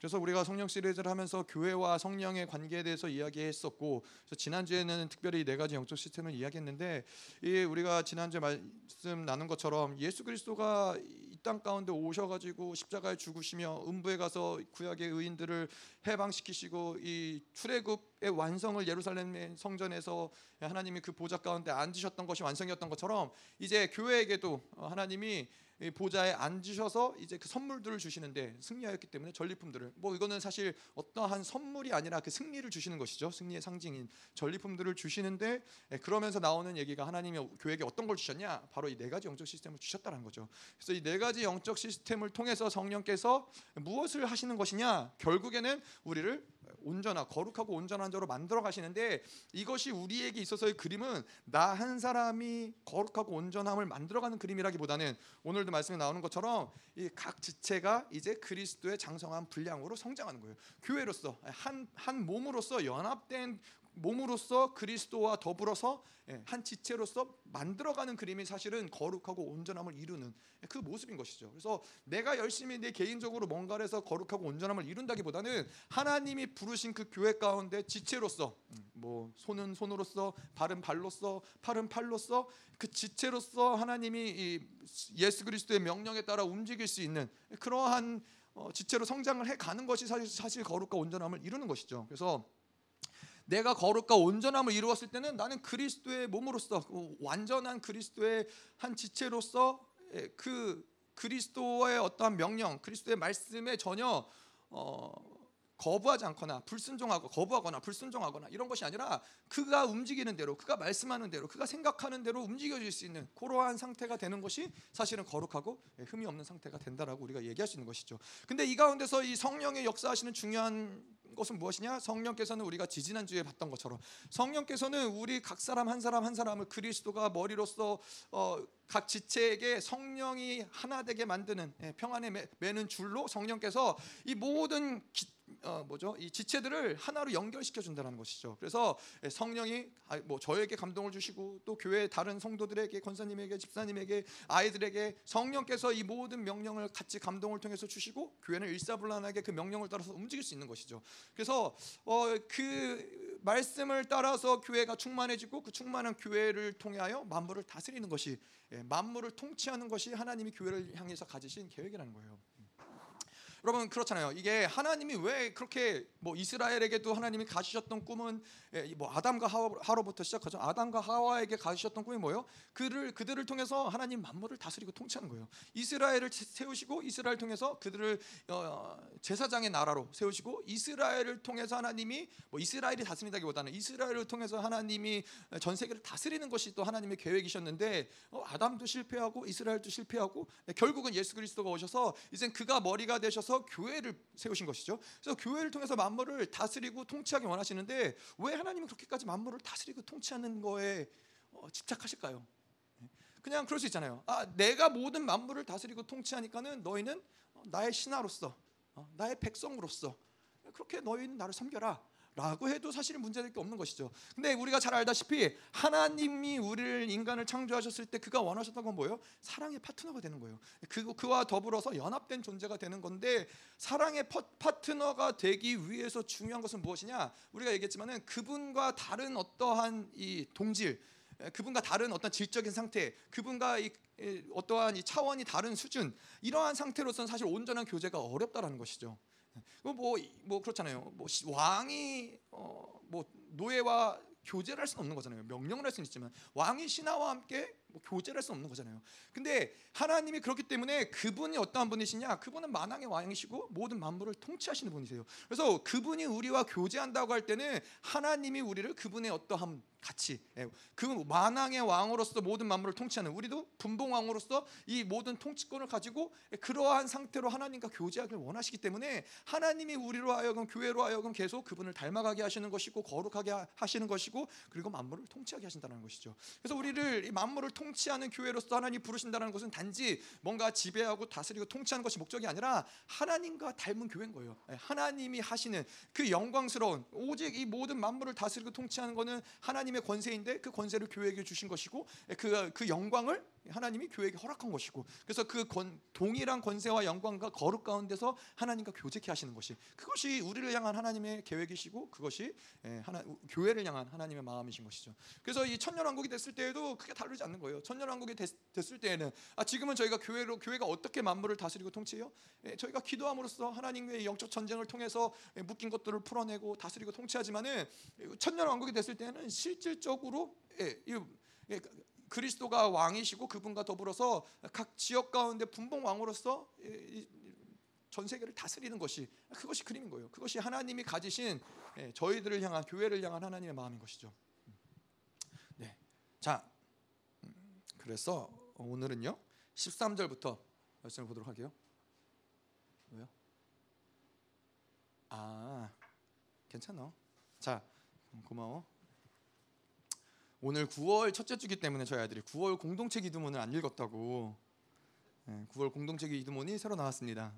그래서 우리가 성령 시리즈를 하면서 교회와 성령의 관계에 대해서 이야기했었고 그래서 지난 주에는 특별히 네 가지 영적 시스템을 이야기했는데 이 우리가 지난 주에 말씀 나눈 것처럼 예수 그리스도가 이 땅 가운데 오셔가지고 십자가에 죽으시며 음부에 가서 구약의 의인들을 해방시키시고 이 출애굽의 완성을 예루살렘 성전에서 하나님이 그 보좌 가운데 앉으셨던 것이 완성이었던 것처럼 이제 교회에게도 하나님이 보좌에 앉으셔서 이제 그 선물들을 주시는데 승리하였기 때문에 전리품들을. 뭐 이거는 사실 어떠한 선물이 아니라 그 승리를 주시는 것이죠. 승리의 상징인 전리품들을 주시는데 그러면서 나오는 얘기가 하나님이 교회에게 어떤 걸 주셨냐? 바로 이 네 가지 영적 시스템을 주셨다는 거죠. 그래서 이 네 가지 영적 시스템을 통해서 성령께서 무엇을 하시는 것이냐? 결국에는 우리를 온전하 거룩하고 온전한 자로 만들어 가시는데 이것이 우리에게 있어서의 그림은 나 한 사람이 거룩하고 온전함을 만들어가는 그림이라기보다는 오늘도 말씀에 나오는 것처럼 이 각 지체가 이제 그리스도의 장성한 분량으로 성장하는 거예요. 교회로서 한 한 몸으로서 연합된 몸으로서 그리스도와 더불어서 예, 한 지체로서 만들어가는 그림이 사실은 거룩하고 온전함을 이루는 그 모습인 것이죠. 그래서 내가 열심히 내 개인적으로 뭔가를 해서 거룩하고 온전함을 이룬다기보다는 하나님이 부르신 그 교회 가운데 지체로서 음, 뭐 손은 손으로서 발은 발로서 팔은 팔로서 그 지체로서 하나님이 예수 그리스도의 명령에 따라 움직일 수 있는 그러한 어, 지체로 성장을 해 가는 것이 사실 사실 거룩과 온전함을 이루는 것이죠. 그래서 내가 거룩과 온전함을 이루었을 때는 나는 그리스도의 몸으로서 그 완전한 그리스도의 한 지체로서 예, 그 그리스도의 어떠한 명령, 그리스도의 말씀에 전혀 어, 거부하지 않거나 불순종하고 거부하거나 불순종하거나 이런 것이 아니라 그가 움직이는 대로 그가 말씀하는 대로 그가 생각하는 대로 움직여질 수 있는 그러한 상태가 되는 것이 사실은 거룩하고 예, 흠이 없는 상태가 된다라고 우리가 얘기할 수 있는 것이죠. 근데 이 가운데서 이 성령의 역사하시는 중요한 것은 무엇이냐? 성령께서는 우리가 지지난 주에 봤던 것처럼 성령께서는 우리 각 사람 한 사람 한 사람을 그리스도가 머리로서 어, 각 지체에게 성령이 하나 되게 만드는 예, 평안에 매는 줄로 성령께서 이 모든 기, 어, 뭐죠? 이 지체들을 하나로 연결시켜 준다는 것이죠. 그래서 예, 성령이 뭐 저에게 감동을 주시고 또 교회 다른 성도들에게 권사님에게 집사님에게 아이들에게 성령께서 이 모든 명령을 같이 감동을 통해서 주시고 교회는 일사불란하게 그 명령을 따라서 움직일 수 있는 것이죠. 그래서 어, 그 말씀을 따라서 교회가 충만해지고 그 충만한 교회를 통하여 만물을 다스리는 것이 예, 만물을 통치하는 것이 하나님이 교회를 향해서 가지신 계획이라는 거예요. 여러분 그렇잖아요. 이게 하나님이 왜 그렇게 뭐 이스라엘에게도 하나님이 가지셨던 꿈은 예, 뭐 아담과 하와로부터 시작하죠. 아담과 하와에게 가지셨던 꿈이 뭐예요? 그를 그들을 통해서 하나님 만물을 다스리고 통치하는 거예요. 이스라엘을 세우시고 이스라엘 통해서 그들을 어, 제사장의 나라로 세우시고 이스라엘을 통해서 하나님이 뭐 이스라엘이 다스린다기보다는 이스라엘을 통해서 하나님이 전 세계를 다스리는 것이 또 하나님의 계획이셨는데 어, 아담도 실패하고 이스라엘도 실패하고 결국은 예수 그리스도가 오셔서 이제 그가 머리가 되셔서 통해서 교회를 세우신 것이죠. 그래서 교회를 통해서 만물을 다스리고 통치하기 원하시는데 왜 하나님은 그렇게까지 만물을 다스리고 통치하는 거에 어, 집착하실까요? 그냥 그럴 수 있잖아요. 아, 내가 모든 만물을 다스리고 통치하니까는 너희는 나의 신하로서, 어, 나의 백성으로서 그렇게 너희는 나를 섬겨라. 라고 해도 사실은 문제될 게 없는 것이죠. 근데 우리가 잘 알다시피 하나님이 우리를 인간을 창조하셨을 때 그가 원하셨던 건 뭐예요? 사랑의 파트너가 되는 거예요. 그 그와 더불어서 연합된 존재가 되는 건데 사랑의 파트너가 되기 위해서 중요한 것은 무엇이냐? 우리가 얘기했지만은 그분과 다른 어떠한 이 동질 그분과 다른 어떤 질적인 상태, 그분과 이, 어떠한 이 차원이 다른 수준 이러한 상태로서는 사실 온전한 교제가 어렵다라는 것이죠. 뭐뭐 뭐 그렇잖아요. 뭐 왕이 어, 뭐 노예와 교제를 할 수는 없는 거잖아요. 명령을 할 수는 있지만 왕이 신하와 함께 뭐 교제를 할수 없는 거잖아요. 근데 하나님이 그렇기 때문에 그분이 어떠한 분이시냐? 그분은 만왕의 왕이시고 모든 만물을 통치하시는 분이세요. 그래서 그분이 우리와 교제한다고 할 때는 하나님이 우리를 그분의 어떠한 같이 예, 그 만왕의 왕으로서 모든 만물을 통치하는 우리도 분봉 왕으로서 이 모든 통치권을 가지고 그러한 상태로 하나님과 교제하길 원하시기 때문에 하나님이 우리로 하여금 교회로 하여금 계속 그분을 닮아가게 하시는 것이고 거룩하게 하시는 것이고 그리고 만물을 통치하게 하신다는 것이죠. 그래서 우리를 이 만물을 통치하는 교회로서 하나님 부르신다는 것은 단지 뭔가 지배하고 다스리고 통치하는 것이 목적이 아니라 하나님과 닮은 교회인 거예요. 예, 하나님이 하시는 그 영광스러운 오직 이 모든 만물을 다스리고 통치하는 것은 하나님 의 권세인데 그 권세를 교회에게 주신 것이고 그그 그 영광을 하나님이 교회에게 허락한 것이고 그래서 그 권, 동일한 권세와 영광과 거룩 가운데서 하나님과 교제케 하시는 것이 그것이 우리를 향한 하나님의 계획이시고 그것이 예, 하나 교회를 향한 하나님의 마음이신 것이죠. 그래서 이 천년왕국이 됐을 때에도 크게 다르지 않는 거예요. 천년왕국이 됐, 을 때에는 아 지금은 저희가 교회로 교회가 어떻게 만물을 다스리고 통치해요? 예, 저희가 기도함으로써 하나님의 영적 전쟁을 통해서 예, 묶인 것들을 풀어내고 다스리고 통치하지만은 천년왕국이 됐을 때는 실질적으로 예, 예, 그리스도가 왕이시고 그분과 더불어서 각 지역 가운데 분봉 왕으로서 전 세계를 다스리는 것이 그것이 그림인 거예요. 그것이 하나님이 가지신 예, 저희들을 향한 교회를 향한 하나님의 마음인 것이죠. 네, 자, 음, 그래서 오늘은요 13절부터 말씀을 보도록 할게요. 왜요? 아, 괜찮아. 자, 고마워. 오늘 9월 첫째 주기 때문에 저희 아들이 9월 공동체 기도문을 안 읽었다고. 9월 예, 공동체 기도문이 새로 나왔습니다.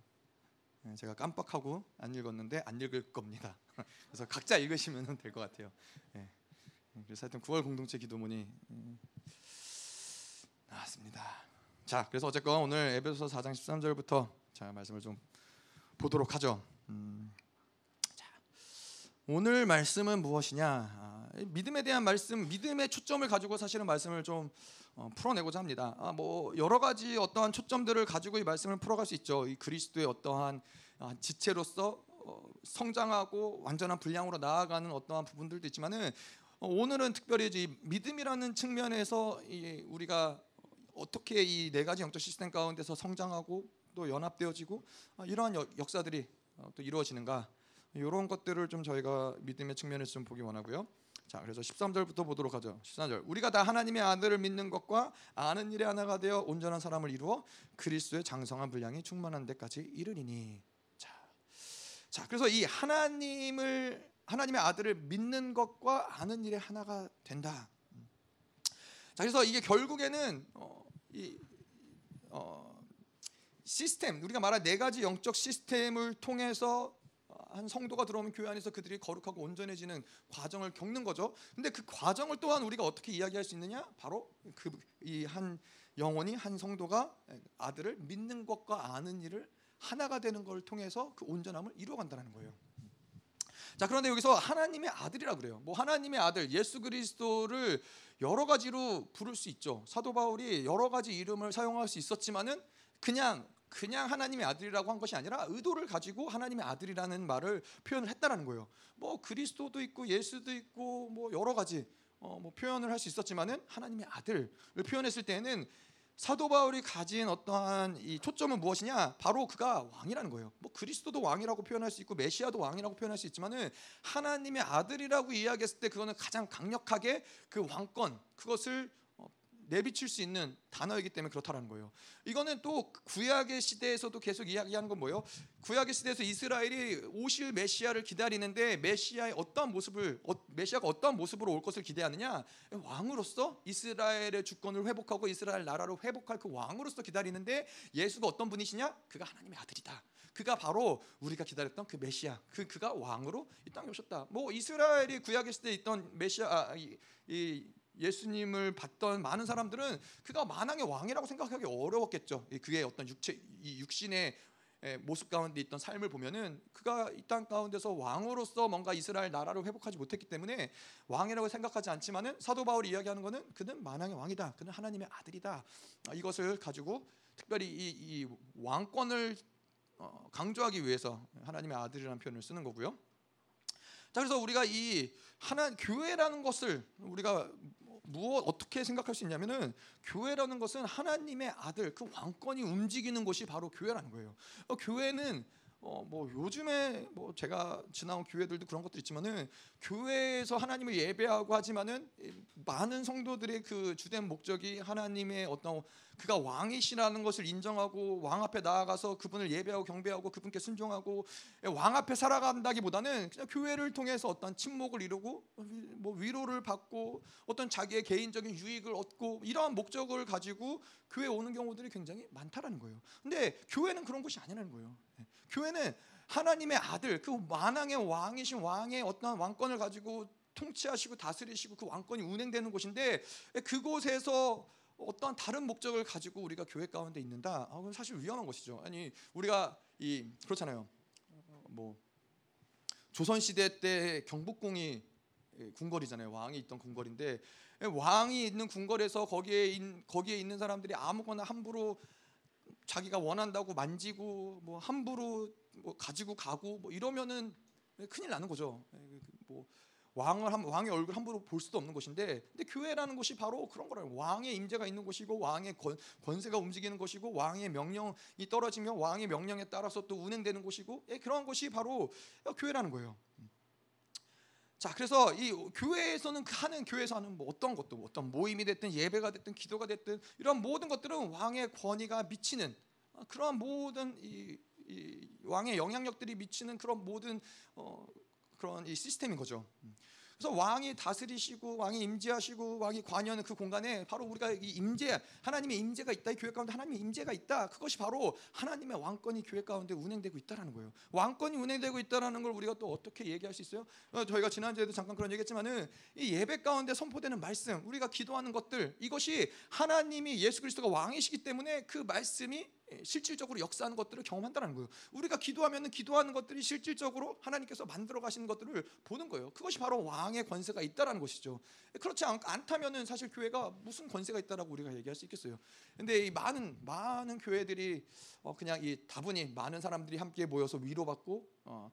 예, 제가 깜빡하고 안 읽었는데 안 읽을 겁니다. 그래서 각자 읽으시면 될 것 같아요. 예, 그래서 하여튼 9월 공동체 기도문이 나왔습니다. 자, 그래서 어쨌건 오늘 에베소 4장 13절부터 자 말씀을 좀 보도록 하죠. 음, 자, 오늘 말씀은 무엇이냐? 아, 믿음에 대한 말씀, 믿음의 초점을 가지고 사실은 말씀을 좀 어, 풀어내고자 합니다. 아, 뭐 여러 가지 어떠한 초점들을 가지고 이 말씀을 풀어갈 수 있죠. 이 그리스도의 어떠한 아, 지체로서 어, 성장하고 완전한 분량으로 나아가는 어떠한 부분들도 있지만은 어, 오늘은 특별히 이 믿음이라는 측면에서 이 우리가 어떻게 이 네 가지 영적 시스템 가운데서 성장하고 또 연합되어지고 아, 이러한 역사들이 어, 또 이루어지는가 이런 것들을 좀 저희가 믿음의 측면에서 좀 보기 원하고요. 자, 그래서 13절부터 보도록 하죠. 13절. 우리가 다 하나님의 아들을 믿는 것과 아는 일에 하나가 되어 온전한 사람을 이루어 그리스도의 장성한 분량이 충만한 데까지 이르리니. 자. 자, 그래서 이 하나님을 하나님의 아들을 믿는 것과 아는 일에 하나가 된다. 자, 그래서 이게 결국에는 어, 이 어, 시스템 우리가 말한 네 가지 영적 시스템을 통해서 한 성도가 들어오면 교회 안에서 그들이 거룩하고 온전해지는 과정을 겪는 거죠. 근데 그 과정을 또한 우리가 어떻게 이야기할 수 있느냐? 바로 그 이 한 영혼이 한 성도가 아들을 믿는 것과 아는 일을 하나가 되는 걸 통해서 그 온전함을 이루어간다는 거예요. 자 그런데 여기서 하나님의 아들이라 그래요. 뭐 하나님의 아들 예수 그리스도를 여러 가지로 부를 수 있죠. 사도 바울이 여러 가지 이름을 사용할 수 있었지만은 그냥 그냥 하나님의 아들이라고 한 것이 아니라 의도를 가지고 하나님의 아들이라는 말을 표현을 했다라는 거예요. 뭐 그리스도도 있고 예수도 있고 뭐 여러 가지 어, 뭐 표현을 할 수 있었지만은 하나님의 아들을 표현했을 때는 사도 바울이 가진 어떠한 이 초점은 무엇이냐? 바로 그가 왕이라는 거예요. 뭐 그리스도도 왕이라고 표현할 수 있고 메시아도 왕이라고 표현할 수 있지만은 하나님의 아들이라고 이야기했을 때 그거는 가장 강력하게 그 왕권 그것을 내비칠 수 있는 단어이기 때문에 그렇다는 거예요. 이거는 또 구약의 시대에서도 계속 이야기하는 건 뭐예요? 구약의 시대에서 이스라엘이 오실 메시아를 기다리는데 메시아의 어떠한 모습을 어, 메시아가 어떠한 모습으로 올 것을 기대하느냐? 왕으로서 이스라엘의 주권을 회복하고 이스라엘 나라를 회복할 그 왕으로서 기다리는데 예수가 어떤 분이시냐? 그가 하나님의 아들이다. 그가 바로 우리가 기다렸던 그 메시아, 그 그가 왕으로 이 땅에 오셨다. 뭐 이스라엘이 구약의 시대에 있던 메시아 아, 이, 이 예수님을 봤던 많은 사람들은 그가 만왕의 왕이라고 생각하기 어려웠겠죠. 그의 어떤 육체, 이 육신의 모습 가운데 있던 삶을 보면은 그가 이 땅 가운데서 왕으로서 뭔가 이스라엘 나라를 회복하지 못했기 때문에 왕이라고 생각하지 않지만은 사도 바울이 이야기하는 것은 그는 만왕의 왕이다. 그는 하나님의 아들이다. 아, 이것을 가지고 특별히 이, 이 왕권을 어, 강조하기 위해서 하나님의 아들이라는 표현을 쓰는 거고요. 자 그래서 우리가 이 하나 교회라는 것을 우리가 무엇 어떻게 생각할 수 있냐면은 교회라는 것은 하나님의 아들 그 왕권이 움직이는 곳이 바로 교회라는 거예요. 어, 교회는 어 뭐 요즘에 뭐 제가 지나온 교회들도 그런 것들 있지만은 교회에서 하나님을 예배하고 하지만은 많은 성도들의 그 주된 목적이 하나님의 어떤 그가 왕이시라는 것을 인정하고 왕 앞에 나아가서 그분을 예배하고 경배하고 그분께 순종하고 왕 앞에 살아간다기보다는 그냥 교회를 통해서 어떤 침묵을 이루고 뭐 위로를 받고 어떤 자기의 개인적인 유익을 얻고 이러한 목적을 가지고 교회 오는 경우들이 굉장히 많다라는 거예요. 근데 교회는 그런 곳이 아니라는 거예요. 예. 교회는 하나님의 아들, 그 만왕의 왕이신 왕의 어떤 왕권을 가지고 통치하시고 다스리시고 그 왕권이 운행되는 곳인데 그곳에서 어떠한 다른 목적을 가지고 우리가 교회 가운데 있는다. 아, 그건 사실 위험한 것이죠. 아니 우리가 이 그렇잖아요. 뭐 조선 시대 때 경복궁이 궁궐이잖아요. 왕이 있던 궁궐인데 왕이 있는 궁궐에서 거기에 인, 거기에 있는 사람들이 아무거나 함부로 자기가 원한다고 만지고 뭐 함부로 뭐 가지고 가고 뭐 이러면은 큰일 나는 거죠. 뭐 왕을 한, 왕의 얼굴 함부로 볼 수도 없는 것인데 근데 교회라는 곳이 바로 그런 거라요. 왕의 임재가 있는 곳이고 왕의 권, 권세가 움직이는 것이고 왕의 명령이 떨어지면 왕의 명령에 따라서 또 운행되는 곳이고 예, 그런 것이 바로 교회라는 거예요. 자, 그래서 이 교회에서는 그 하는 교회에서 하는 뭐 어떤 것도 뭐 어떤 모임이 됐든 예배가 됐든 기도가 됐든 이런 모든 것들은 왕의 권위가 미치는 그러한 모든 이, 이 왕의 영향력들이 미치는 그런 모든 어, 그런 이 시스템인 거죠. 그래서 왕이 다스리시고 왕이 임재하시고 왕이 관여하는 그 공간에 바로 우리가 이 임재 하나님의 임재가 있다. 이 교회 가운데 하나님의 임재가 있다. 그것이 바로 하나님의 왕권이 교회 가운데 운행되고 있다라는 거예요. 왕권이 운행되고 있다라는 걸 우리가 또 어떻게 얘기할 수 있어요? 어, 저희가 지난주에도 잠깐 그런 얘기했지만은 이 예배 가운데 선포되는 말씀, 우리가 기도하는 것들 이것이 하나님이 예수 그리스도가 왕이시기 때문에 그 말씀이 예, 실질적으로 역사하는 것들을 경험한다는 거예요. 우리가 기도하면 기도하는 것들이 실질적으로 하나님께서 만들어 가시는 것들을 보는 거예요. 그것이 바로 왕의 권세가 있다라는 것이죠. 그렇지 않, 다면은 사실 교회가 무슨 권세가 있다라고 우리가 얘기할 수 있겠어요. 근데 이 많은 많은 교회들이 어 그냥 이 다분히 많은 사람들이 함께 모여서 위로받고 어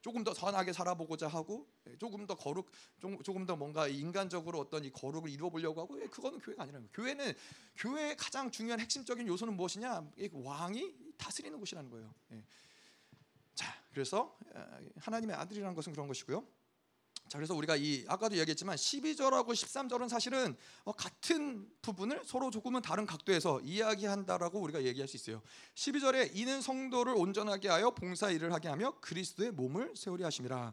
조금 더 선하게 살아보고자 하고 예, 조금 더 거룩 조금 더 뭔가 인간적으로 어떤 이 거룩을 이루어 보려고 하고 예, 그거는 교회가 아니라는 거예요. 교회는 교회의 가장 중요한 핵심적인 요소는 무엇이냐? 왕이 다스리는 곳이라는 거예요. 예. 자, 그래서 하나님의 아들이라는 것은 그런 것이고요. 자, 그래서 우리가 이 아까도 이야기했지만 12절하고 13절은 사실은 어, 같은 부분을 서로 조금은 다른 각도에서 이야기한다라고 우리가 얘기할 수 있어요. 12절에 이는 성도를 온전하게 하여 봉사 일을 하게 하며 그리스도의 몸을 세우려 하심이라.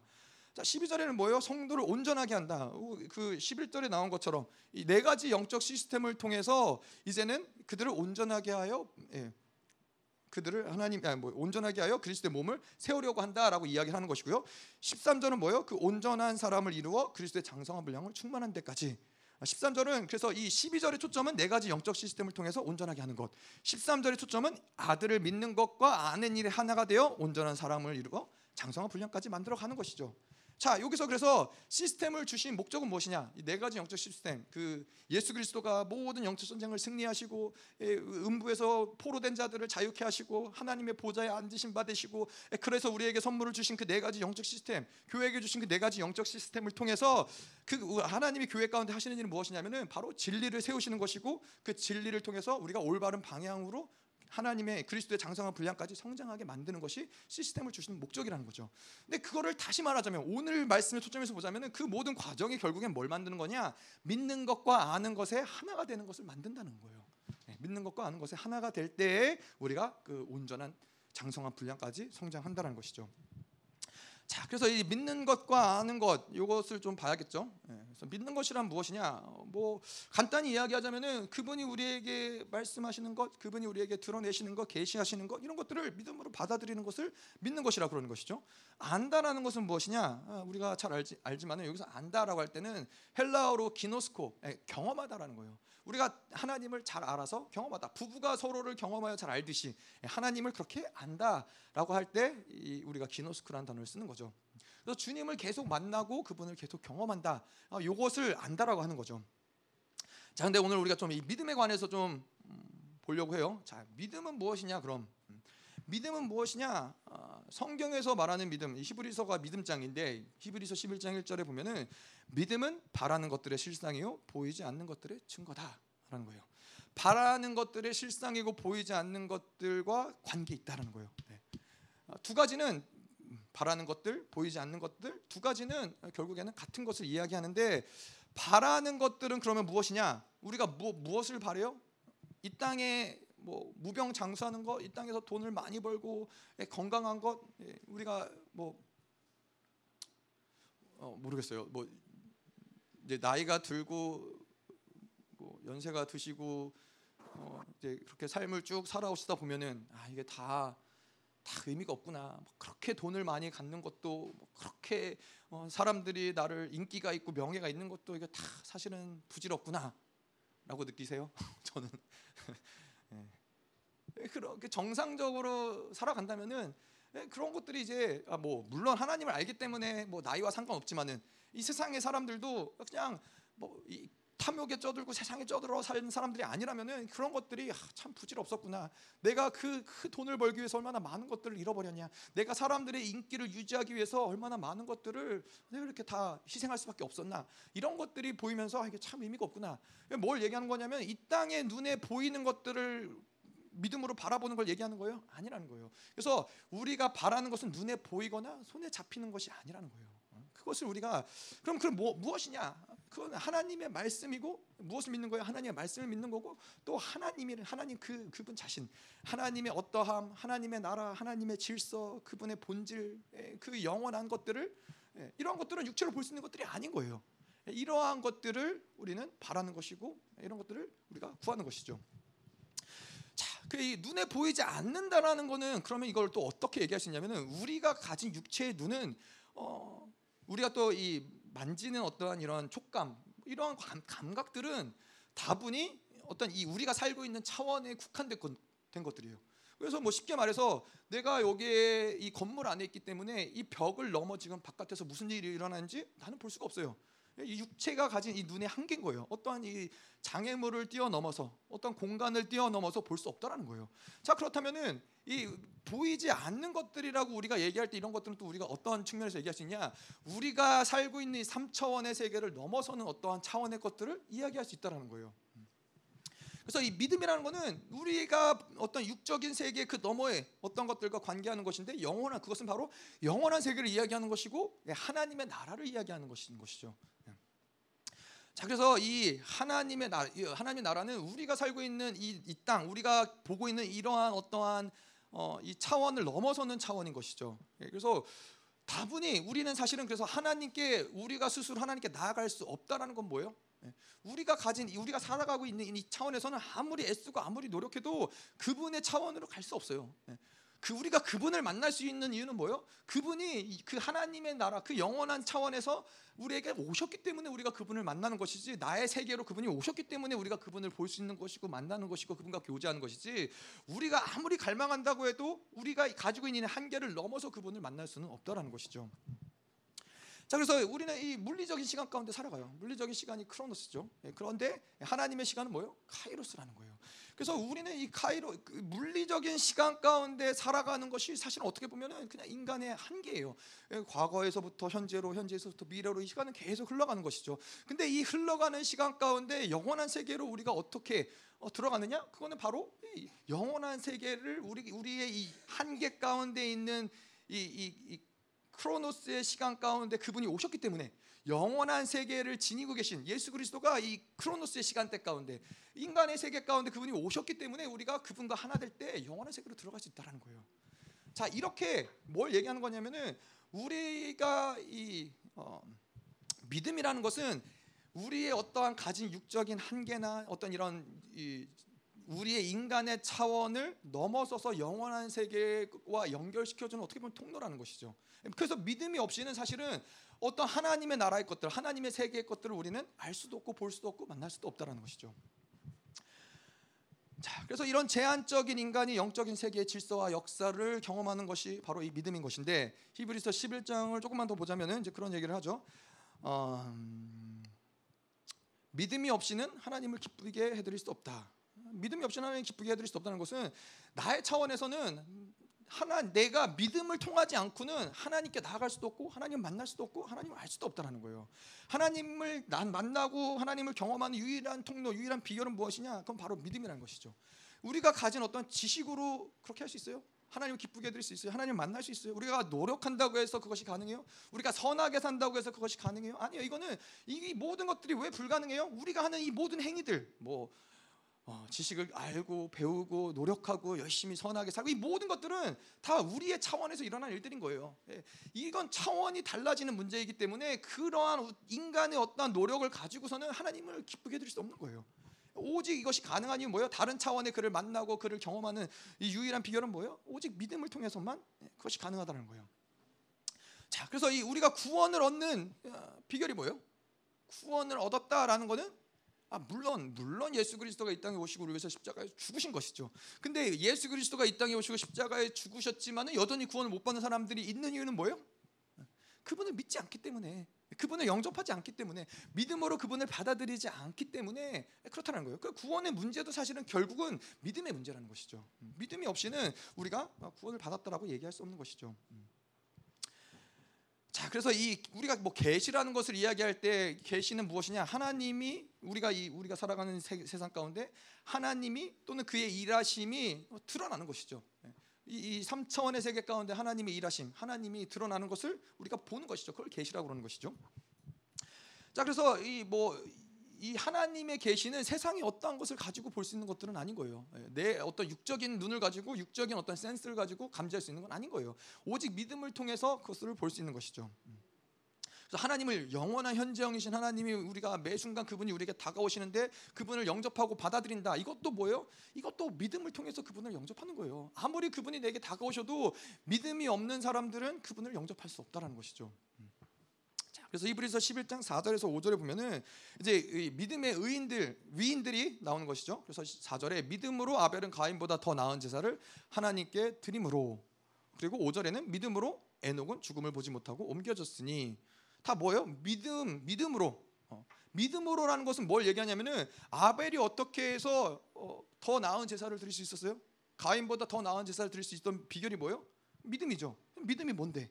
자, 12절에는 뭐예요? 성도를 온전하게 한다. 그 11절에 나온 것처럼 이 네 가지 영적 시스템을 통해서 이제는 그들을 온전하게 하여 예, 그들을 하나님 아니 뭐 온전하게 하여 그리스도의 몸을 세우려고 한다라고 이야기하는 것이고요. 13절은 뭐예요? 그 온전한 사람을 이루어 그리스도의 장성한 분량을 충만한 데까지 13절은 그래서 이 12절의 초점은 네 가지 영적 시스템을 통해서 온전하게 하는 것. 13절의 초점은 아들을 믿는 것과 아는 일에 하나가 되어 온전한 사람을 이루어 장성한 분량까지 만들어 가는 것이죠. 자 여기서 그래서 시스템을 주신 목적은 무엇이냐? 이 네 가지 영적 시스템. 그 예수 그리스도가 모든 영적 전쟁을 승리하시고 예, 음부에서 포로된 자들을 자유케 하시고 하나님의 보좌에 앉으신 바 되시고 예, 그래서 우리에게 선물을 주신 그 네 가지 영적 시스템, 교회에게 주신 그 네 가지 영적 시스템을 통해서 그 하나님이 교회 가운데 하시는 일은 무엇이냐면은 바로 진리를 세우시는 것이고 그 진리를 통해서 우리가 올바른 방향으로 하나님의 그리스도의 장성한 분량까지 성장하게 만드는 것이 시스템을 주시는 목적이라는 거죠. 근데 그거를 다시 말하자면 오늘 말씀을 초점에서 보자면은 그 모든 과정이 결국엔 뭘 만드는 거냐? 믿는 것과 아는 것에 하나가 되는 것을 만든다는 거예요. 네, 믿는 것과 아는 것에 하나가 될 때에 우리가 그 온전한 장성한 분량까지 성장한다는 것이죠. 자, 그래서 이 믿는 것과 아는 것 이것을 좀 봐야겠죠. 예, 그래서 믿는 것이란 무엇이냐? 뭐 간단히 이야기하자면은 그분이 우리에게 말씀하시는 것, 그분이 우리에게 드러내시는 것, 계시하시는 것 이런 것들을 믿음으로 받아들이는 것을 믿는 것이라 그러는 것이죠. 안다라는 것은 무엇이냐? 아, 우리가 잘 알지 알지만은 여기서 안다라고 할 때는 헬라어로 기노스코 예, 경험하다라는 거예요. 우리가 하나님을 잘 알아서 경험하다. 부부가 서로를 경험하여 잘 알듯이 하나님을 그렇게 안다라고 할 때 우리가 기노스크라는 단어를 쓰는 거죠. 그래서 주님을 계속 만나고 그분을 계속 경험한다. 어, 안다라고 하는 거죠. 자, 근데 오늘 우리가 좀 이 믿음에 관해서 좀 음, 보려고 해요. 자, 믿음은 무엇이냐? 그럼 음, 믿음은 무엇이냐? 어, 성경에서 말하는 믿음, 히브리서가 믿음장인데 히브리서 11장 1절에 보면은 믿음은 바라는 것들의 실상이요 보이지 않는 것들의 증거다라는 거예요. 바라는 것들의 실상이고 보이지 않는 것들과 관계 있다라는 거예요. 네. 두 가지는 바라는 것들, 보이지 않는 것들 두 가지는 결국에는 같은 것을 이야기하는데 바라는 것들은 그러면 무엇이냐? 우리가 무, 무엇을 바래요? 이 땅에 뭐 무병 장수하는 것, 이 땅에서 돈을 많이 벌고 예, 건강한 것, 예, 우리가 뭐 어, 모르겠어요. 뭐 이제 나이가 들고 뭐 연세가 드시고 어, 이제 그렇게 삶을 쭉 살아오시다 보면은 아 이게 다 다 의미가 없구나. 뭐 그렇게 돈을 많이 갖는 것도 뭐 그렇게 어, 사람들이 나를 인기가 있고 명예가 있는 것도 이게 다 사실은 부질없구나라고 느끼세요? 저는 예. 그렇게 정상적으로 살아간다면은 예, 그런 것들이 이제 아, 뭐 물론 하나님을 알기 때문에 뭐 나이와 상관없지만은 이 세상의 사람들도 그냥 뭐 탐욕에 쩌들고 세상에 쩌들어 사는 사람들이 아니라면은 그런 것들이 아, 참 부질없었구나. 내가 그, 그 돈을 벌기 위해서 얼마나 많은 것들을 잃어버렸냐. 내가 사람들의 인기를 유지하기 위해서 얼마나 많은 것들을 내가 이렇게 다 희생할 수밖에 없었나. 이런 것들이 보이면서 아, 이게 참 의미가 없구나. 뭘 얘기하는 거냐면 이 땅에 눈에 보이는 것들을 믿음으로 바라보는 걸 얘기하는 거예요? 아니라는 거예요. 그래서 우리가 바라는 것은 눈에 보이거나 손에 잡히는 것이 아니라는 거예요. 그것을 우리가 그럼 그럼 뭐, 무엇이냐? 그건 하나님의 말씀이고 무엇을 믿는 거예요? 하나님의 말씀을 믿는 거고 또 하나님이 하나님 그 그분 자신 하나님의 어떠함, 하나님의 나라, 하나님의 질서, 그분의 본질, 예, 그 영원한 것들을 예, 이러한 것들은 육체로 볼 수 있는 것들이 아닌 거예요. 이러한 것들을 우리는 바라는 것이고 이런 것들을 우리가 구하는 것이죠. 자, 그 눈에 보이지 않는다라는 거는 그러면 이걸 또 어떻게 얘기할 수 있냐면은 우리가 가진 육체의 눈은 어, 우리가 또 이 만지는 어떠한 이런 촉감 이러한 감, 각들은 다분히 어떤 이 우리가 살고 있는 차원에 국한된 것들이에요. 그래서 뭐 쉽게 말해서 내가 여기에 이 건물 안에 있기 때문에 이 벽을 넘어 지금 바깥에서 무슨 일이 일어나는지 나는 볼 수가 없어요. 이 육체가 가진 이 눈의 한계인 거예요. 어떠한 이 장애물을 뛰어넘어서 어떤 공간을 뛰어넘어서 볼 수 없다라는 거예요. 자 그렇다면은 이 보이지 않는 것들이라고 우리가 얘기할 때 이런 것들은 또 우리가 어떠한 측면에서 얘기할 수 있냐? 우리가 살고 있는 이 3차원의 세계를 넘어서는 어떠한 차원의 것들을 이야기할 수 있다라는 거예요. 그래서 이 믿음이라는 것은 우리가 어떤 육적인 세계 그 너머에 어떤 것들과 관계하는 것인데 영원한 그것은 바로 영원한 세계를 이야기하는 것이고 예, 하나님의 나라를 이야기하는 것인 것이죠. 예. 자 그래서 이 하나님의 나라, 하나님의 나라는 우리가 살고 있는 이 땅, 우리가 보고 있는 이러한 어떠한 어, 이 차원을 넘어서는 차원인 것이죠. 예, 그래서 다분히 우리는 사실은 그래서 하나님께 우리가 스스로 하나님께 나아갈 수 없다라는 건 뭐예요? 예. 우리가 가진 우리가 살아가고 있는 이 차원에서는 아무리 애쓰고 아무리 노력해도 그분의 차원으로 갈 수 없어요. 예. 그 우리가 그분을 만날 수 있는 이유는 뭐예요? 그분이 그 하나님의 나라 그 영원한 차원에서 우리에게 오셨기 때문에 우리가 그분을 만나는 것이지 나의 세계로 그분이 오셨기 때문에 우리가 그분을 볼 수 있는 것이고 만나는 것이고 그분과 교제하는 것이지 우리가 아무리 갈망한다고 해도 우리가 가지고 있는 한계를 넘어서 그분을 만날 수는 없다라는 것이죠. 자 그래서 우리는 이 물리적인 시간 가운데 살아가요. 물리적인 시간이 크로노스죠. 예, 그런데 하나님의 시간은 뭐예요? 카이로스라는 거예요. 그래서 우리는 이 카이로 그 물리적인 시간 가운데 살아가는 것이 사실 어떻게 보면은 그냥 인간의 한계예요. 예, 과거에서부터 현재로 현재에서부터 미래로 이 시간은 계속 흘러가는 것이죠. 근데 이 흘러가는 시간 가운데 영원한 세계로 우리가 어떻게 어, 들어가느냐? 그거는 바로 영원한 세계를 우리 우리의 이 한계 가운데 있는 이, 이, 이 크로노스의 시간 가운데 그분이 오셨기 때문에 영원한 세계를 지니고 계신 예수 그리스도가 이 크로노스의 시간대 가운데 인간의 세계 가운데 그분이 오셨기 때문에 우리가 그분과 하나 될 때 영원한 세계로 들어갈 수 있다라는 거예요. 자 이렇게 뭘 얘기하는 거냐면은 우리가 이 어, 믿음이라는 것은 우리의 어떠한 가진 육적인 한계나 어떤 이런 이 우리의 인간의 차원을 넘어서서 영원한 세계와 연결시켜주는 어떻게 보면 통로라는 것이죠. 그래서 믿음이 없이는 사실은 어떤 하나님의 나라의 것들, 하나님의 세계의 것들을 우리는 알 수도 없고 볼 수도 없고 만날 수도 없다라는 것이죠. 자, 그래서 이런 제한적인 인간이 영적인 세계의 질서와 역사를 경험하는 것이 바로 이 믿음인 것인데 히브리서 11장을 조금만 더 보자면은 이제 그런 얘기를 하죠. 어, 음, 믿음이 없이는 하나님을 기쁘게 해드릴 수 없다. 믿음이 없이는 하나님 기쁘게 해드릴 수 없다는 것은 나의 차원에서는 하나 내가 믿음을 통하지 않고는 하나님께 나아갈 수도 없고 하나님 만날 수도 없고 하나님을 알 수도 없다는 거예요. 하나님을 난 만나고 하나님을 경험하는 유일한 통로, 유일한 비결은 무엇이냐? 그건 바로 믿음이라는 것이죠. 우리가 가진 어떤 지식으로 그렇게 할 수 있어요? 하나님을 기쁘게 해드릴 수 있어요. 하나님 만날 수 있어요. 우리가 노력한다고 해서 그것이 가능해요? 우리가 선하게 산다고 해서 그것이 가능해요? 아니요. 이거는 이 모든 것들이 왜 불가능해요? 우리가 하는 이 모든 행위들, 뭐 어, 지식을 알고 배우고 노력하고 열심히 선하게 살고 이 모든 것들은 다 우리의 차원에서 일어난 일들인 거예요. 예. 이건 차원이 달라지는 문제이기 때문에 그러한 인간의 어떠한 노력을 가지고서는 하나님을 기쁘게 해드릴 수 없는 거예요. 오직 이것이 가능한 이유 뭐예요? 다른 차원의 그를 만나고 그를 경험하는 이 유일한 비결은 뭐예요? 오직 믿음을 통해서만 예, 그것이 가능하다는 거예요. 자, 그래서 이 우리가 구원을 얻는 어, 비결이 뭐예요? 구원을 얻었다라는 것은 아 물론 물론 예수 그리스도가 이 땅에 오시고 우리 위해서 십자가에 죽으신 것이죠. 근데 예수 그리스도가 이 땅에 오시고 십자가에 죽으셨지만은 여전히 구원을 못 받는 사람들이 있는 이유는 뭐예요? 그분을 믿지 않기 때문에 그분을 영접하지 않기 때문에 믿음으로 그분을 받아들이지 않기 때문에 그렇다는 거예요. 그 구원의 문제도 사실은 결국은 믿음의 문제라는 것이죠. 믿음이 없이는 우리가 구원을 받았다라고 얘기할 수 없는 것이죠. 자, 그래서 이 우리가 뭐 계시라는 것을 이야기할 때 계시는 무엇이냐? 하나님이 우리가 이 우리가 살아가는 세, 상 가운데 하나님이 또는 그의 일하심이 드러나는 것이죠. 이, 이 3차원의 세계 가운데 하나님의 일하심, 하나님이 드러나는 것을 우리가 보는 것이죠. 그걸 계시라고 그러는 것이죠. 자, 그래서 이뭐 이 하나님의 계시는 세상의 어떠한 것을 가지고 볼 수 있는 것들은 아닌 거예요. 예, 내 어떤 육적인 눈을 가지고 육적인 어떤 센스를 가지고 감지할 수 있는 건 아닌 거예요. 오직 믿음을 통해서 그것을 볼 수 있는 것이죠. 음. 그래서 하나님을 영원한 현재형이신 하나님이 우리가 매 순간 그분이 우리에게 다가오시는데 그분을 영접하고 받아들인다. 이것도 뭐예요? 이것도 믿음을 통해서 그분을 영접하는 거예요. 아무리 그분이 내게 다가오셔도 믿음이 없는 사람들은 그분을 영접할 수 없다라는 것이죠. 그래서 이브리서 11장 4절에서 5절에 보면은 이제 믿음의 의인들 위인들이 나오는 것이죠. 그래서 4절에 믿음으로 아벨은 가인보다 더 나은 제사를 하나님께 드림으로 그리고 5절에는 믿음으로 에녹은 죽음을 보지 못하고 옮겨졌으니 다 뭐예요? 믿음 믿음으로 어, 믿음으로라는 것은 뭘 얘기하냐면은 아벨이 어떻게 해서 어, 더 나은 제사를 드릴 수 있었어요? 가인보다 더 나은 제사를 드릴 수 있던 비결이 뭐예요? 믿음이죠. 믿음이 뭔데?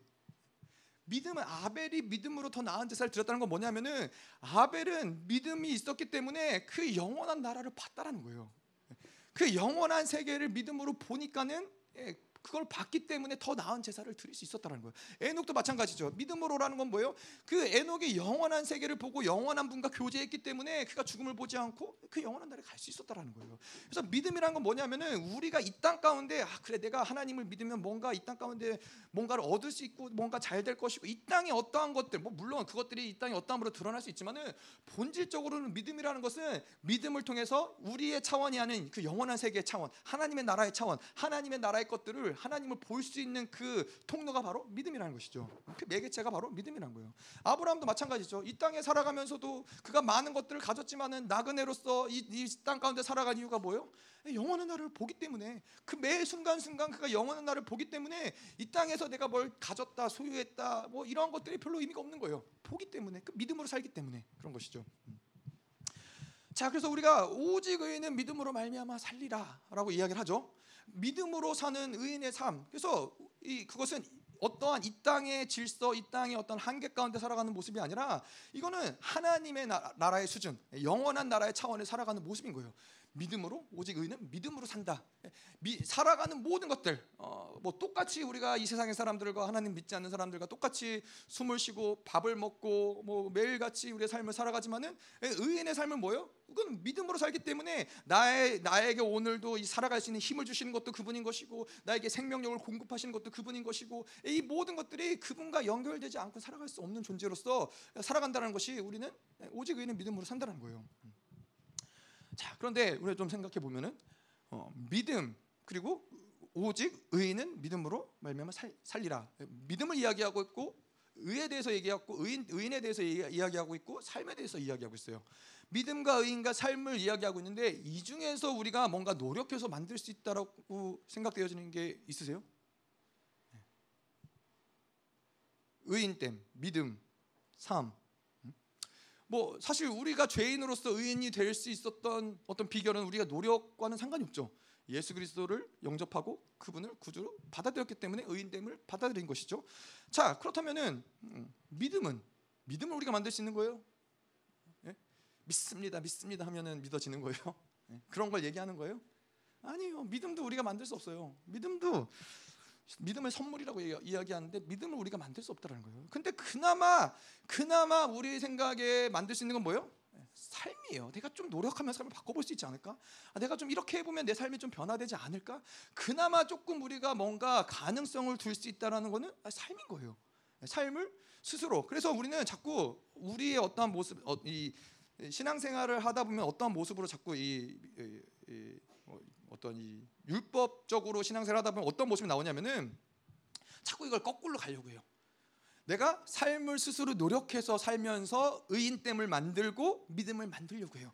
믿음은 아벨이 믿음으로 더 나은 제사를 드렸다는 건 뭐냐면은 아벨은 믿음이 있었기 때문에 그 영원한 나라를 봤다라는 거예요. 그 영원한 세계를 믿음으로 보니까는 예, 그걸 봤기 때문에 더 나은 제사를 드릴 수 있었다는 거예요. 에녹도 마찬가지죠. 믿음으로라는 건 뭐예요? 그 에녹의 영원한 세계를 보고 영원한 분과 교제했기 때문에 그가 죽음을 보지 않고 그 영원한 날에 갈 수 있었다라는 거예요. 그래서 믿음이라는 건 뭐냐면은 우리가 이 땅 가운데 아 그래 내가 하나님을 믿으면 뭔가 이 땅 가운데 뭔가를 얻을 수 있고 뭔가 잘 될 것이고 이 땅에 어떠한 것들 뭐 물론 그것들이 이 땅에 어떠함으로 드러날 수 있지만은 본질적으로는 믿음이라는 것은 믿음을 통해서 우리의 차원이 아닌 그 영원한 세계의 차원, 하나님의 나라의 차원, 하나님의 나라의 것들을 하나님을 볼 수 있는 그 통로가 바로 믿음이라는 것이죠. 그 매개체가 바로 믿음이라는 거예요. 아브라함도 마찬가지죠. 이 땅에 살아가면서도 그가 많은 것들을 가졌지만은 나그네로서 이땅 가운데 살아간 이유가 뭐예요? 영원한 나를 보기 때문에 그 매 순간 순간 그가 영원한 나를 보기 때문에 이 땅에서 내가 뭘 가졌다 소유했다 뭐 이런 것들이 별로 의미가 없는 거예요. 보기 때문에 그 믿음으로 살기 때문에 그런 것이죠. 음. 자, 그래서 우리가 오직 의인은 믿음으로 말미암아 살리라라고 이야기를 하죠. 믿음으로 사는 의인의 삶. 그래서 이 그것은 어떠한 이 땅의 질서, 이 땅의 어떤 한계 가운데 살아가는 모습이 아니라 이거는 하나님의 나라의 수준, 영원한 나라의 차원에 살아가는 모습인 거예요. 믿음으로 오직 의는 믿음으로 산다. 미, 살아가는 모든 것들 어, 뭐 똑같이 우리가 이 세상의 사람들과 하나님 믿지 않는 사람들과 똑같이 숨을 쉬고 밥을 먹고 뭐 매일 같이 우리의 삶을 살아가지만은 의인의 삶은 뭐요? 그건 믿음으로 살기 때문에 나의 나에게 오늘도 이 살아갈 수 있는 힘을 주시는 것도 그분인 것이고 나에게 생명력을 공급하시는 것도 그분인 것이고 이 모든 것들이 그분과 연결되지 않고 살아갈 수 없는 존재로서 살아간다는 것이 우리는 오직 의인은 믿음으로 산다는 거예요. 자, 그런데 우리가 좀 생각해 보면은 어, 믿음 그리고 오직 의인은 믿음으로 말미암아 살리라. 믿음을 이야기하고 있고 의에 대해서 얘기하고 의인 의인에 대해서 이야기하고 있고 삶에 대해서 이야기하고 있어요. 믿음과 의인과 삶을 이야기하고 있는데 이 중에서 우리가 뭔가 노력해서 만들 수 있다라고 생각되어지는 게 있으세요? 네. 의인됨, 믿음, 삶, 뭐 사실 우리가 죄인으로서 의인이 될 수 있었던 어떤 비결은 우리가 노력과는 상관이 없죠. 예수 그리스도를 영접하고 그분을 구주로 받아들였기 때문에 의인됨을 받아들인 것이죠. 자 그렇다면은 음, 믿음은 믿음을 우리가 만들 수 있는 거예요? 예? 믿습니다, 믿습니다 하면은 믿어지는 거예요? 예? 그런 걸 얘기하는 거예요? 아니요. 믿음도 우리가 만들 수 없어요. 믿음도 믿음을 선물이라고 이야기하는데 믿음을 우리가 만들 수 없다는 거예요. 근데 그나마 그나마 우리 생각에 만들 수 있는 건 뭐예요? 삶이에요. 내가 좀 노력하면 삶을 바꿔볼 수 있지 않을까? 아, 내가 좀 이렇게 해보면 내 삶이 좀 변화되지 않을까? 그나마 조금 우리가 뭔가 가능성을 둘 수 있다라는 거는 삶인 거예요. 삶을 스스로. 그래서 우리는 자꾸 우리의 어떠한 모습, 어, 이 신앙생활을 하다 보면 어떠한 모습으로 자꾸 이, 이, 이 어, 어떤 이 율법적으로 신앙생활 하다 보면 어떤 모습이 나오냐면은 자꾸 이걸 거꾸로 가려고 해요. 내가 삶을 스스로 노력해서 살면서 의인됨을 만들고 믿음을 만들려고 해요.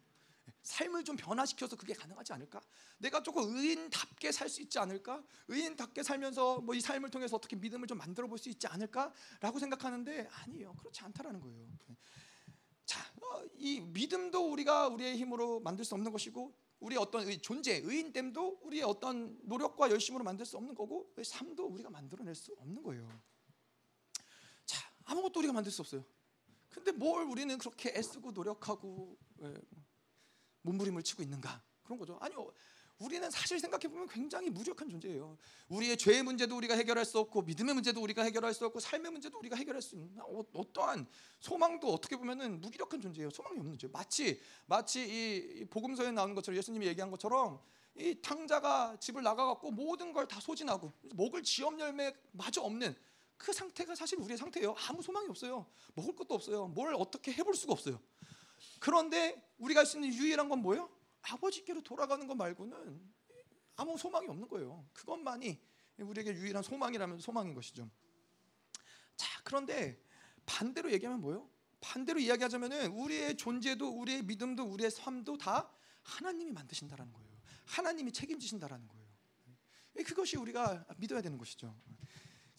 삶을 좀 변화시켜서 그게 가능하지 않을까? 내가 조금 의인답게 살 수 있지 않을까? 의인답게 살면서 뭐 이 삶을 통해서 어떻게 믿음을 좀 만들어 볼 수 있지 않을까?라고 생각하는데 아니에요. 그렇지 않다라는 거예요. 자, 어, 이 믿음도 우리가 우리의 힘으로 만들 수 없는 것이고 우리의 어떤 존재, 의인됨도 우리의 어떤 노력과 열심으로 만들 수 없는 거고 삶도 우리가 만들어낼 수 없는 거예요. 자, 아무것도 우리가 만들 수 없어요. 근데 뭘 우리는 그렇게 애쓰고 노력하고 예, 몸부림을 치고 있는가? 그런 거죠. 아니요. 우리는 사실 생각해 보면 굉장히 무력한 존재예요. 우리의 죄의 문제도 우리가 해결할 수 없고 믿음의 문제도 우리가 해결할 수 없고 삶의 문제도 우리가 해결할 수 있는 어, 어떠한 소망도 어떻게 보면은 무기력한 존재예요. 소망이 없는 존재. 마치 마치 이 복음서에 나오는 것처럼 예수님이 얘기한 것처럼 이 탕자가 집을 나가 갖고 모든 걸 다 소진하고 먹을 지업 열매 마저 없는 그 상태가 사실 우리의 상태예요. 아무 소망이 없어요. 먹을 것도 없어요. 뭘 어떻게 해볼 수가 없어요. 그런데 우리가 할 수 있는 유일한 건 뭐예요? 아버지께로 돌아가는 것 말고는 아무 소망이 없는 거예요. 그것만이 우리에게 유일한 소망이라면 소망인 것이죠. 자, 그런데 반대로 얘기하면 뭐예요? 반대로 이야기하자면은 우리의 존재도 우리의 믿음도 우리의 삶도 다 하나님이 만드신다라는 거예요. 하나님이 책임지신다라는 거예요. 그것이 우리가 믿어야 되는 것이죠.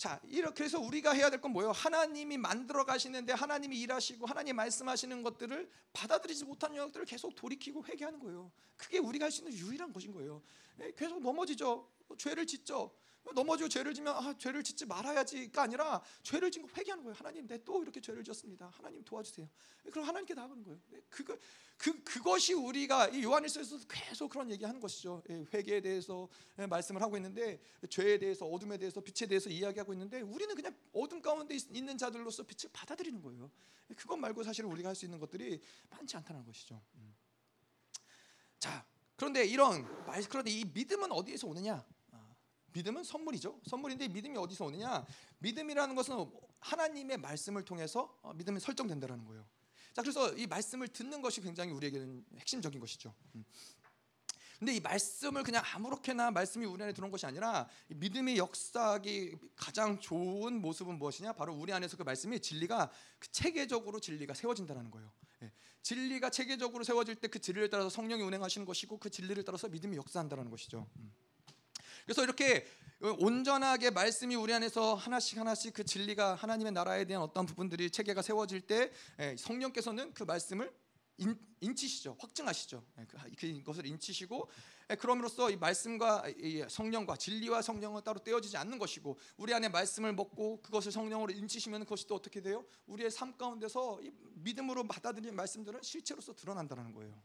자, 이렇게 해서 우리가 해야 될 건 뭐예요? 하나님이 만들어 가시는데 하나님이 일하시고 하나님 말씀하시는 것들을 받아들이지 못한 영역들을 계속 돌이키고 회개하는 거예요. 그게 우리가 할 수 있는 유일한 것인 거예요. 예, 계속 넘어지죠. 죄를 짓죠. 넘어지고 죄를 지면 아, 죄를 짓지 말아야지가 아니라 죄를 짓고 회개하는 거예요. 하나님, 내 또 이렇게 죄를 지었습니다. 하나님 도와주세요. 그럼 하나님께 나가는 거예요. 그거 그 그것이 우리가 이 요한일서에서 계속 그런 얘기하는 것이죠. 회개에 대해서 말씀을 하고 있는데 죄에 대해서 어둠에 대해서 빛에 대해서 이야기하고 있는데 우리는 그냥 어둠 가운데 있는 자들로서 빛을 받아들이는 거예요. 그것 말고 사실 우리가 할 수 있는 것들이 많지 않다는 것이죠. 음. 자, 그런데 이런 말 그런데 이 믿음은 어디에서 오느냐? 믿음은 선물이죠. 선물인데 믿음이 어디서 오느냐? 믿음이라는 것은 하나님의 말씀을 통해서 어, 믿음이 설정된다라는 거예요. 자, 그래서 이 말씀을 듣는 것이 굉장히 우리에게는 핵심적인 것이죠. 음. 근데 이 말씀을 그냥 아무렇게나 말씀이 우리 안에 들어온 것이 아니라 믿음의 역사하기 가장 좋은 모습은 무엇이냐? 바로 우리 안에서 그 말씀이 진리가 그 체계적으로 진리가 세워진다는 거예요. 예. 진리가 체계적으로 세워질 때 그 진리를 따라서 성령이 운행하시는 것이고 그 진리를 따라서 믿음이 역사한다는 것이죠. 음. 그래서 이렇게 온전하게 말씀이 우리 안에서 하나씩 하나씩 그 진리가 하나님의 나라에 대한 어떤 부분들이 체계가 세워질 때 예, 성령께서는 그 말씀을 인, 인치시죠, 확증하시죠. 예, 그, 그것을 인치시고 예, 그럼으로써 이 말씀과 이 성령과 진리와 성령은 따로 떼어지지 않는 것이고 우리 안에 말씀을 먹고 그것을 성령으로 인치시면 그것이 또 어떻게 돼요? 우리의 삶 가운데서 믿음으로 받아들인 말씀들은 실체로서 드러난다는 거예요.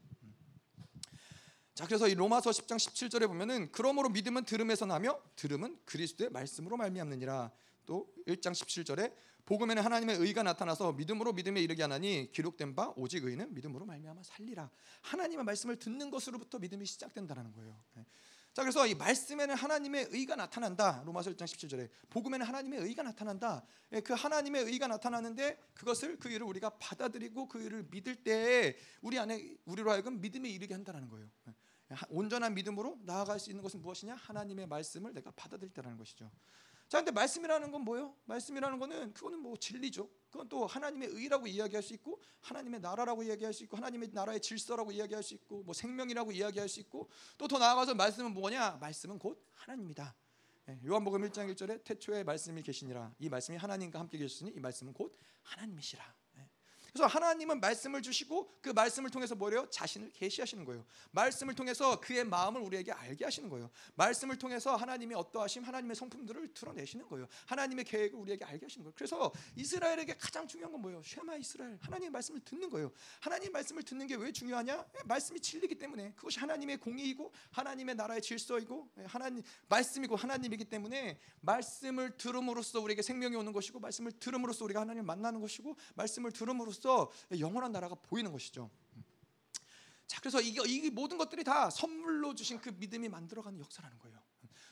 자, 그래서 이 로마서 10장 17절에 보면은 그러므로 믿음은 들음에서 나며 들음은 그리스도의 말씀으로 말미암느니라. 또 1장 17절에 복음에는 하나님의 의가 나타나서 믿음으로 믿음에 이르게 하나니 기록된 바 오직 의는 믿음으로 말미암아 살리라. 하나님의 말씀을 듣는 것으로부터 믿음이 시작된다라는 거예요. 네. 자, 그래서 이 말씀에는 하나님의 의가 나타난다. 로마서 1장 17절에 복음에는 하나님의 의가 나타난다. 예, 그 하나님의 의가 나타나는데 그것을 그 일을 우리가 받아들이고 그 일을 믿을 때 우리 안에 우리로 하여금 믿음에 이르게 한다는 거예요. 네. 온전한 믿음으로 나아갈 수 있는 것은 무엇이냐? 하나님의 말씀을 내가 받아들일 때라는 것이죠. 자, 근데 말씀이라는 건 뭐예요? 말씀이라는 거는 그거는 뭐 진리죠. 그건 또 하나님의 의라고 이야기할 수 있고 하나님의 나라라고 이야기할 수 있고 하나님의 나라의 질서라고 이야기할 수 있고 뭐 생명이라고 이야기할 수 있고 또 더 나아가서 말씀은 뭐냐? 말씀은 곧 하나님이다. 예, 요한복음 1장 1절에 태초에 말씀이 계시니라. 이 말씀이 하나님과 함께 계셨으니 이 말씀은 곧 하나님이시라. 예. 그래서 하나님은 말씀을 주시고 그 말씀을 통해서 뭐래요? 자신을 계시하시는 거예요. 말씀을 통해서 그의 마음을 우리에게 알게 하시는 거예요. 말씀을 통해서 하나님의 어떠하심, 하나님의 성품들을 드러내시는 거예요. 하나님의 계획을 우리에게 알게 하시는 거예요. 그래서 이스라엘에게 가장 중요한 건 뭐예요? 쉐마 이스라엘. 하나님의 말씀을 듣는 거예요. 하나님 말씀을 듣는 게 왜 중요하냐? 말씀이 진리기 때문에 그것이 하나님의 공의이고 하나님의 나라의 질서이고 하나님 말씀이고 하나님이기 때문에 말씀을 들음으로써 우리에게 생명이 오는 것이고 말씀을 들음으로써 우리가 하나님을 만나는 것이고 말씀을 들음으로써 영원한 나라가 보이는 것이죠. 자, 그래서 이게 이 모든 것들이 다 선물로 주신 그 믿음이 만들어가는 역사라는 거예요.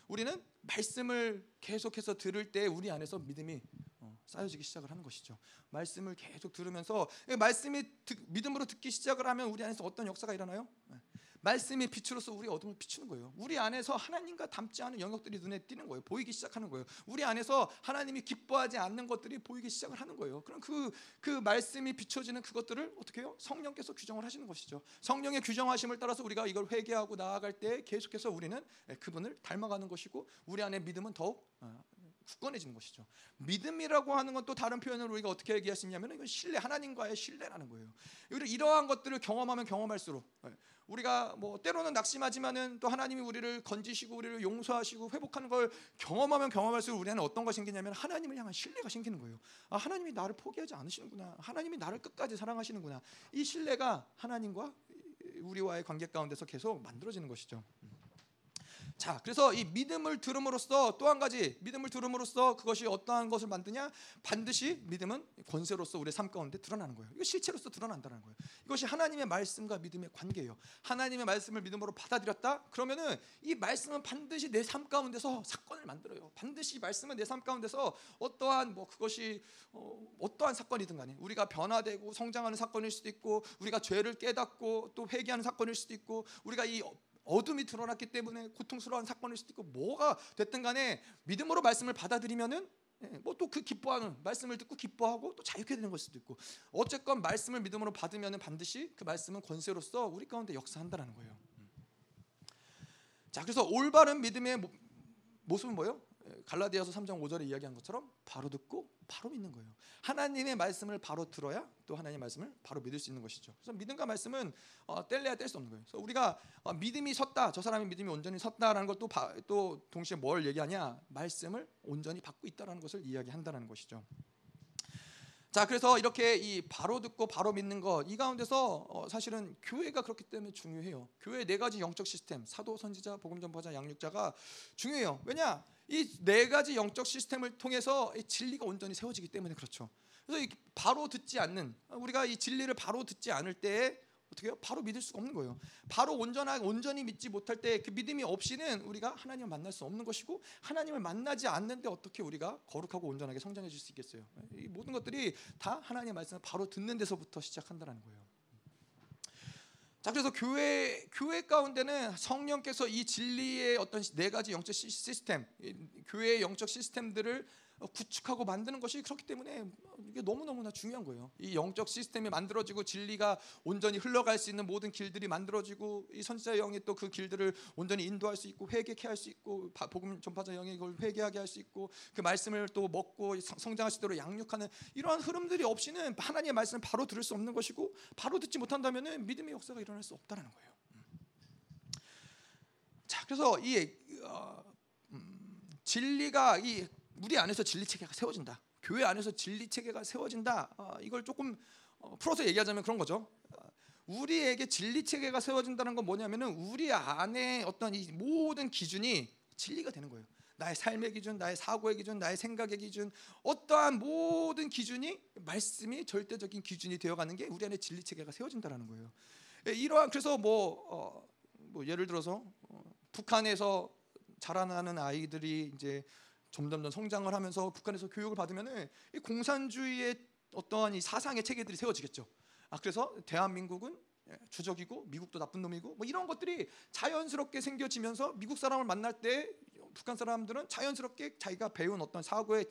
우리는 말씀을 계속해서 들을 때 우리 안에서 믿음이 어, 쌓여지기 시작을 하는 것이죠. 말씀을 계속 들으면서 말씀이 믿음으로 듣기 시작을 하면 우리 안에서 어떤 역사가 일어나요? 말씀의 빛으로서 우리 어둠을 비추는 거예요. 우리 안에서 하나님과 닮지 않은 영역들이 눈에 띄는 거예요. 보이기 시작하는 거예요. 우리 안에서 하나님이 기뻐하지 않는 것들이 보이기 시작을 하는 거예요. 그럼 그, 그 말씀이 비춰지는 그것들을 어떻게 해요? 성령께서 규정을 하시는 것이죠. 성령의 규정하심을 따라서 우리가 이걸 회개하고 나아갈 때 계속해서 우리는 그분을 닮아가는 것이고 우리 안에 믿음은 더욱 어, 굳건해지는 것이죠. 믿음이라고 하는 건 또 다른 표현으로 우리가 어떻게 얘기할 수 있냐면 이건 신뢰, 하나님과의 신뢰라는 거예요. 이러한 것들을 경험하면 경험할수록 우리가 뭐 때로는 낙심하지만은 또 하나님이 우리를 건지시고 우리를 용서하시고 회복하는 걸 경험하면 경험할수록 우리는 어떤 것이 생기냐면 하나님을 향한 신뢰가 생기는 거예요. 아, 하나님이 나를 포기하지 않으시는구나. 하나님이 나를 끝까지 사랑하시는구나. 이 신뢰가 하나님과 우리와의 관계 가운데서 계속 만들어지는 것이죠. 자, 그래서 이 믿음을 들음으로써 또 한 가지 믿음을 들음으로써 그것이 어떠한 것을 만드냐? 반드시 믿음은 권세로서 우리의 삶 가운데 드러나는 거예요. 이거 실체로서 드러난다는 거예요. 이것이 하나님의 말씀과 믿음의 관계예요. 하나님의 말씀을 믿음으로 받아들였다. 그러면은 이 말씀은 반드시 내 삶 가운데서 사건을 만들어요. 반드시 말씀은 내 삶 가운데서 어떠한 뭐 그것이 어, 어떠한 사건이든 간에 우리가 변화되고 성장하는 사건일 수도 있고 우리가 죄를 깨닫고 또 회개하는 사건일 수도 있고 우리가 이 어둠이 드러났기 때문에 고통스러운 사건일 수도 있고 뭐가 됐든 간에 믿음으로 말씀을 받아들이면은 예, 뭐또 그 기뻐하는 말씀을 듣고 기뻐하고 또 자유케 되는 것 수도 있고 어쨌건 말씀을 믿음으로 받으면은 반드시 그 말씀은 권세로서 우리 가운데 역사한다라는 거예요. 자 그래서 올바른 믿음의 모습은 뭐예요? 예, 갈라디아서 3장 5절에 이야기한 것처럼 바로 듣고 바로 믿는 거예요. 하나님의 말씀을 바로 들어야 또 하나님의 말씀을 바로 믿을 수 있는 것이죠. 그래서 믿음과 말씀은 어, 뗄래야 뗄 수 없는 거예요. 그래서 우리가 어, 믿음이 섰다, 저 사람의 믿음이 온전히 섰다라는 것도 바, 또 동시에 뭘 얘기하냐? 말씀을 온전히 받고 있다라는 것을 이야기한다는 것이죠. 자, 그래서 이렇게 이 바로 듣고 바로 믿는 것 이 가운데서 어, 사실은 교회가 그렇기 때문에 중요해요. 교회 네 가지 영적 시스템, 사도, 선지자, 복음 전파자, 양육자가 중요해요. 왜냐? 이 네 가지 영적 시스템을 통해서 진리가 온전히 세워지기 때문에 그렇죠. 그래서 바로 듣지 않는 우리가 이 진리를 바로 듣지 않을 때 어떻게 해요? 바로 믿을 수가 없는 거예요. 바로 온전하게 온전히 믿지 못할 때 그 믿음이 없이는 우리가 하나님을 만날 수 없는 것이고 하나님을 만나지 않는데 어떻게 우리가 거룩하고 온전하게 성장해질 수 있겠어요? 이 모든 것들이 다 하나님의 말씀을 바로 듣는 데서부터 시작한다는 거예요. 자 그래서 교회 교회 가운데는 성령께서 이 진리의 어떤 네 가지 영적 시스템, 교회의 영적 시스템들을 구축하고 만드는 것이 그렇기 때문에 이게 너무너무나 중요한 거예요. 이 영적 시스템이 만들어지고 진리가 온전히 흘러갈 수 있는 모든 길들이 만들어지고 이 선지자 영이 또 그 길들을 온전히 인도할 수 있고 회개케 할 수 있고 복음 전파자 영이 그걸 회개하게 할 수 있고 그 말씀을 또 먹고 있도록 양육하는 이러한 흐름들이 없이는 하나님의 말씀을 바로 들을 수 없는 것이고 바로 듣지 못한다면은 믿음의 역사가 일어날 수 없다는 거예요. 음. 자, 그래서 이 어, 음, 진리가 이 우리 안에서 진리 체계가 세워진다. 교회 안에서 진리 체계가 세워진다. 어, 이걸 조금 어, 풀어서 얘기하자면 그런 거죠. 어, 우리에게 진리 체계가 세워진다는 건 뭐냐면은 우리 안에 어떤 이 모든 기준이 진리가 되는 거예요. 나의 삶의 기준, 나의 사고의 기준, 나의 생각의 기준, 어떠한 모든 기준이 말씀이 절대적인 기준이 되어가는 게 우리 안에 진리 체계가 세워진다라는 거예요. 예, 이러한 그래서 뭐, 어, 뭐 예를 들어서 어, 북한에서 자라나는 아이들이 이제 점점점 성장을 하면서 북한에서 교육을 받으면은 이 공산주의의 어떠한 이 사상의 체계들이 세워지겠죠. 아 그래서 대한민국은 예, 주적이고 미국도 나쁜 놈이고 뭐 이런 것들이 자연스럽게 생겨지면서 미국 사람을 만날 때 북한 사람들은 자연스럽게 자기가 배운 어떤 사고의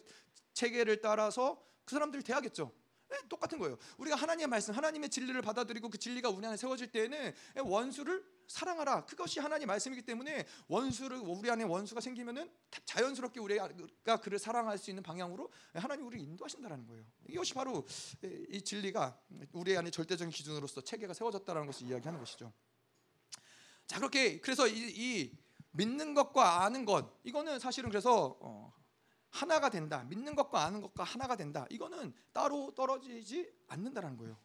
체계를 따라서 그 사람들을 대하겠죠. 네, 똑같은 거예요. 우리가 하나님의 말씀, 하나님의 진리를 받아들이고 그 진리가 우리 안에 세워질 때에는 원수를 사랑하라. 그것이 하나님 말씀이기 때문에 원수를 우리 안에 원수가 생기면은 자연스럽게 우리가 그를 사랑할 수 있는 방향으로 하나님 우리를 인도하신다라는 거예요. 이것이 바로 이 진리가 우리 안에 절대적인 기준으로서 체계가 세워졌다라는 것을 이야기하는 것이죠. 자 그렇게 그래서 이, 이 믿는 것과 아는 것 이거는 사실은 그래서 어, 하나가 된다. 믿는 것과 아는 것과 하나가 된다. 이거는 따로 떨어지지 않는다라는 거예요.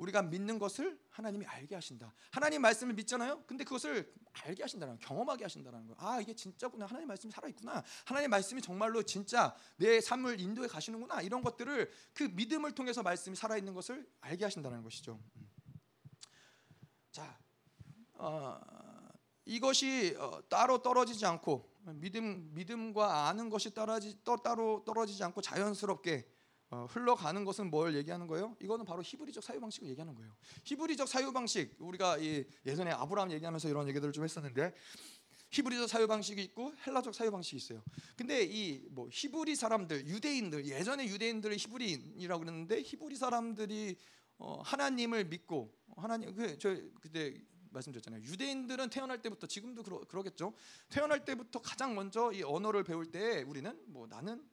우리가 믿는 것을 하나님이 알게 하신다. 하나님 말씀을 믿잖아요. 근데 그것을 알게 하신다는 경험하게 하신다는 거예요. 아 이게 진짜구나. 하나님 말씀이 살아 있구나. 하나님 말씀이 정말로 진짜 내 삶을 인도해 가시는구나. 이런 것들을 그 믿음을 통해서 말씀이 살아 있는 것을 알게 하신다는 것이죠. 자, 어, 이것이 어, 따로 떨어지지 않고 믿음 믿음과 아는 것이 떨어지 따로 떨어지지 않고 자연스럽게 어, 흘러가는 것은 뭘 얘기하는 거예요? 이거는 바로 히브리적 사유 방식을 얘기하는 거예요. 히브리적 사유 방식 우리가 이 예전에 아브라함 얘기하면서 이런 얘기들을 좀 했었는데 히브리적 사유 방식이 있고 헬라적 사유 방식이 있어요. 근데 이 뭐 히브리 사람들 유대인들 예전에 유대인들을 히브리인이라고 그랬는데 히브리 사람들이 어, 하나님을 믿고 하나님 그저 그때 말씀드렸잖아요. 유대인들은 태어날 때부터 지금도 그러, 그러겠죠. 태어날 때부터 가장 먼저 이 언어를 배울 때 우리는 뭐 나는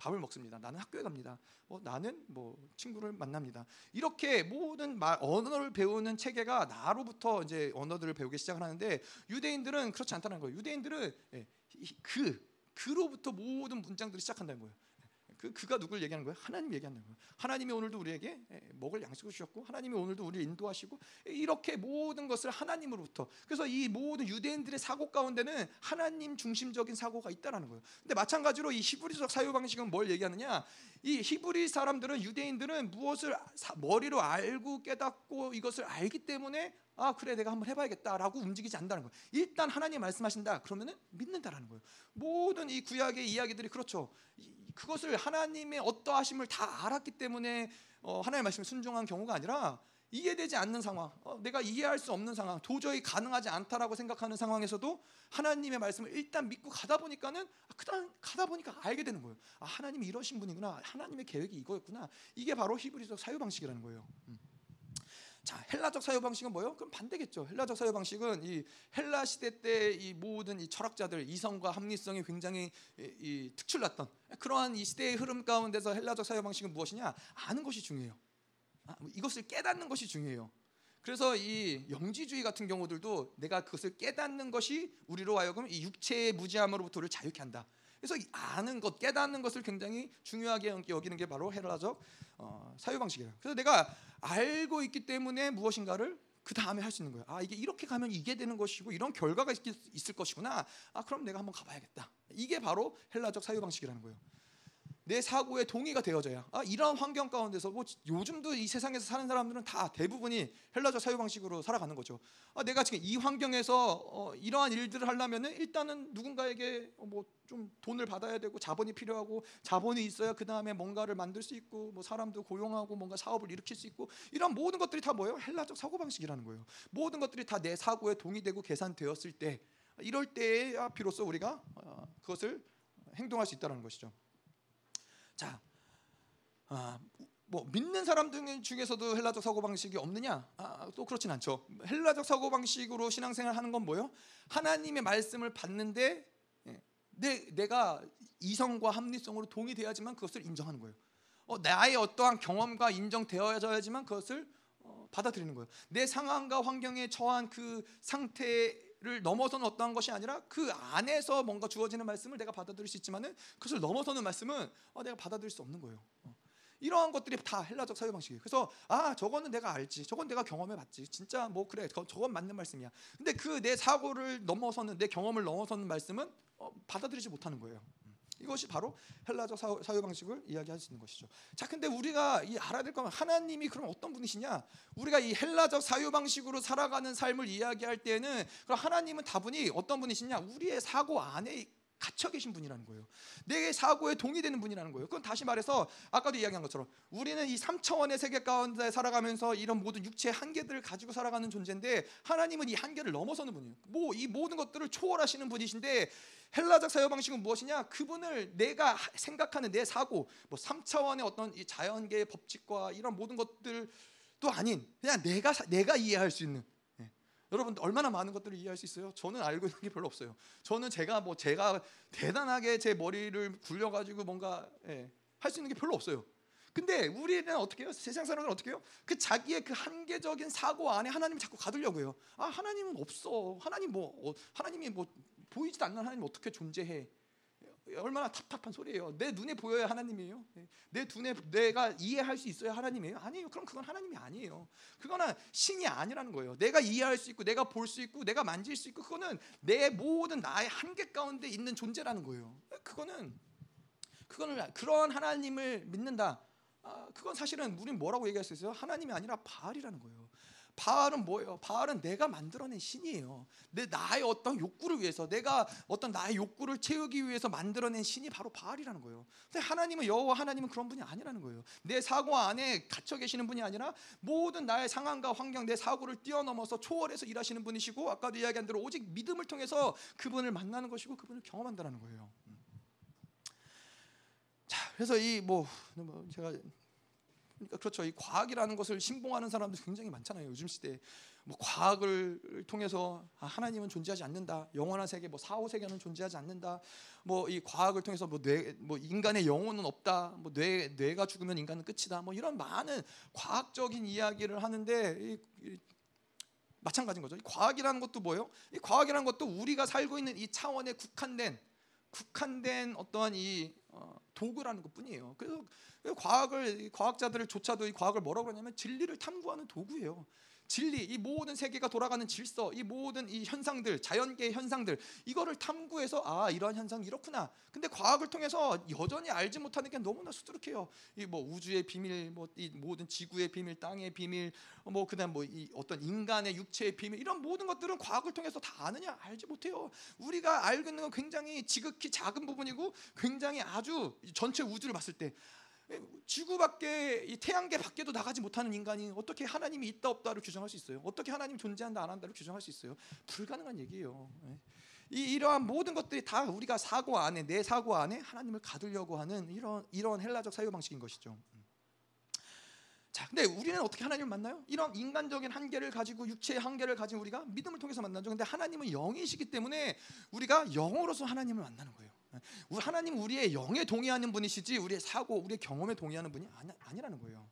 밥을 먹습니다. 나는 학교에 갑니다. 뭐 나는 뭐 친구를 만납니다. 이렇게 모든 말 언어를 배우는 체계가 나로부터 이제 언어들을 배우기 시작을 하는데 유대인들은 그렇지 않다는 거예요. 유대인들은 예, 그 그로부터 모든 문장들이 시작한다는 거예요. 그 그가 누굴 얘기하는 거예요? 하나님 얘기하는 거예요. 하나님이 오늘도 우리에게 예, 먹을 양식을 주셨고 하나님이 오늘도 우리를 인도하시고 이렇게 모든 것을 하나님으로부터 그래서 이 모든 유대인들의 사고 가운데는 하나님 중심적인 사고가 있다라는 거예요. 근데 마찬가지로 이 히브리적 사유 방식은 뭘 얘기하느냐? 이 히브리 사람들은 유대인들은 무엇을 머리로 알고 깨닫고 이것을 알기 때문에 아 그래 내가 한번 해봐야겠다라고 움직이지 않는다는 거예요. 일단 하나님 말씀하신다 그러면은 믿는다라는 거예요. 모든 이 구약의 이야기들이 그렇죠. 그것을 하나님의 어떠하심을 다 알았기 때문에 어, 하나님의 말씀에 순종한 경우가 아니라 이해되지 않는 상황, 어, 내가 이해할 수 없는 상황, 도저히 가능하지 않다라고 생각하는 상황에서도 하나님의 말씀을 일단 믿고 가다 보니까는 아, 그다 가다 보니까 알게 되는 거예요. 아, 하나님이 이러신 분이구나. 하나님의 계획이 이거였구나. 이게 바로 히브리적 사유 방식이라는 거예요. 음. 자, 헬라적 사유 방식은 뭐예요? 그럼 반대겠죠. 헬라적 사유 방식은 이 헬라 시대 때 이 모든 이 철학자들 이성과 합리성이 굉장히 이, 이 특출났던 그러한 이 시대의 흐름 가운데서 헬라적 사유 방식은 무엇이냐? 아는 것이 중요해요. 아, 뭐 이것을 깨닫는 것이 중요해요. 그래서 이 영지주의 같은 경우들도 내가 그것을 깨닫는 것이 우리로 하여금 이 육체의 무지함으로부터를 자유케 한다. 그래서 아는 것, 깨닫는 것을 굉장히 중요하게 여기는 게 바로 헬라적 어, 사유 방식이에요. 그래서 내가 알고 있기 때문에 무엇인가를 그 다음에 할 수 있는 거예요. 아 이게 이렇게 가면 이게 되는 것이고 이런 결과가 있을 것이구나. 아 그럼 내가 한번 가봐야겠다. 이게 바로 헬라적 사유 방식이라는 거예요. 내 사고에 동의가 되어져야 아, 이런 환경 가운데서 뭐 요즘도 이 세상에서 사는 사람들은 다 대부분이 헬라적 사유 방식으로 살아가는 거죠. 아, 내가 지금 이 환경에서 어, 이러한 일들을 하려면은 일단은 누군가에게 어, 뭐좀 돈을 받아야 되고 자본이 필요하고 자본이 있어야 그 다음에 뭔가를 만들 수 있고 뭐 사람도 고용하고 뭔가 사업을 일으킬 수 있고 이런 모든 것들이 다 뭐예요? 헬라적 사고 방식이라는 거예요. 모든 것들이 다 내 사고에 동의되고 계산되었을 때 이럴 때야 비로소 우리가 어, 그것을 행동할 수 있다는 것이죠. 자, 아, 뭐 믿는 사람들 중에서도 헬라적 사고 방식이 없느냐? 아, 또 그렇진 않죠. 헬라적 사고 방식으로 신앙생활 하는 건 뭐요? 하나님의 말씀을 받는데 예, 내 내가 이성과 합리성으로 동의돼야지만 그것을 인정하는 거예요. 어, 나의 어떠한 경험과 인정되어야지만 그것을 어, 받아들이는 거예요. 내 상황과 환경에 처한 그 상태 를 넘어서는 어떠한 것이 아니라 그 안에서 뭔가 주어지는 말씀을 내가 받아들일 수 있지만은 그것을 넘어서는 말씀은 어, 내가 받아들일 수 없는 거예요. 어. 이러한 것들이 다 헬라적 사유 방식이에요. 그래서 아 저거는 내가 알지, 저건 내가 경험해봤지, 진짜 뭐 그래, 저건 맞는 말씀이야. 근데 그 내 사고를 넘어서는 내 경험을 넘어서는 말씀은 어, 받아들이지 못하는 거예요. 이것이 바로 헬라적 사유 방식을 이야기할 수 있는 것이죠. 자, 근데 우리가 이 알아야 될 거면 하나님이 그럼 어떤 분이시냐? 우리가 이 헬라적 사유 방식으로 살아가는 삶을 이야기할 때는 그럼 하나님은 다분히 어떤 분이시냐? 우리의 사고 안에 갇혀 계신 분이라는 거예요. 내 사고에 동의되는 분이라는 거예요. 그건 다시 말해서 아까도 이야기한 것처럼 우리는 이 3차원의 세계 가운데 살아가면서 이런 모든 육체의 한계들을 가지고 살아가는 존재인데 하나님은 이 한계를 넘어서는 분이에요. 뭐 이 모든 것들을 초월하시는 분이신데 헬라적 사유 방식은 무엇이냐? 그분을 내가 생각하는 내 사고, 뭐 3차원의 어떤 이 자연계의 법칙과 이런 모든 것들도 아닌 그냥 내가 내가 이해할 수 있는 여러분 얼마나 많은 것들을 이해할 수 있어요? 저는 알고 있는 게 별로 없어요. 저는 제가 뭐 제가 대단하게 제 머리를 굴려가지고 뭔가 예, 할수 있는 게 별로 없어요. 근데 우리는 어떻게 해요? 세상 사람들은 어떻게 해요? 그 자기의 그 한계적인 사고 안에 하나님을 자꾸 가두려고 해요. 아 하나님은 없어. 하나님 뭐 어, 하나님이 뭐 보이지도 않는 하나님 어떻게 존재해? 얼마나 답답한 소리예요. 내 눈에 보여야 하나님이에요. 내 눈에 내가 이해할 수 있어야 하나님이에요. 아니에요. 그럼 그건 하나님이 아니에요. 그거는 신이 아니라는 거예요. 내가 이해할 수 있고 내가 볼 수 있고 내가 만질 수 있고 그거는 내 모든 나의 한계 가운데 있는 존재라는 거예요. 그거는 그거는 그런 하나님을 믿는다. 아, 그건 사실은 우리는 뭐라고 얘기할 수 있어요? 하나님이 아니라 바알이라는 거예요. 바알은 뭐예요? 바알은 내가 만들어낸 신이에요. 내 나의 어떤 욕구를 위해서, 내가 어떤 나의 욕구를 채우기 위해서 만들어낸 신이 바로 바알이라는 거예요. 근데 하나님은 여호와 하나님은 그런 분이 아니라는 거예요. 내 사고 안에 갇혀 계시는 분이 아니라 모든 나의 상황과 환경, 내 사고를 뛰어넘어서 초월해서 일하시는 분이시고 아까도 이야기한 대로 오직 믿음을 통해서 그분을 만나는 것이고 그분을 경험한다는 거예요. 자, 그래서 이뭐 뭐 제가 그러니까 그렇죠. 이 과학이라는 것을 신봉하는 사람들 굉장히 많잖아요. 요즘 시대에 뭐 과학을 통해서 아, 하나님은 존재하지 않는다. 영원한 세계, 뭐 사후 세계는 존재하지 않는다. 뭐 이 과학을 통해서 뭐 뇌, 뭐 인간의 영혼은 없다. 뭐 뇌, 뇌가 죽으면 인간은 끝이다. 뭐 이런 많은 과학적인 이야기를 하는데 이, 이, 마찬가지인 거죠. 이 과학이라는 것도 뭐예요? 이 과학이라는 것도 우리가 살고 있는 이 차원에 국한된 국한된 어떠한 이 어, 도구라는 것 뿐이에요. 그래서 과학을 과학자들을 조차도 이 과학을 뭐라고 그러냐면 진리를 탐구하는 도구예요. 진리, 이 모든 세계가 돌아가는 질서, 이 모든 이 현상들, 자연계의 현상들, 이거를 탐구해서 아 이러한 현상 이렇구나. 근데 과학을 통해서 여전히 알지 못하는 게 너무나 수두룩해요. 이 뭐 우주의 비밀, 뭐 이 모든 지구의 비밀, 땅의 비밀, 뭐 그다음 뭐 이 어떤 인간의 육체의 비밀 이런 모든 것들은 과학을 통해서 다 아느냐 알지 못해요. 우리가 알고 있는 건 굉장히 지극히 작은 부분이고 굉장히 아주 전체 우주를 봤을 때 지구 밖에 이 태양계 밖에도 나가지 못하는 인간이 어떻게 하나님이 있다 없다를 규정할 수 있어요? 어떻게 하나님 존재한다 안 한다를 규정할 수 있어요? 불가능한 얘기예요. 예. 이 이러한 모든 것들이 다 우리가 사고 안에 내 사고 안에 하나님을 가두려고 하는 이런 이런 헬라적 사유 방식인 것이죠. 자, 근데 우리는 어떻게 하나님을 만나요? 이런 인간적인 한계를 가지고 육체의 한계를 가진 우리가 믿음을 통해서 만나죠. 근데 하나님은 영이시기 때문에 우리가 영으로서 하나님을 만나는 거예요. 하나님 우리의 영에 동의하는 분이시지 우리의 사고, 우리의 경험에 동의하는 분이 아니, 아니라는 거예요.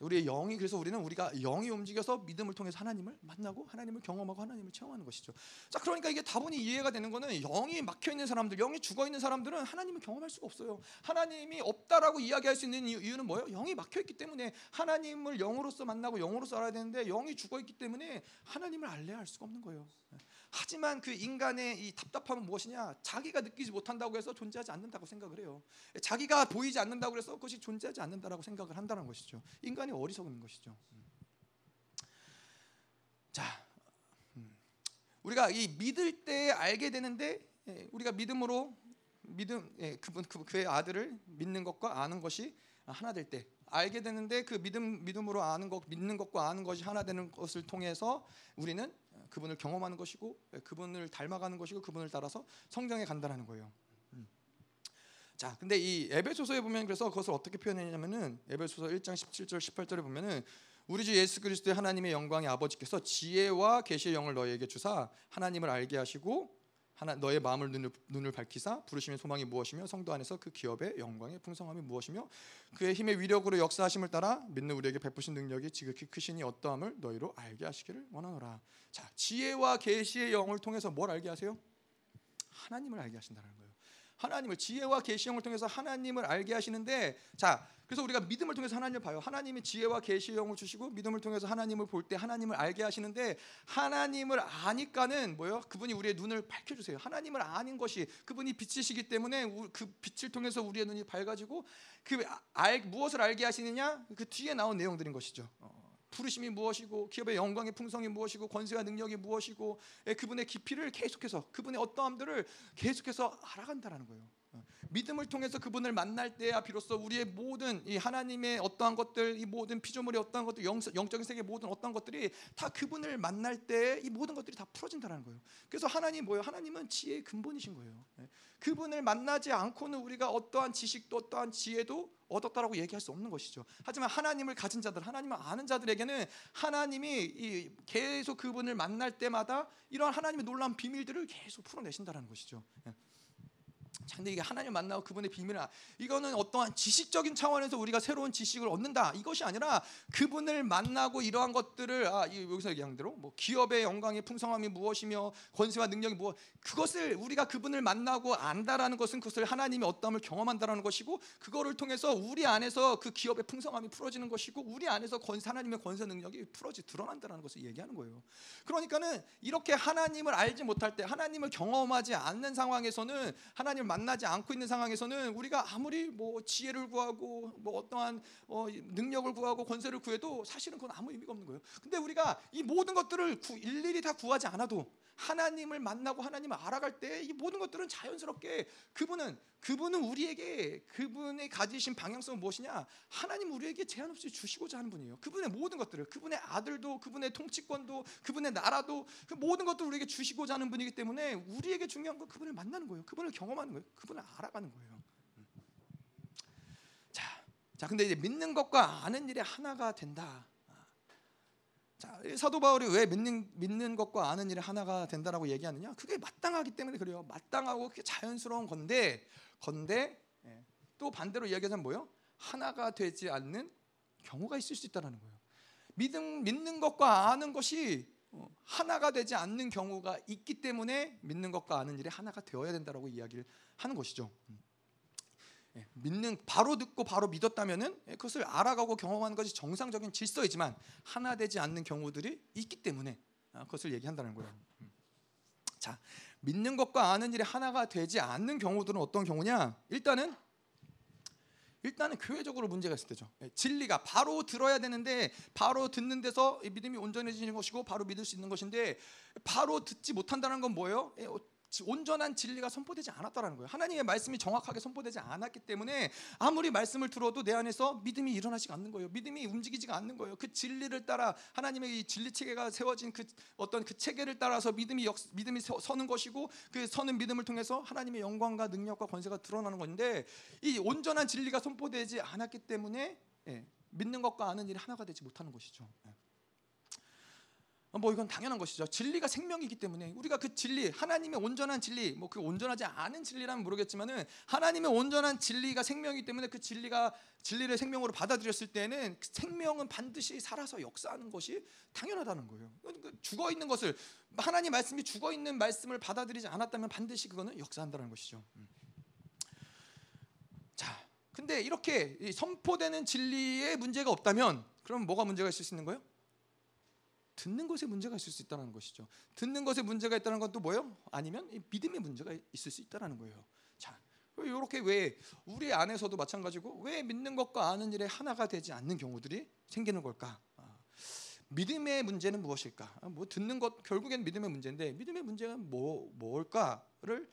우리의 영이 그래서 우리는 우리가 영이 움직여서 믿음을 통해서 하나님을 만나고 하나님을 경험하고 하나님을 체험하는 것이죠. 자, 그러니까 이게 다분히 이해가 되는 거는 영이 막혀 있는 사람들, 영이 죽어 있는 사람들은 하나님을 경험할 수가 없어요. 하나님이 없다라고 이야기할 수 있는 이유는 뭐예요? 영이 막혀 있기 때문에 하나님을 영으로서 만나고 영으로서 알아야 되는데 영이 죽어 있기 때문에 하나님을 알래야 할 수가 없는 거예요. 하지만 그 인간의 이 답답함은 무엇이냐? 자기가 느끼지 못한다고 해서 존재하지 않는다고 생각을 해요. 자기가 보이지 않는다고 해서 그것이 존재하지 않는다라고 생각을 한다는 것이죠. 인간이 어리석은 것이죠. 음. 자, 음. 우리가 이 믿을 때 알게 되는데 예, 우리가 믿음으로 믿음 예, 그분 그, 그의 아들을 믿는 것과 아는 것이 하나 될 때 알게 되는데 그 믿음 믿음으로 아는 것 믿는 것과 아는 것이 하나 되는 것을 통해서 우리는 그분을 경험하는 것이고 예, 그분을 닮아가는 것이고 그분을 따라서 성장해 간다는 거예요. 음. 자, 근데 이 에베소서에 보면 그래서 그것을 어떻게 표현했냐면은 에베소서 1장 17절 18절에 보면은 우리 주 예수 그리스도의 하나님의 영광의 아버지께서 지혜와 계시의 영을 너희에게 주사 하나님을 알게 하시고 하나 너의 마음을 눈을, 눈을 밝히사 부르심의 소망이 무엇이며 성도 안에서 그 기업의 영광의 풍성함이 무엇이며 그의 힘의 위력으로 역사하심을 따라 믿는 우리에게 베푸신 능력이 지극히 크시니 어떠함을 너희로 알게 하시기를 원하노라. 자, 지혜와 계시의 영을 통해서 뭘 알게 하세요? 하나님을 알게 하신다는 거예요. 하나님을 지혜와 계시 영을 통해서 하나님을 알게 하시는데 자 그래서 우리가 믿음을 통해서 하나님을 봐요. 하나님이 지혜와 계시 영을 주시고 믿음을 통해서 하나님을 볼 때 하나님을 알게 하시는데 하나님을 아니까는 뭐요? 그분이 우리의 눈을 밝혀 주세요. 하나님을 아는 것이 그분이 빛이시기 때문에 그 빛을 통해서 우리의 눈이 밝아지고 그 알, 무엇을 알게 하시느냐? 그 뒤에 나온 내용들인 것이죠. 어, 부르심이 무엇이고 기업의 영광의 풍성이 무엇이고 권세와 능력이 무엇이고 예, 그분의 깊이를 계속해서 그분의 어떠함들을 계속해서 알아간다라는 거예요. 믿음을 통해서 그분을 만날 때야 비로소 우리의 모든 이 하나님의 어떠한 것들, 이 모든 피조물의 어떠한 것들, 영, 영적인 세계 모든 어떠한 것들이 다 그분을 만날 때 이 모든 것들이 다 풀어진다는 거예요. 그래서 하나님 뭐예요? 하나님은 지혜의 근본이신 거예요. 예. 그분을 만나지 않고는 우리가 어떠한 지식도 어떠한 지혜도 얻었다라고 얘기할 수 없는 것이죠. 하지만 하나님을 가진 자들, 하나님을 아는 자들에게는 하나님이 계속 그분을 만날 때마다 이런 하나님의 놀라운 비밀들을 계속 풀어내신다는 것이죠. 예. 근데 이게 하나님 만나고 그분의 비밀을 이거는 어떠한 지식적인 차원에서 우리가 새로운 지식을 얻는다 이것이 아니라 그분을 만나고 이러한 것들을 아 여기서 얘기한 대로 뭐 기업의 영광의 풍성함이 무엇이며 권세와 능력이 무엇 그것을 우리가 그분을 만나고 안다라는 것은 그것을 하나님의 어떠함을 경험한다라는 것이고 그거를 통해서 우리 안에서 그 기업의 풍성함이 풀어지는 것이고 우리 안에서 권세 하나님의 권세 능력이 풀어지 드러난다라는 것을 얘기하는 거예요. 그러니까는 이렇게 하나님을 알지 못할 때 하나님을 경험하지 않는 상황에서는 하나님을 만 나지 않고 있는 상황에서는 우리가 아무리 뭐 지혜를 구하고 뭐 어떠한 어 능력을 구하고 권세를 구해도 사실은 그건 아무 의미가 없는 거예요. 근데 우리가 이 모든 것들을 구, 일일이 다 구하지 않아도 하나님을 만나고 하나님을 알아갈 때 이 모든 것들은 자연스럽게 그분은 그분은 우리에게 그분의 가지신 방향성은 무엇이냐? 하나님 우리에게 제한 없이 주시고자 하는 분이에요. 그분의 모든 것들을 그분의 아들도 그분의 통치권도 그분의 나라도 그 모든 것들을 우리에게 주시고자 하는 분이기 때문에 우리에게 중요한 건 그분을 만나는 거예요. 그분을 경험하는 거예요. 그분을 알아가는 거예요. 자, 자 근데 이제 믿는 것과 아는 일이 하나가 된다. 자, 사도 바울이 왜 믿는 믿는 것과 아는 일이 하나가 된다라고 얘기하느냐? 그게 마땅하기 때문에 그래요. 마땅하고 그게 자연스러운 건데, 건데 예, 또 반대로 이야기하자면 뭐요? 하나가 되지 않는 경우가 있을 수 있다라는 거예요. 믿음 믿는 것과 아는 것이 어, 하나가 되지 않는 경우가 있기 때문에 믿는 것과 아는 일이 하나가 되어야 된다라고 이야기를 하는 것이죠. 음. 예, 믿는 바로 듣고 바로 믿었다면은 예, 그것을 알아가고 경험하는 것이 정상적인 질서이지만 하나 되지 않는 경우들이 있기 때문에 아, 그것을 얘기한다는 거예요. 음. 자, 믿는 것과 아는 일이 하나가 되지 않는 경우들은 어떤 경우냐? 일단은 일단은 교회적으로 문제가 있을 때죠. 예, 진리가 바로 들어야 되는데 바로 듣는 데서 믿음이 온전해지는 것이고 바로 믿을 수 있는 것인데 바로 듣지 못한다는 건 뭐예요? 온전한 진리가 선포되지 않았다라는 거예요. 하나님의 말씀이 정확하게 선포되지 않았기 때문에 아무리 말씀을 들어도 내 안에서 믿음이 일어나지 않는 거예요. 믿음이 움직이지가 않는 거예요. 그 진리를 따라 하나님의 이 진리 체계가 세워진 그 어떤 그 체계를 따라서 믿음이 역, 믿음이 서는 것이고 그 서는 믿음을 통해서 하나님의 영광과 능력과 권세가 드러나는 건데 이 온전한 진리가 선포되지 않았기 때문에 예, 믿는 것과 아는 일이 하나가 되지 못하는 것이죠. 예. 뭐 이건 당연한 것이죠. 진리가 생명이기 때문에 우리가 그 진리, 하나님의 온전한 진리, 뭐 그 온전하지 않은 진리라면 모르겠지만은 하나님의 온전한 진리가 생명이기 때문에 그 진리가 진리를 생명으로 받아들였을 때는 그 생명은 반드시 살아서 역사하는 것이 당연하다는 거예요. 그 죽어 있는 것을 하나님 말씀이 죽어 있는 말씀을 받아들이지 않았다면 반드시 그거는 역사한다는 것이죠. 음. 자, 근데 이렇게 선포되는 진리에 문제가 없다면 그럼 뭐가 문제가 있을 수 있는 거예요? 듣는 것에 문제가 있을 수 있다는 것이죠. 듣는 것에 문제가 있다는 건 또 뭐예요? 아니면 믿음의 문제가 있을 수 있다는 거예요. 자, 이렇게 왜 우리 안에서도 마찬가지고 왜 믿는 것과 아는 일에 하나가 되지 않는 경우들이 생기는 걸까? 아, 믿음의 문제는 무엇일까? 아, 뭐 듣는 것 결국엔 믿음의 문제인데 믿음의 문제가 뭐 뭘까를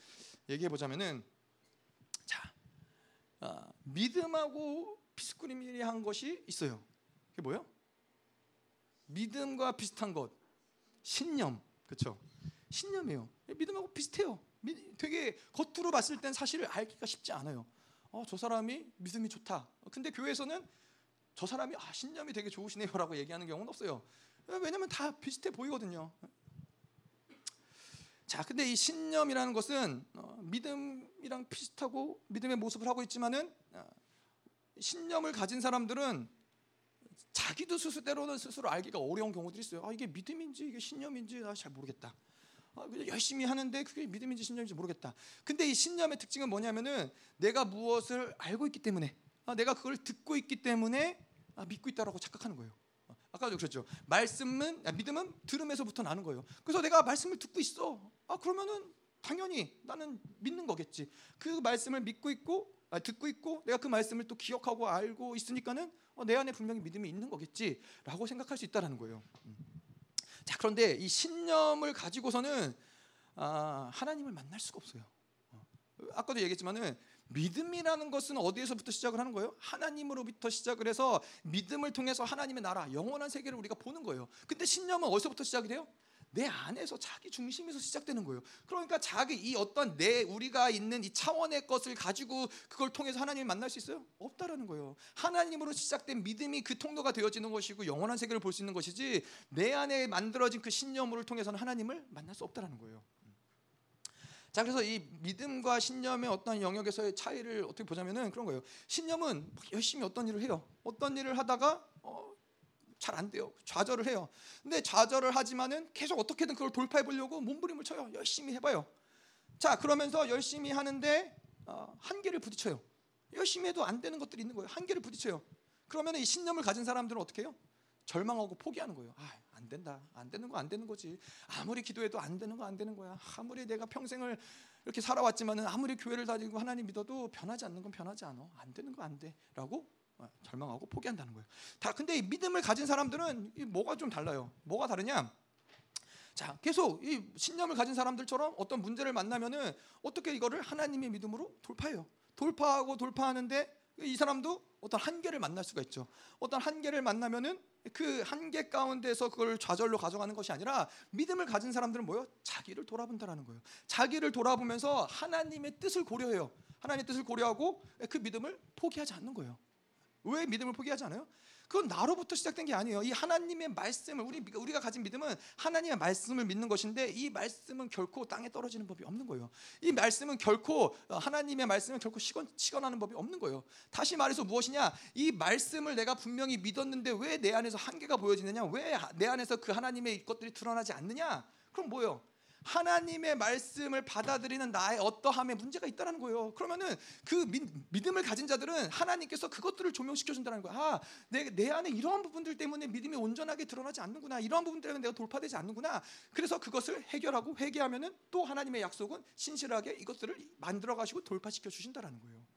얘기해 보자면은 자, 아, 믿음하고 비스꾸리미한 것이 있어요. 그게 뭐요? 믿음과 비슷한 것. 신념. 그렇죠 신념이에요. 믿음하고 비슷해요. 되게 겉으로 봤을 땐 사실을 알기가 쉽지 않아요. 어, 저 사람이 믿음이 좋다. 근데 교회에서는 저 사람이 아, 신념이 되게 좋으시네요라고 얘기하는 경우는 없어요. 왜냐면 다 비슷해 보이거든요. 자 근데 이 신념이라는 것은 어, 믿음이랑 비슷하고 믿음의 모습을 하고 있지만은 어, 신념을 가진 사람들은 자기도 스스로 때로는 스스로 알기가 어려운 경우들이 있어요. 아 이게 믿음인지 이게 신념인지 잘 모르겠다. 아, 열심히 하는데 그게 믿음인지 신념인지 모르겠다. 근데 이 신념의 특징은 뭐냐면은 내가 무엇을 알고 있기 때문에 아, 내가 그걸 듣고 있기 때문에 아, 믿고 있다라고 착각하는 거예요. 아, 아까도 그랬죠. 말씀은 아, 믿음은 들음에서부터 나는 거예요. 그래서 내가 말씀을 듣고 있어. 아 그러면은 당연히 나는 믿는 거겠지. 그 말씀을 믿고 있고 아, 듣고 있고 내가 그 말씀을 또 기억하고 알고 있으니까는 어, 내 안에 분명히 믿음이 있는 거겠지라고 생각할 수 있다라는 거예요. 음. 자 그런데 이 신념을 가지고서는 아, 하나님을 만날 수가 없어요. 어, 아까도 얘기했지만은 믿음이라는 것은 어디에서부터 시작을 하는 거예요? 하나님으로부터 시작을 해서 믿음을 통해서 하나님의 나라, 영원한 세계를 우리가 보는 거예요. 근데 신념은 어디서부터 시작이 돼요? 내 안에서 자기 중심에서 시작되는 거예요. 그러니까 자기 이 어떤 내 우리가 있는 이 차원의 것을 가지고 그걸 통해서 하나님을 만날 수 있어요? 없다라는 거예요. 하나님으로 시작된 믿음이 그 통로가 되어지는 것이고 영원한 세계를 볼 수 있는 것이지 내 안에 만들어진 그 신념을 통해서는 하나님을 만날 수 없다라는 거예요. 자 그래서 이 믿음과 신념의 어떤 영역에서의 차이를 어떻게 보자면은 그런 거예요. 신념은 열심히 어떤 일을 해요. 어떤 일을 하다가 어, 잘 안 돼요. 좌절을 해요. 근데 좌절을 하지만은 계속 어떻게든 그걸 돌파해 보려고 몸부림을 쳐요. 열심히 해봐요. 자 그러면서 열심히 하는데 어, 한계를 부딪혀요. 열심히 해도 안 되는 것들이 있는 거예요. 한계를 부딪혀요. 그러면 이 신념을 가진 사람들은 어떻게 해요? 절망하고 포기하는 거예요. 아, 안 된다. 안 되는 거 안 되는 거지. 아무리 기도해도 안 되는 거 안 되는 거야. 아무리 내가 평생을 이렇게 살아왔지만은 아무리 교회를 다니고 하나님 믿어도 변하지 않는 건 변하지 않아. 안 되는 거 안 돼라고 어, 절망하고 포기한다는 거예요. 다 근데 이 믿음을 가진 사람들은 이 뭐가 좀 달라요. 뭐가 다르냐? 자, 계속 이 신념을 가진 사람들처럼 어떤 문제를 만나면은 어떻게 이거를 하나님의 믿음으로 돌파해요. 돌파하고 돌파하는데 이 사람도 어떤 한계를 만날 수가 있죠. 어떤 한계를 만나면은 그 한계 가운데서 그걸 좌절로 가져가는 것이 아니라 믿음을 가진 사람들은 뭐요? 자기를 돌아본다라는 거예요. 자기를 돌아보면서 하나님의 뜻을 고려해요. 하나님의 뜻을 고려하고 그 믿음을 포기하지 않는 거예요. 왜 믿음을 포기하지 않아요? 그건 나로부터 시작된 게 아니에요. 이 하나님의 말씀을 우리 우리가 가진 믿음은 하나님의 말씀을 믿는 것인데 이 말씀은 결코 땅에 떨어지는 법이 없는 거예요. 이 말씀은 결코 어, 하나님의 말씀은 결코 식원, 식원하는 법이 없는 거예요. 다시 말해서 무엇이냐? 이 말씀을 내가 분명히 믿었는데 왜 내 안에서 한계가 보여지느냐? 왜 내 안에서 그 하나님의 것들이 드러나지 않느냐? 그럼 뭐예요? 하나님의 말씀을 받아들이는 나의 어떠함에 문제가 있다는 거예요. 그러면은 그 믿 음을 가진 자들은 하나님께서 그것들을 조명시켜 준다는 거야. 아, 내, 내 안에 이러한 부분들 때문에 믿음이 온전하게 드러나지 않는구나. 이러한 부분 때문에 내가 돌파되지 않는구나. 그래서 그것을 해결하고 회개하면은 또 하나님의 약속은 신실하게 이것들을 만들어 가시고 돌파시켜 주신다라는 거예요.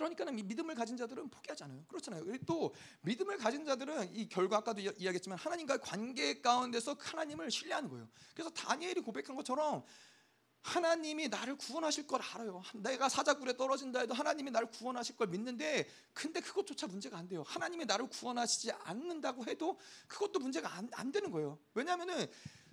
그러니까는 믿음을 가진 자들은 포기하지 않아요. 그렇잖아요. 또 믿음을 가진 자들은 이 결과 아까도 이야기했지만 하나님과의 관계 가운데서 하나님을 신뢰하는 거예요. 그래서 다니엘이 고백한 것처럼 하나님이 나를 구원하실 걸 알아요. 내가 사자굴에 떨어진다 해도 하나님이 나를 구원하실 걸 믿는데 근데 그것조차 문제가 안 돼요. 하나님이 나를 구원하시지 않는다고 해도 그것도 문제가 안, 안 되는 거예요. 왜냐하면은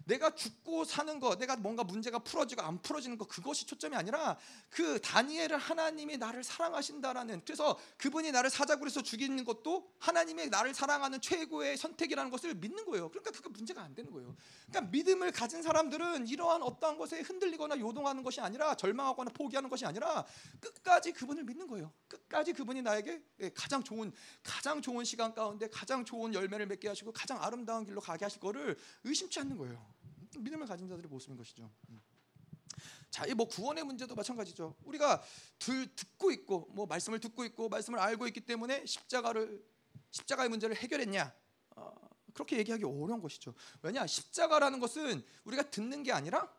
내가 죽고 사는 거, 내가 뭔가 문제가 풀어지고 안 풀어지는 거 그것이 초점이 아니라 그 다니엘을 하나님이 나를 사랑하신다라는 그래서 그분이 나를 사자굴에서 죽이는 것도 하나님의 나를 사랑하는 최고의 선택이라는 것을 믿는 거예요. 그러니까 그게 문제가 안 되는 거예요. 그러니까 믿음을 가진 사람들은 이러한 어떠한 것에 흔들리거나 요동하는 것이 아니라 절망하거나 포기하는 것이 아니라 끝까지 그분을 믿는 거예요. 끝까지 그분이 나에게 예, 가장 좋은 가장 좋은 시간 가운데 가장 좋은 열매를 맺게 하시고 가장 아름다운 길로 가게 하실 거를 의심치 않는 거예요. 믿음을 가진 자들의 모습인 것이죠. 음. 자, 이 뭐 구원의 문제도 마찬가지죠. 우리가 들, 듣고 있고 뭐 말씀을 듣고 있고 말씀을 알고 있기 때문에 십자가를 십자가의 문제를 해결했냐? 어, 그렇게 얘기하기 어려운 것이죠. 왜냐? 십자가라는 것은 우리가 듣는 게 아니라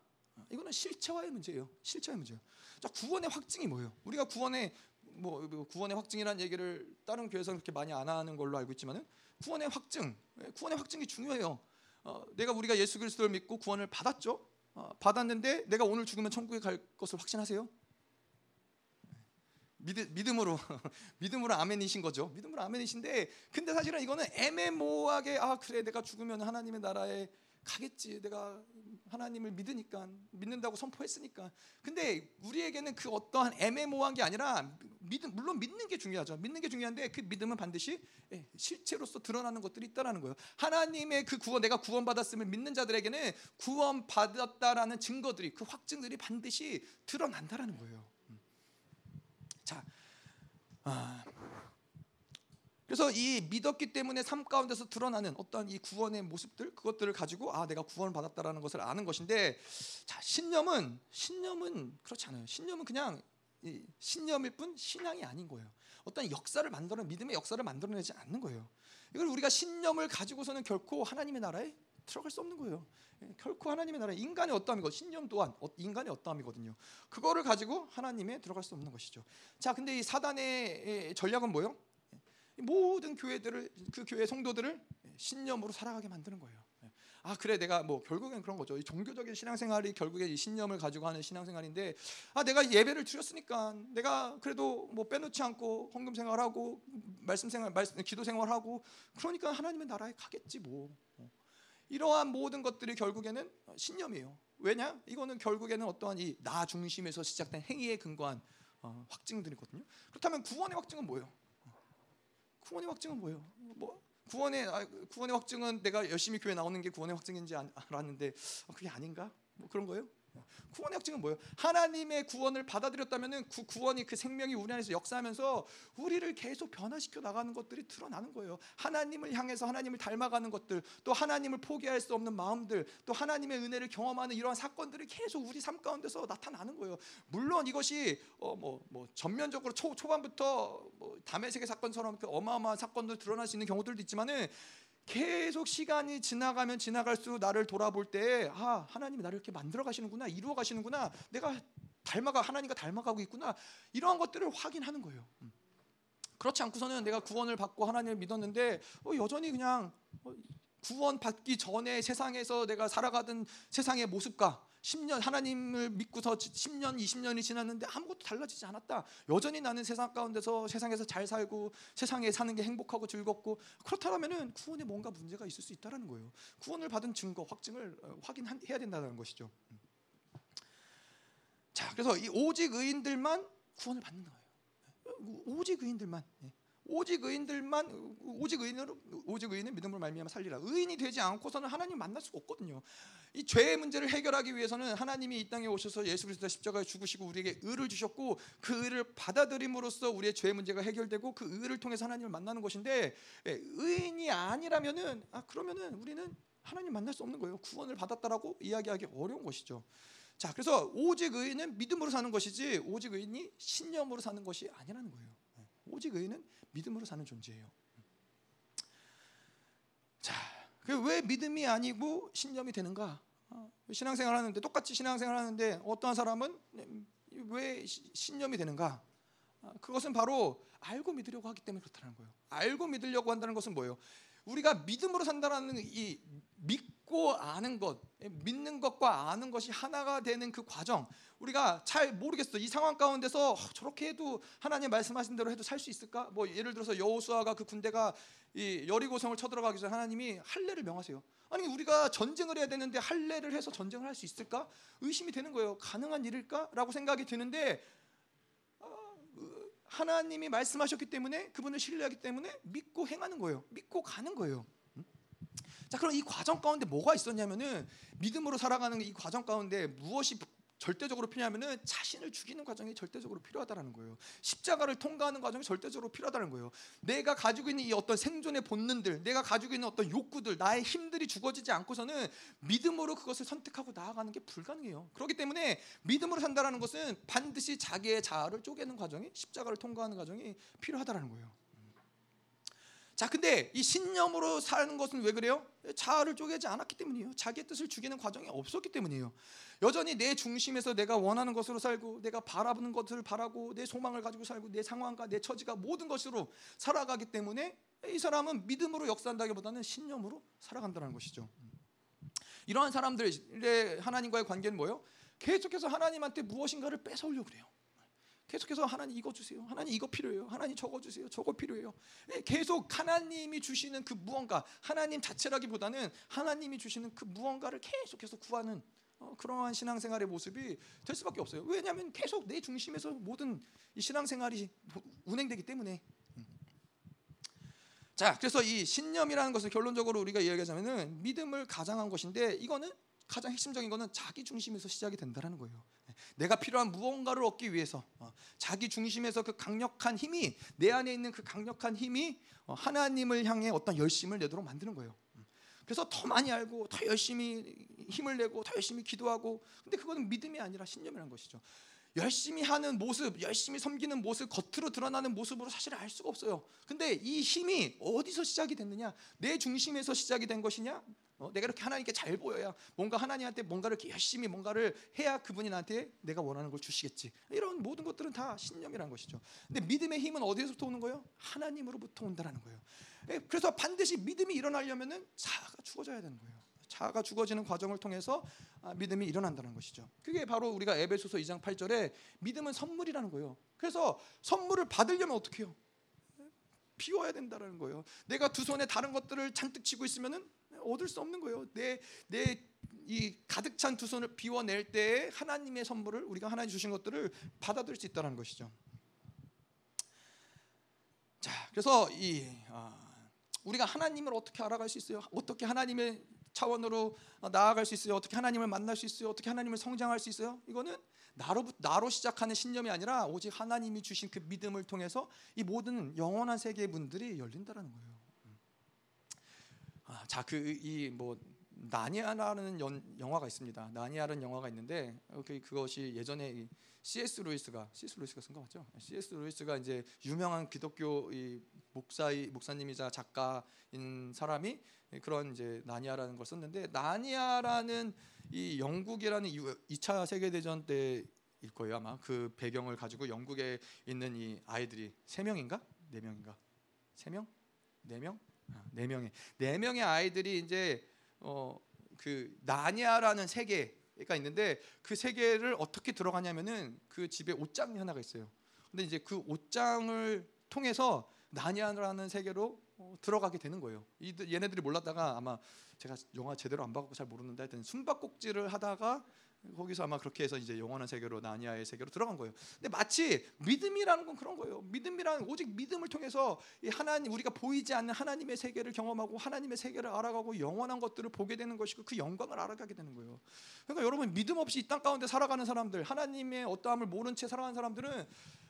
이거는 실체화의 문제예요. 실체화의 문제예요. 자, 구원의 확증이 뭐예요? 우리가 구원의 뭐, 뭐 구원의 확증이라는 얘기를 다른 교회에서 그렇게 많이 안 하는 걸로 알고 있지만은 구원의 확증, 구원의 확증이 중요해요. 어, 내가 우리가 예수 그리스도를 믿고 구원을 받았죠. 어, 받았는데 내가 오늘 죽으면 천국에 갈 것을 확신하세요? 믿, 믿음으로 믿음으로 아멘이신 거죠. 믿음으로 아멘이신데 근데 사실은 이거는 애매모호하게 아 그래 내가 죽으면 하나님의 나라에 가겠지. 내가 하나님을 믿으니까 믿는다고 선포했으니까. 근데 우리에게는 그 어떠한 애매모호한 게 아니라 믿음 물론 믿는 게 중요하죠. 믿는 게 중요한데 그 믿음은 반드시 예, 실체로서 드러나는 것들이 있다라는 거예요. 하나님의 그 구원 내가 구원받았음을 믿는 자들에게는 구원받았다라는 증거들이 그 확증들이 반드시 드러난다라는 거예요. 음. 자, 아, 그래서 이 믿었기 때문에 삶 가운데서 드러나는 어떤 이 구원의 모습들 그것들을 가지고 아 내가 구원을 받았다라는 것을 아는 것인데 자 신념은 신념은 그렇지 않아요. 신념은 그냥 신념일 뿐 신앙이 아닌 거예요. 어떤 역사를 만들어 믿음의 역사를 만들어내지 않는 거예요. 이걸 우리가 신념을 가지고서는 결코 하나님의 나라에 들어갈 수 없는 거예요. 예, 결코 하나님의 나라 인간의 어떠함이고 신념 또한 어, 인간의 어떠함이거든요. 그거를 가지고 하나님에 들어갈 수 없는 것이죠. 자, 근데 이 사단의 전략은 뭐예요? 모든 교회들을 그 교회 성도들을 신념으로 살아가게 만드는 거예요. 아 그래 내가 뭐 결국엔 그런 거죠. 이 종교적인 신앙생활이 결국에 이 신념을 가지고 하는 신앙생활인데 아 내가 예배를 드렸으니까 내가 그래도 뭐 빼놓지 않고 헌금 생활하고 말씀 생활, 말씀 기도 생활하고 그러니까 하나님의 나라에 가겠지 뭐. 어. 이러한 모든 것들이 결국에는 신념이에요. 왜냐? 이거는 결국에는 어떠한 이 나 중심에서 시작된 행위에 근거한 어, 확증들이거든요. 그렇다면 구원의 확증은 뭐예요? 구원의 확증은 뭐예요? 뭐 구원의 아, 구원의 확증은 내가 열심히 교회 나오는 게 구원의 확증인지 알았는데 어, 그게 아닌가? 뭐 그런 거예요? 구원의 확증은 뭐예요? 하나님의 구원을 받아들였다면은 그 구원이 그 생명이 우리 안에서 역사하면서 우리를 계속 변화시켜 나가는 것들이 드러나는 거예요. 하나님을 향해서 하나님을 닮아가는 것들, 또 하나님을 포기할 수 없는 마음들, 또 하나님의 은혜를 경험하는 이러한 사건들이 계속 우리 삶 가운데서 나타나는 거예요. 물론 이것이 어뭐뭐 뭐 전면적으로 초 초반부터 뭐 담에색의 사건처럼 그 어마어마한 사건들 드러날 수 있는 경우들도 있지만은 계속 시간이 지나가면 지나갈수록 나를 돌아볼 때, 아, 하나님이 나를 이렇게 만들어 가시는구나, 이루어 가시는구나, 내가 닮아가, 하나님과 닮아가고 있구나, 이러한 것들을 확인하는 거예요. 음. 그렇지 않고서는 내가 구원을 받고 하나님을 믿었는데, 어, 여전히 그냥 어, 구원 받기 전에 세상에서 내가 살아가던 세상의 모습과 10년 하나님을 믿고서 10년, 20년이 지났는데 아무것도 달라지지 않았다. 여전히 나는 세상 가운데서 세상에서 잘 살고 세상에 사는 게 행복하고 즐겁고 그렇다면은 구원에 뭔가 문제가 있을 수 있다라는 거예요. 구원을 받은 증거, 확증을 어, 확인해야 된다는 것이죠. 자, 그래서 이 오직 의인들만 구원을 받는 거예요. 오직 의인들만. 예. 오직 의인들만 오직 의인으로 오직 의인은 믿음으로 말미암아 살리라. 의인이 되지 않고서는 하나님 만날 수가 없거든요. 이 죄의 문제를 해결하기 위해서는 하나님이 이 땅에 오셔서 예수 그리스도 십자가에 죽으시고 우리에게 의를 주셨고 그 의를 받아들임으로써 우리의 죄의 문제가 해결되고 그 의를 통해서 하나님을 만나는 것인데 예, 의인이 아니라면은 아 그러면은 우리는 하나님 만날 수 없는 거예요. 구원을 받았다라고 이야기하기 어려운 것이죠. 자, 그래서 오직 의인은 믿음으로 사는 것이지 오직 의인이 신념으로 사는 것이 아니라는 거예요. 예, 오직 의인은 믿음으로 사는 존재예요. 자, 그왜 믿음이 아니고 신념이 되는가? 어, 신앙생활 하는데 똑같이 신앙생활 하는데 어떠한 사람은 왜 신념이 되는가? 어, 그것은 바로 알고 믿으려고 하기 때문에 그렇다는 거예요. 알고 믿으려고 한다는 것은 뭐예요? 우리가 믿음으로 산다라는 이 믿 고 아는 것, 믿는 것과 아는 것이 하나가 되는 그 과정. 우리가 잘 모르겠어. 이 상황 가운데서 저렇게 해도 하나님 말씀하신 대로 해도 살 수 있을까? 뭐 예를 들어서 여호수아가 그 군대가 이 여리고성을 쳐들어가기 전에 하나님이 할례를 명하세요. 아니 우리가 전쟁을 해야 되는데 할례를 해서 전쟁을 할 수 있을까? 의심이 되는 거예요. 가능한 일일까?라고 생각이 드는데 하나님이 말씀하셨기 때문에 그분을 신뢰하기 때문에 믿고 행하는 거예요. 믿고 가는 거예요. 자, 그럼 이 과정 가운데 뭐가 있었냐면은 믿음으로 살아가는 이 과정 가운데 무엇이 절대적으로 필요하면은 자신을 죽이는 과정이 절대적으로 필요하다라는 거예요. 십자가를 통과하는 과정이 절대적으로 필요하다는 거예요. 내가 가지고 있는 이 어떤 생존의 본능들, 내가 가지고 있는 어떤 욕구들, 나의 힘들이 죽어지지 않고서는 믿음으로 그것을 선택하고 나아가는 게 불가능해요. 그렇기 때문에 믿음으로 산다라는 것은 반드시 자기의 자아를 쪼개는 과정이 십자가를 통과하는 과정이 필요하다라는 거예요. 자, 근데 이 신념으로 사는 것은 왜 그래요? 자아를 쪼개지 않았기 때문이에요. 자기의 뜻을 죽이는 과정이 없었기 때문이에요. 여전히 내 중심에서 내가 원하는 것으로 살고 내가 바라보는 것을 바라고 내 소망을 가지고 살고 내 상황과 내 처지가 모든 것으로 살아가기 때문에 이 사람은 믿음으로 역사한다기보다는 신념으로 살아간다는 것이죠. 이러한 사람들의 하나님과의 관계는 뭐예요? 계속해서 하나님한테 무엇인가를 뺏어오려고 그래요. 계속해서 하나님 이거 주세요. 하나님 이거 필요해요. 하나님 저거 주세요. 저거 필요해요. 네, 계속 하나님이 주시는 그 무언가, 하나님 자체라기보다는 하나님이 주시는 그 무언가를 계속해서 구하는 어, 그러한 신앙생활의 모습이 될 수밖에 없어요. 왜냐하면 계속 내 중심에서 모든 이 신앙생활이 운행되기 때문에. 음. 자, 그래서 이 신념이라는 것을 결론적으로 우리가 이야기하자면은 믿음을 가장한 것인데 이거는 가장 핵심적인 거는 자기 중심에서 시작이 된다라는 거예요. 내가 필요한 무언가를 얻기 위해서 어, 자기 중심에서 그 강력한 힘이 내 안에 있는 그 강력한 힘이 어, 하나님을 향해 어떤 열심을 내도록 만드는 거예요. 음. 그래서 더 많이 알고 더 열심히 힘을 내고 더 열심히 기도하고 근데 그거는 믿음이 아니라 신념이라는 것이죠. 열심히 하는 모습, 열심히 섬기는 모습, 겉으로 드러나는 모습으로 사실 알 수가 없어요. 근데 이 힘이 어디서 시작이 됐느냐? 내 중심에서 시작이 된 것이냐? 어, 내가 이렇게 하나님께 잘 보여야 뭔가 하나님한테 뭔가를 이렇게 열심히 뭔가를 해야 그분이 나한테 내가 원하는 걸 주시겠지. 이런 모든 것들은 다 신념이라는 것이죠. 근데 믿음의 힘은 어디서부터 오는 거예요? 하나님으로부터 온다라는 거예요. 예, 그래서 반드시 믿음이 일어나려면은 자아가 죽어져야 되는 거예요. 자아가 죽어지는 과정을 통해서 아, 믿음이 일어난다는 것이죠. 그게 바로 우리가 에베소서 2장 8절에 믿음은 선물이라는 거예요. 그래서 선물을 받으려면 어떻게 해요? 비워야 된다는 거예요. 내가 두 손에 다른 것들을 잔뜩 쥐고 있으면은 얻을 수 없는 거예요. 내 내 이 가득 찬 두 손을 비워낼 때 하나님의 선물을 우리가 하나님 주신 것들을 받아들일 수 있다는 것이죠. 자, 그래서 이 아, 우리가 하나님을 어떻게 알아갈 수 있어요? 어떻게 하나님의 차원으로 나아갈 수 있어요? 어떻게 하나님을 만날 수 있어요? 어떻게 하나님을 성장할 수 있어요? 이거는 나로 나로 시작하는 신념이 아니라 오직 하나님이 주신 그 믿음을 통해서 이 모든 영원한 세계의 문들이 열린다라는 거예요. 아, 자, 그 이 뭐 나니아라는 영화가 있습니다. 나니아라는 영화가 있는데 그 그것이 예전에 C.S. 루이스가 C.S. 루이스가 쓴 거 맞죠? C.S. 루이스가 이제 유명한 기독교 이 목사의 목사님이자 작가인 사람이 그런 이제 나니아라는 걸 썼는데 나니아라는 이 영국이라는 2차 세계 대전 때 일 거예요 아마 그 배경을 가지고 영국에 있는 이 아이들이 세 명인가 네 명인가 세 명? 네 명? 아, 네 명의 네 명의 아이들이 이제 어 그 나니아라는 세계가 있는데 그 세계를 어떻게 들어가냐면은 그 집에 옷장이 하나가 있어요. 근데 이제 그 옷장을 통해서 나니아라는 세계로 어, 들어가게 되는 거예요. 이 얘네들이 몰랐다가 아마 제가 영화 제대로 안 봐갖고 잘 모르는데 하여튼 숨바꼭질을 하다가 거기서 아마 그렇게 해서 이제 영원한 세계로 나니아의 세계로 들어간 거예요. 근데 마치 믿음이라는 건 그런 거예요. 믿음이라는 오직 믿음을 통해서 이 하나님 우리가 보이지 않는 하나님의 세계를 경험하고 하나님의 세계를 알아가고 영원한 것들을 보게 되는 것이고 그 영광을 알아가게 되는 거예요. 그러니까 여러분 믿음 없이 이 땅 가운데 살아가는 사람들, 하나님의 어떠함을 모른 채 살아가는 사람들은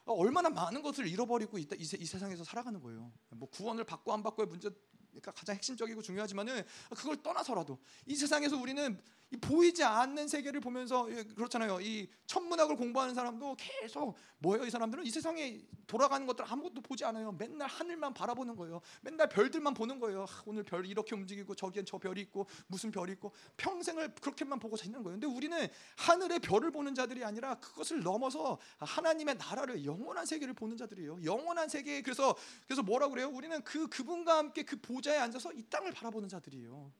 얼마나 많은 것을 잃어버리고 이, 세, 이 세상에서 살아가는 거예요. 뭐 구원을 받고 안 받고의 문제 그러니까 가장 핵심적이고 중요하지만은 그걸 떠나서라도 이 세상에서 우리는 이 보이지 않는 세계를 보면서 예, 그렇잖아요. 이 천문학을 공부하는 사람도 계속 뭐예요? 이 사람들은 이 세상에 돌아가는 것들 아무것도 보지 않아요. 맨날 하늘만 바라보는 거예요. 맨날 별들만 보는 거예요. 오늘 별 이렇게 움직이고 저기엔 저 별이 있고 무슨 별이 있고 평생을 그렇게만 보고 사는 거예요. 근데 우리는 하늘의 별을 보는 자들이 아니라 그것을 넘어서 하나님의 나라를 영원한 세계를 보는 자들이에요. 영원한 세계 그래서 그래서 뭐라고 그래요? 우리는 그 그분과 함께 그 보좌에 앉아서 이 땅을 바라보는 자들이에요.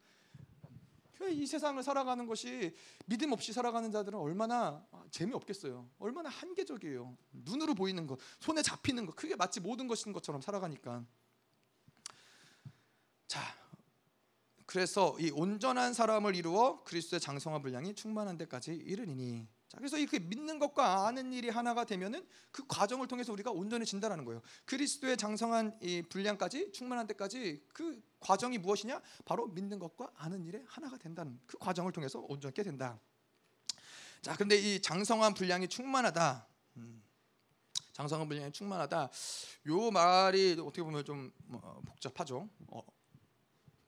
이 세상을 살아가는 것이 믿음 없이 살아가는 자들은 얼마나 재미없겠어요. 얼마나 한계적이에요. 눈으로 보이는 것, 손에 잡히는 것, 그게 마치 모든 것인 것처럼 살아가니까. 자, 그래서 이 온전한 사람을 이루어 그리스도의 장성한 분량이 충만한 데까지 이르니니 자, 그래서 이렇게 믿는 것과 아는 일이 하나가 되면은 그 과정을 통해서 우리가 온전해진다라는 거예요. 그리스도의 장성한 이 분량까지 충만한 데까지 그 과정이 무엇이냐? 바로 믿는 것과 아는 일에 하나가 된다는 그 과정을 통해서 온전케 된다. 자, 근데 이 장성한 분량이 충만하다. 음, 장성한 분량이 충만하다. 요 말이 어떻게 보면 좀 뭐, 복잡하죠. 어,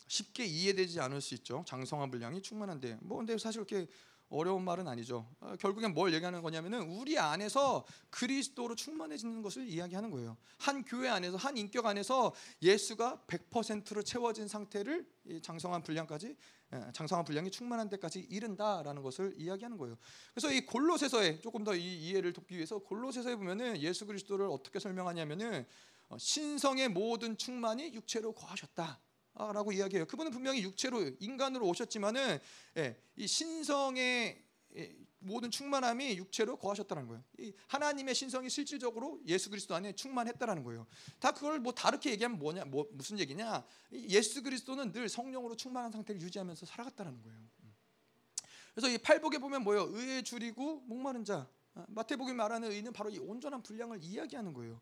쉽게 이해되지 않을 수 있죠. 장성한 분량이 충만한데 뭐 근데 사실 이렇게 어려운 말은 아니죠. 어, 결국엔 뭘 얘기하는 거냐면은 우리 안에서 그리스도로 충만해지는 것을 이야기하는 거예요. 한 교회 안에서 한 인격 안에서 예수가 100%로 채워진 상태를 장성한 분량까지 예, 장성한 분량이 충만한 데까지 이른다라는 것을 이야기하는 거예요. 그래서 이 골로새서에 조금 더 이 이해를 돕기 위해서 골로새서에 보면은 예수 그리스도를 어떻게 설명하냐면은 어, 신성의 모든 충만이 육체로 거하셨다. 라고 이야기해요. 그분은 분명히 육체로 인간으로 오셨지만은 예, 이 신성의 예, 모든 충만함이 육체로 거하셨다는 거예요. 이 하나님의 신성이 실질적으로 예수 그리스도 안에 충만했다라는 거예요. 다 그걸 뭐 다르게 얘기하면 뭐냐, 뭐 무슨 얘기냐? 예수 그리스도는 늘 성령으로 충만한 상태를 유지하면서 살아갔다는 거예요. 그래서 이 팔복에 보면 뭐요? 의에 줄이고 목마른 자. 아, 마태복이 말하는 의는 바로 이 온전한 분량을 이야기하는 거예요.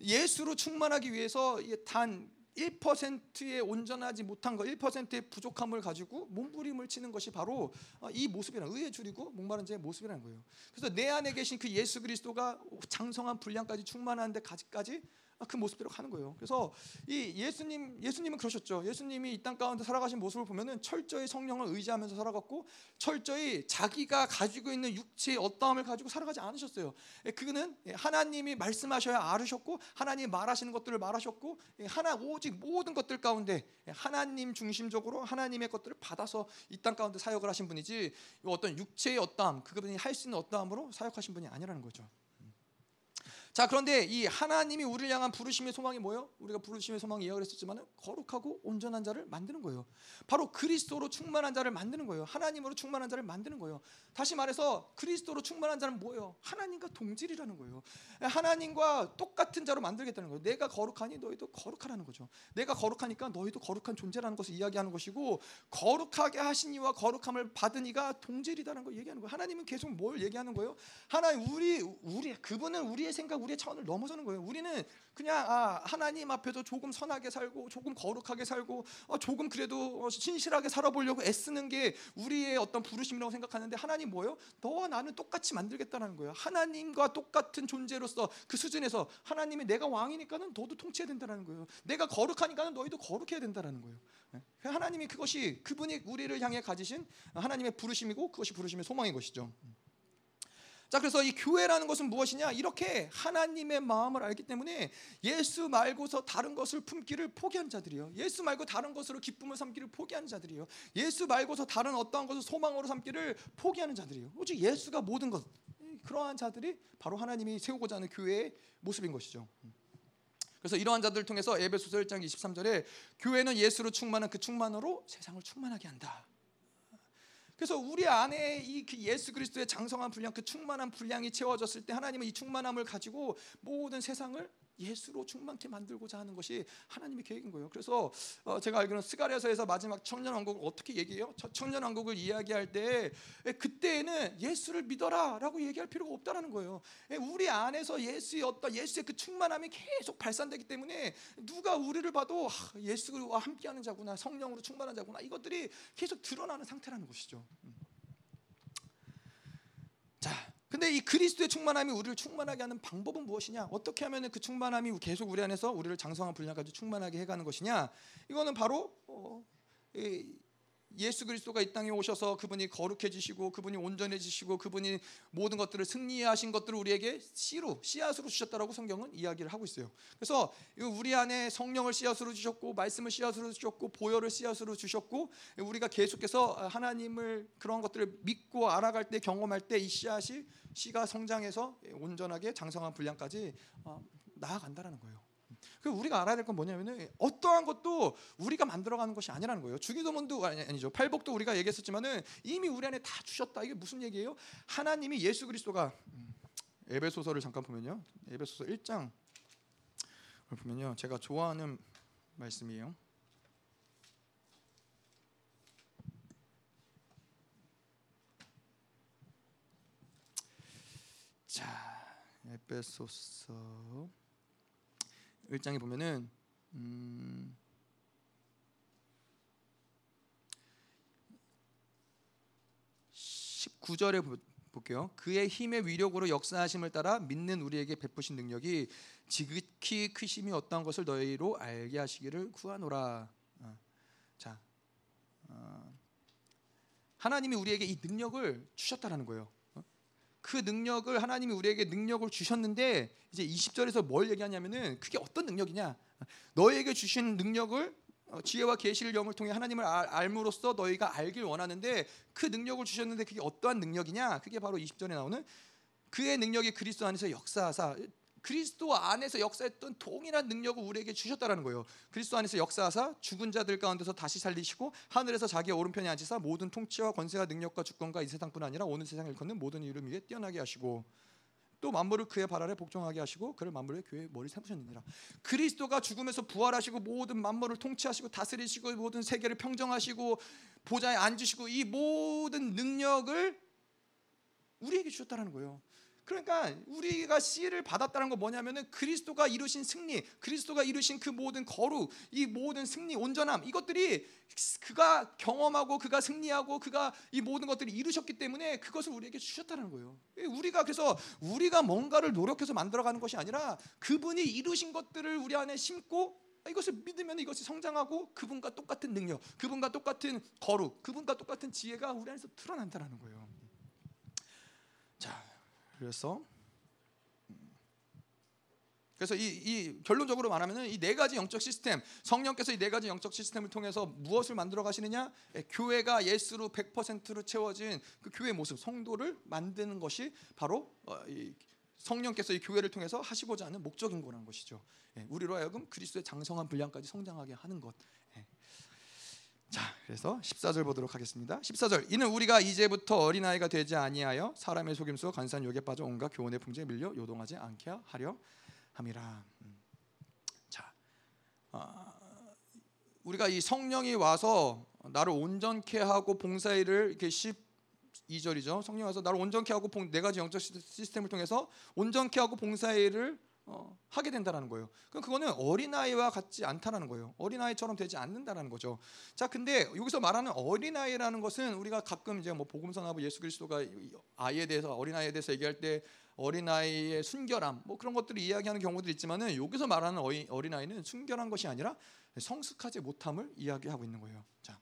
예수로 충만하기 위해서 단 1%의 온전하지 못한 거, 1%의 부족함을 가지고 몸부림을 치는 것이 바로 어, 이 모습이라는 의에 줄이고 목마른 자의 모습이라는 거예요. 그래서 내 안에 계신 그 예수 그리스도가 장성한 분량까지 충만한 데 까지까지 아, 그 모습대로 가는 거예요. 그래서 이 예수님 예수님은 그러셨죠. 예수님이 이 땅 가운데 살아가신 모습을 보면은 철저히 성령을 의지하면서 살아갔고 철저히 자기가 가지고 있는 육체의 어떠함을 가지고 살아가지 않으셨어요. 예, 그는 하나님이 말씀하셔야 알으셨고 하나님이 말하시는 것들을 말하셨고 예, 하나 오직 모든 것들 가운데 하나님 중심적으로 하나님의 것들을 받아서 이 땅 가운데 사역을 하신 분이지 어떤 육체의 어떠함 그분이 할 수 있는 어떠함으로 사역하신 분이 아니라는 거죠. 자 그런데 이 하나님이 우리를 향한 부르심의 소망이 뭐예요? 우리가 부르심의 소망 이야기를 했었지만 거룩하고 온전한 자를 만드는 거예요. 바로 그리스도로 충만한 자를 만드는 거예요. 하나님으로 충만한 자를 만드는 거예요. 다시 말해서 그리스도로 충만한 자는 뭐예요? 하나님과 동질이라는 거예요. 하나님과 똑같은 자로 만들겠다는 거예요. 내가 거룩하니 너희도 거룩하라는 거죠. 내가 거룩하니까 너희도 거룩한 존재라는 것을 이야기하는 것이고 거룩하게 하신 이와 거룩함을 받은 이가 동질이다라는 걸 얘기하는 거예요. 하나님은 계속 뭘 얘기하는 거예요? 하나님 우리 우리 그분은 우리의 생각 우리 의 차원을 넘어서는 거예요. 우리는 그냥 아, 하나님 앞에서 조금 선하게 살고 조금 거룩하게 살고 어, 조금 그래도 어, 신실하게 살아보려고 애쓰는 게 우리의 어떤 부르심이라고 생각하는데 하나님 뭐예요? 너와 나는 똑같이 만들겠다는 거예요. 하나님과 똑같은 존재로서 그 수준에서 하나님이 내가 왕이니까는 너도 통치해야 된다는 거예요. 내가 거룩하니까는 너희도 거룩해야 된다는 거예요. 네? 하나님이 그것이 그분이 우리를 향해 가지신 하나님의 부르심이고 그것이 부르심의 소망인 것이죠. 자, 그래서 이 교회라는 것은 무엇이냐? 이렇게 하나님의 마음을 알기 때문에 예수 말고서 다른 것을 품기를 포기한 자들이요. 예수 말고 다른 것으로 기쁨을 삼기를 포기하는 자들이요. 예수 말고서 다른 어떠한 것을 소망으로 삼기를 포기하는 자들이요. 오직 예수가 모든 것. 그러한 자들이 바로 하나님이 세우고자 하는 교회의 모습인 것이죠. 그래서 이러한 자들을 통해서 에베소서 1장 23절에 교회는 예수로 충만한 그 충만으로 세상을 충만하게 한다. 그래서 우리 안에 이그 예수 그리스도의 장성한 분량, 그 충만한 분량이 채워졌을 때 하나님은 이 충만함을 가지고 모든 세상을 예수로 충만케 만들고자 하는 것이 하나님의 계획인 거예요. 그래서 어 제가 알기로는 스가랴서에서 마지막 청년 왕국을 어떻게 얘기해요? 청년 왕국을 이야기할 때 그때에는 예수를 믿어라라고 얘기할 필요가 없다라는 거예요. 우리 안에서 예수의 어떤 예수의 그 충만함이 계속 발산되기 때문에 누가 우리를 봐도 예수와 함께하는 자구나, 성령으로 충만한 자구나 이것들이 계속 드러나는 상태라는 것이죠. 음. 자, 근데 이 그리스도의 충만함이 우리를 충만하게 하는 방법은 무엇이냐? 어떻게 하면 그 충만함이 계속 우리 안에서 우리를 장성한 분량까지 충만하게 해가는 것이냐? 이거는 바로 어, 예수 그리스도가 이 땅에 오셔서 그분이 거룩해지시고 그분이 온전해지시고 그분이 모든 것들을 승리하신 것들을 우리에게 씨로 씨앗으로 주셨다라고 성경은 이야기를 하고 있어요. 그래서 우리 안에 성령을 씨앗으로 주셨고 말씀을 씨앗으로 주셨고 보혈을 씨앗으로 주셨고 우리가 계속해서 하나님을 그런 것들을 믿고 알아갈 때 경험할 때 이 씨앗이 씨가 성장해서 온전하게 장성한 분량까지 어, 나아간다라는 거예요. 그 우리가 알아야 될 건 뭐냐면은 어떠한 것도 우리가 만들어가는 것이 아니라는 거예요. 주기도문도 아니, 아니 죠. 팔복도 우리가 얘기했었지만은 이미 우리 안에 다 주셨다. 이게 무슨 얘기예요? 하나님이 예수 그리스도가 음, 에베소서를 잠깐 보면요. 에베소서 1장 보면요. 제가 좋아하는 말씀이에요. 자, 에베소서 1장에 보면은 음 19절에 볼게요. 그의 힘의 위력으로 역사하심을 따라 믿는 우리에게 베푸신 능력이 지극히 크심이 어떠한 것을 너희로 알게 하시기를 구하노라. 어. 자, 어, 하나님이 우리에게 이 능력을 주셨다라는 거예요. 그 능력을 하나님이 우리에게 능력을 주셨는데 이제 20절에서 뭘 얘기하냐면은 그게 어떤 능력이냐? 너에게 주신 능력을 어, 지혜와 계시를 영을 통해 하나님을 알므로써 너희가 알길 원하는데 그 능력을 주셨는데 그게 어떠한 능력이냐? 그게 바로 20절에 나오는 그의 능력이 그리스도 안에서 역사하사 그리스도 안에서 역사했던 동일한 능력을 우리에게 주셨다라는 거예요. 그리스도 안에서 역사하사 죽은 자들 가운데서 다시 살리시고 하늘에서 자기 오른편에 앉으사 모든 통치와 권세와 능력과 주권과 이 세상뿐 아니라 오늘 세상을 걷는 모든 이름 위에 뛰어나게 하시고 또 만물을 그의 발 아래 복종하게 하시고 그를 만물의 교회의 머리 삼으셨느니라. 그리스도가 죽음에서 부활하시고 모든 만물을 통치하시고 다스리시고 모든 세계를 평정하시고 보좌에 앉으시고 이 모든 능력을 우리에게 주셨다라는 거예요. 그러니까 우리가 씨를 받았다는 건 뭐냐면은 그리스도가 이루신 승리, 그리스도가 이루신 그 모든 거룩, 이 모든 승리, 온전함 이것들이 그가 경험하고 그가 승리하고 그가 이 모든 것들을 이루셨기 때문에 그것을 우리에게 주셨다는 거예요. 우리가 그래서 우리가 뭔가를 노력해서 만들어가는 것이 아니라 그분이 이루신 것들을 우리 안에 심고 이것을 믿으면 이것이 성장하고 그분과 똑같은 능력, 그분과 똑같은 거룩, 그분과 똑같은 지혜가 우리 안에서 드러난다는 거예요. 자, 그래서 그래서 이, 이 결론적으로 말하면은 이 네 가지 영적 시스템 성령께서 이 네 가지 영적 시스템을 통해서 무엇을 만들어 가시느냐 예, 교회가 예수로 100%로 채워진 그 교회 모습 성도를 만드는 것이 바로 어, 이 성령께서 이 교회를 통해서 하시고자 하는 목적인 거라는 것이죠. 예, 우리로 하여금 그리스도의 장성한 분량까지 성장하게 하는 것. 예. 자, 그래서 14절 보도록 하겠습니다. 14절. 이는 우리가 이제부터 어린아이가 되지 아니하여 사람의 속임수 간산 욕에 빠져 온갖 교훈의 풍조에 밀려 요동하지 않게 하려 함이라. 음. 자, 어, 우리가 이 성령이 와서 나를 온전케 하고 봉사일을 이렇게 12절이죠. 성령이 와서 나를 온전케 하고 봉, 네 가지 영적 시스템을 통해서 온전케 하고 봉사일을 어, 하게 된다라는 거예요. 그럼 그거는 어린아이와 같지 않다라는 거예요. 어린아이처럼 되지 않는다라는 거죠. 자, 근데 여기서 말하는 어린아이라는 것은 우리가 가끔 이제 뭐 복음서나 예수 그리스도가 아이에 대해서 어린아이에 대해서 얘기할 때 어린아이의 순결함 뭐 그런 것들을 이야기하는 경우도 있지만은 여기서 말하는 어린아이는 순결한 것이 아니라 성숙하지 못함을 이야기하고 있는 거예요. 자.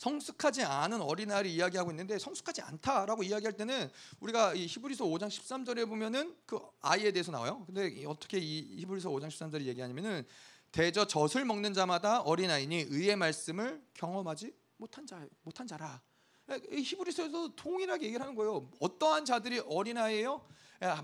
성숙하지 않은 어린아이를 이야기하고 있는데 성숙하지 않다라고 이야기할 때는 우리가 이 히브리서 5장 13절에 보면은 그 아이에 대해서 나와요. 근데 어떻게 이 히브리서 5장 13절이 얘기하냐면은 대저 젖을 먹는 자마다 어린아이니 의의 말씀을 경험하지 못한 자 못한 자라. 히브리서에서 동일하게 얘기를 하는 거예요. 어떠한 자들이 어린아이예요?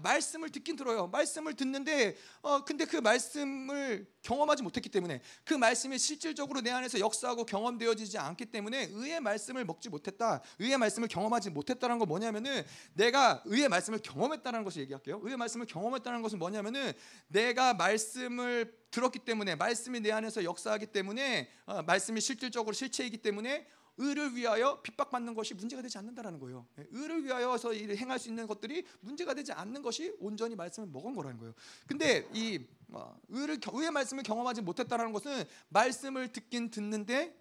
말씀을 듣긴 들어요. 말씀을 듣는데 어 근데 그 말씀을 경험하지 못했기 때문에 그 말씀이 실질적으로 내 안에서 역사하고 경험되어지지 않기 때문에 의의 말씀을 먹지 못했다. 의의 말씀을 경험하지 못했다는 건 뭐냐면은 내가 의의 말씀을 경험했다는 것을 얘기할게요. 의의 말씀을 경험했다는 것은 뭐냐면은 내가 말씀을 들었기 때문에 말씀이 내 안에서 역사하기 때문에 어, 말씀이 실질적으로 실체이기 때문에 의를 위하여 핍박받는 것이 문제가 되지 않는다라는 거예요. 예, 의를 위하여서 행할 수 있는 것들이 문제가 되지 않는 것이 온전히 말씀을 먹은 거라는 거예요. 근데 이 어, 의를 의의 말씀을 경험하지 못했다라는 것은 말씀을 듣긴 듣는데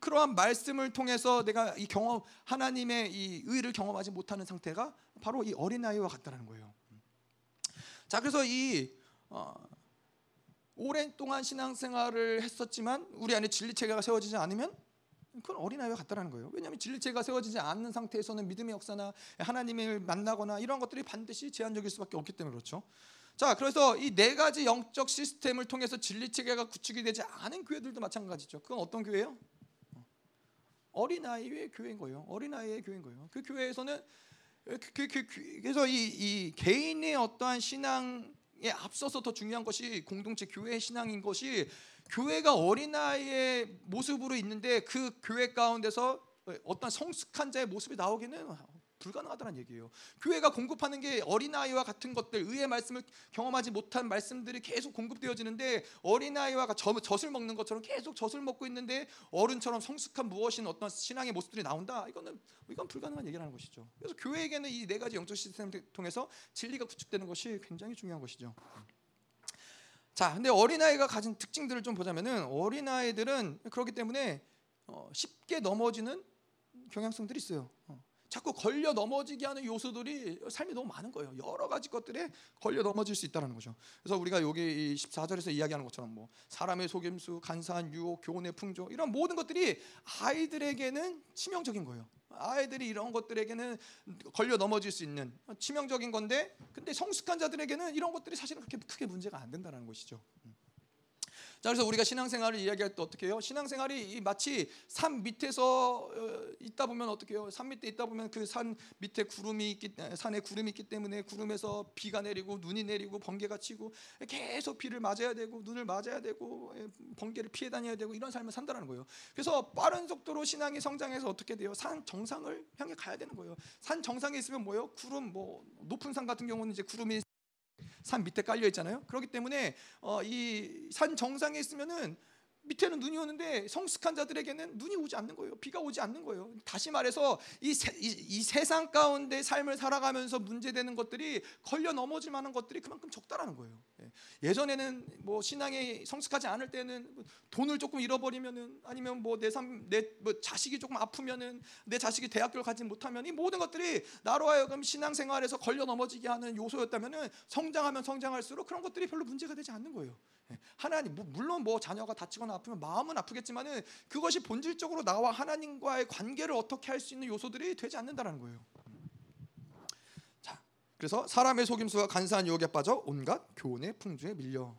그러한 말씀을 통해서 내가 이 경험 하나님의 이 의를 경험하지 못하는 상태가 바로 이 어린 아이와 같다는 거예요. 자, 그래서 이 어, 오랜 동안 신앙생활을 했었지만 우리 안에 진리 체계가 세워지지 않으면 그건 어린아이와 같다라는 거예요. 왜냐하면 진리체가 세워지지 않는 상태에서는 믿음의 역사나 하나님을 만나거나 이런 것들이 반드시 제한적일 수밖에 없기 때문에 그렇죠. 자, 그래서 이 네 가지 영적 시스템을 통해서 진리체계가 구축이 되지 않은 교회들도 마찬가지죠. 그건 어떤 교회예요? 어린아이의 교회인 거예요. 어린아이의 교회인 거예요. 그 교회에서는 그, 그, 그, 그래서 이, 이 개인의 어떠한 신앙에 앞서서 더 중요한 것이 공동체 교회의 신앙인 것이 교회가 어린아이의 모습으로 있는데 그 교회 가운데서 어떤 성숙한 자의 모습이 나오기는 불가능하다는 얘기예요. 교회가 공급하는 게 어린아이와 같은 것들, 의의 말씀을 경험하지 못한 말씀들이 계속 공급되어지는데 어린아이와 젖을 먹는 것처럼 계속 젖을 먹고 있는데 어른처럼 성숙한 무엇인 어떤 신앙의 모습들이 나온다. 이거는 이건 불가능한 얘기라는 것이죠. 그래서 교회에게는 이 네 가지 영적 시스템을 통해서 진리가 구축되는 것이 굉장히 중요한 것이죠. 자, 근데 어린아이가 가진 특징들을 좀 보자면은 어린아이들은 그렇기 때문에 어, 쉽게 넘어지는 경향성들이 있어요. 어. 자꾸 걸려 넘어지게 하는 요소들이 삶이 너무 많은 거예요. 여러 가지 것들에 걸려 넘어질 수 있다는 거죠. 그래서 우리가 여기 14절에서 이야기하는 것처럼 뭐 사람의 속임수, 간사한 유혹, 교훈의 풍조 이런 모든 것들이 아이들에게는 치명적인 거예요. 아이들이 이런 것들에게는 걸려 넘어질 수 있는 치명적인 건데 근데 성숙한 자들에게는 이런 것들이 사실은 그렇게 크게 문제가 안 된다는 것이죠. 자 그래서 우리가 신앙생활을 이야기할 때 어떻게 해요? 신앙생활이 마치 산 밑에서 어, 있다 보면 어떻게 해요? 산 밑에 있다 보면 그 산 밑에 구름이 있기 산에 구름이 있기 때문에 구름에서 비가 내리고 눈이 내리고 번개가 치고 계속 비를 맞아야 되고 눈을 맞아야 되고 예, 번개를 피해 다녀야 되고 이런 삶을 산다는 거예요. 그래서 빠른 속도로 신앙이 성장해서 어떻게 돼요? 산 정상을 향해 가야 되는 거예요. 산 정상에 있으면 뭐예요? 구름 뭐 높은 산 같은 경우는 이제 구름이 산 밑에 깔려 있잖아요. 그렇기 때문에 어, 이 산 정상에 있으면은 밑에는 눈이 오는데 성숙한 자들에게는 눈이 오지 않는 거예요. 비가 오지 않는 거예요. 다시 말해서 이, 세, 이, 이, 세상 가운데 삶을 살아가면서 문제되는 것들이 걸려 넘어질 만한 것들이 그만큼 적다라는 거예요. 예. 전에는 뭐 신앙이 성숙하지 않을 때는 돈을 조금 잃어버리면은 아니면 뭐 내 삶 내 뭐 자식이 조금 아프면은 내 자식이 대학교를 가지 못하면 이 모든 것들이 나로 하여금 신앙생활에서 걸려 넘어지게 하는 요소였다면은 성장하면 성장할수록 그런 것들이 별로 문제가 되지 않는 거예요. 예. 하나님 물론 뭐 자녀가 다치거나 아프면 마음은 아프겠지만은 그것이 본질적으로 나와 하나님과의 관계를 어떻게 할 수 있는 요소들이 되지 않는다라는 거예요. 자, 그래서 사람의 속임수가 간사한 유혹에 빠져 온갖 교훈의 풍조에 밀려.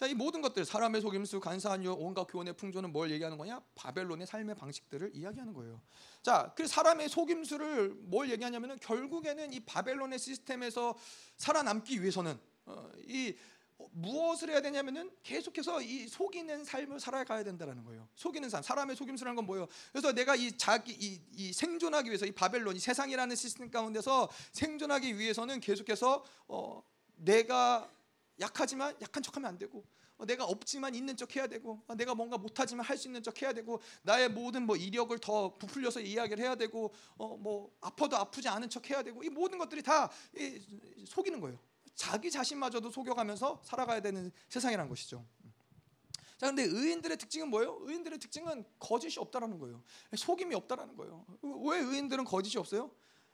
자, 이 모든 것들 사람의 속임수, 간사한 유, 온갖 교훈의 풍조는 뭘 얘기하는 거냐? 바벨론의 삶의 방식들을 이야기하는 거예요. 자, 그 사람의 속임수를 뭘 얘기하냐면은 결국에는 이 바벨론의 시스템에서 살아남기 위해서는 어, 이 무엇을 해야 되냐면은 계속해서 이 속이는 삶을 살아가야 된다라는 거예요. 속이는 삶, 사람의 속임수라는 건 뭐예요? 그래서 내가 이 자기 이, 이 생존하기 위해서 이 바벨론, 이 세상이라는 시스템 가운데서 생존하기 위해서는 계속해서 어, 내가 약하지만 약한 척하면 안 되고 어, 내가 없지만 있는 척 해야 되고 어, 내가 뭔가 못하지만 할 수 있는 척 해야 되고 나의 모든 뭐 이력을 더 부풀려서 이야기를 해야 되고 어, 뭐 아파도 아프지 않은 척 해야 되고 이 모든 것들이 다 이, 속이는 거예요. 자기 자신마저도 속여가면서 살아가야 되는 세상이라는 것이죠. 자, 근데 의인들의 특징은 뭐예요? 의인들의 특징은 거짓이 없다라는 거예요. 속임이 없다라는 거예요. 왜 의인들은 거짓이 없어요?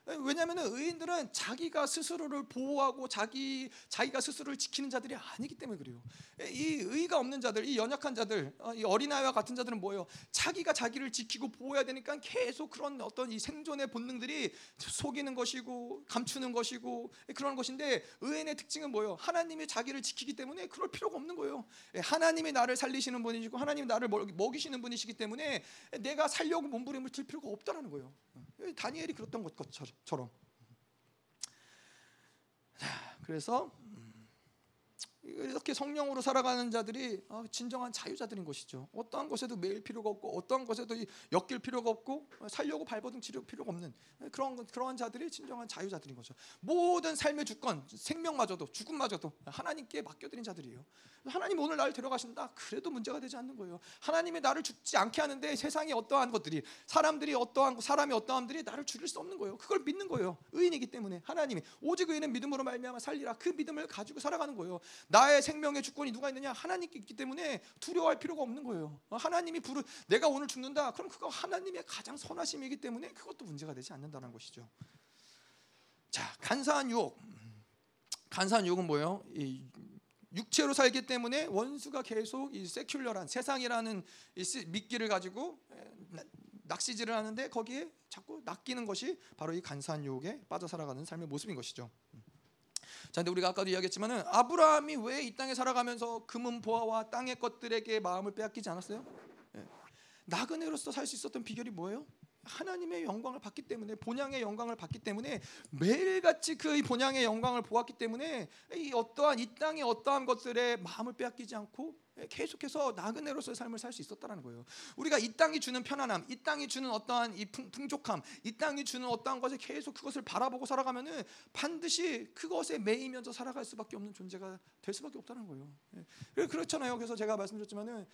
왜냐하면 의인들은 자기가 스스로를 보호하고 자기 자기가 스스로를 지키는 자들이 아니기 때문에 그래요. 이 의가 없는 자들, 이 연약한 자들, 어, 이 어린아이와 같은 자들은 뭐예요? 자기가 자기를 지키고 보호해야 되니까 계속 그런 어떤 이 생존의 본능들이 속이는 것이고 감추는 것이고 그런 것인데 의인의 특징은 뭐예요? 하나님이 자기를 지키기 때문에 그럴 필요가 없는 거예요. 하나님이 나를 살리시는 분이시고 하나님이 나를 먹이시는 분이시기 때문에 내가 살려고 몸부림을 들 필요가 없다라는 거예요. 다니엘이 그랬던 것처럼. 그래서 이렇게 성령으로 살아가는 자들이 어, 진정한 자유자들인 것이죠. 어떠한 것에도 매일 필요가 없고 어떠한 것에도 엮일 필요가 없고 어, 살려고 발버둥 치려 필요가 없는 그런 그러한 자들이 진정한 자유자들인 거죠. 모든 삶의 주권, 생명마저도 죽음마저도 하나님께 맡겨드린 자들이에요. 하나님 오늘 나를 데려가신다. 그래도 문제가 되지 않는 거예요. 하나님이 나를 죽지 않게 하는데 세상에 어떠한 것들이 사람들이 어떠한 사람이 어떠함들이 나를 죽일 수 없는 거예요. 그걸 믿는 거예요. 의인이기 때문에 하나님이 오직 의인은 믿음으로 말미암아 살리라. 그 믿음을 가지고 살아가는 거예요. 나의 생명의 주권이 누가 있느냐? 하나님께 있기 때문에 두려워할 필요가 없는 거예요. 하나님이 부르 내가 오늘 죽는다. 그럼 그거 하나님의 가장 선하심이기 때문에 그것도 문제가 되지 않는다는 것이죠. 자, 간사한 유혹. 간사한 유혹은 뭐예요? 이 육체로 살기 때문에 원수가 계속 이 세큘러란 세상이라는 이 미끼를 가지고 낚시질을 하는데 거기에 자꾸 낚이는 것이 바로 이 간사한 유혹에 빠져 살아가는 삶의 모습인 것이죠. 자, 근데 우리가 아까도 이야기했지만은 아브라함이 왜 이 땅에 살아가면서 금은 보화와 땅의 것들에게 마음을 빼앗기지 않았어요? 예. 나그네로서 살 수 있었던 비결이 뭐예요? 하나님의 영광을 받기 때문에 본향의 영광을 받기 때문에 매일같이 그 본향의 영광을 보았기 때문에 이 어떠한 이 땅의 어떠한 것들에 마음을 빼앗기지 않고 계속해서 나그네로서의 삶을 살 수 있었다는 거예요. 우리가 이 땅이 주는 편안함, 이 땅이 주는 어떠한 이 풍족함, 이 땅이 주는 어떠한 것을 계속 그것을 바라보고 살아가면은 반드시 그것에 매이면서 살아갈 수밖에 없는 존재가 될 수밖에 없다는 거예요. 예. 그렇잖아요. 그래서 제가 말씀드렸지만은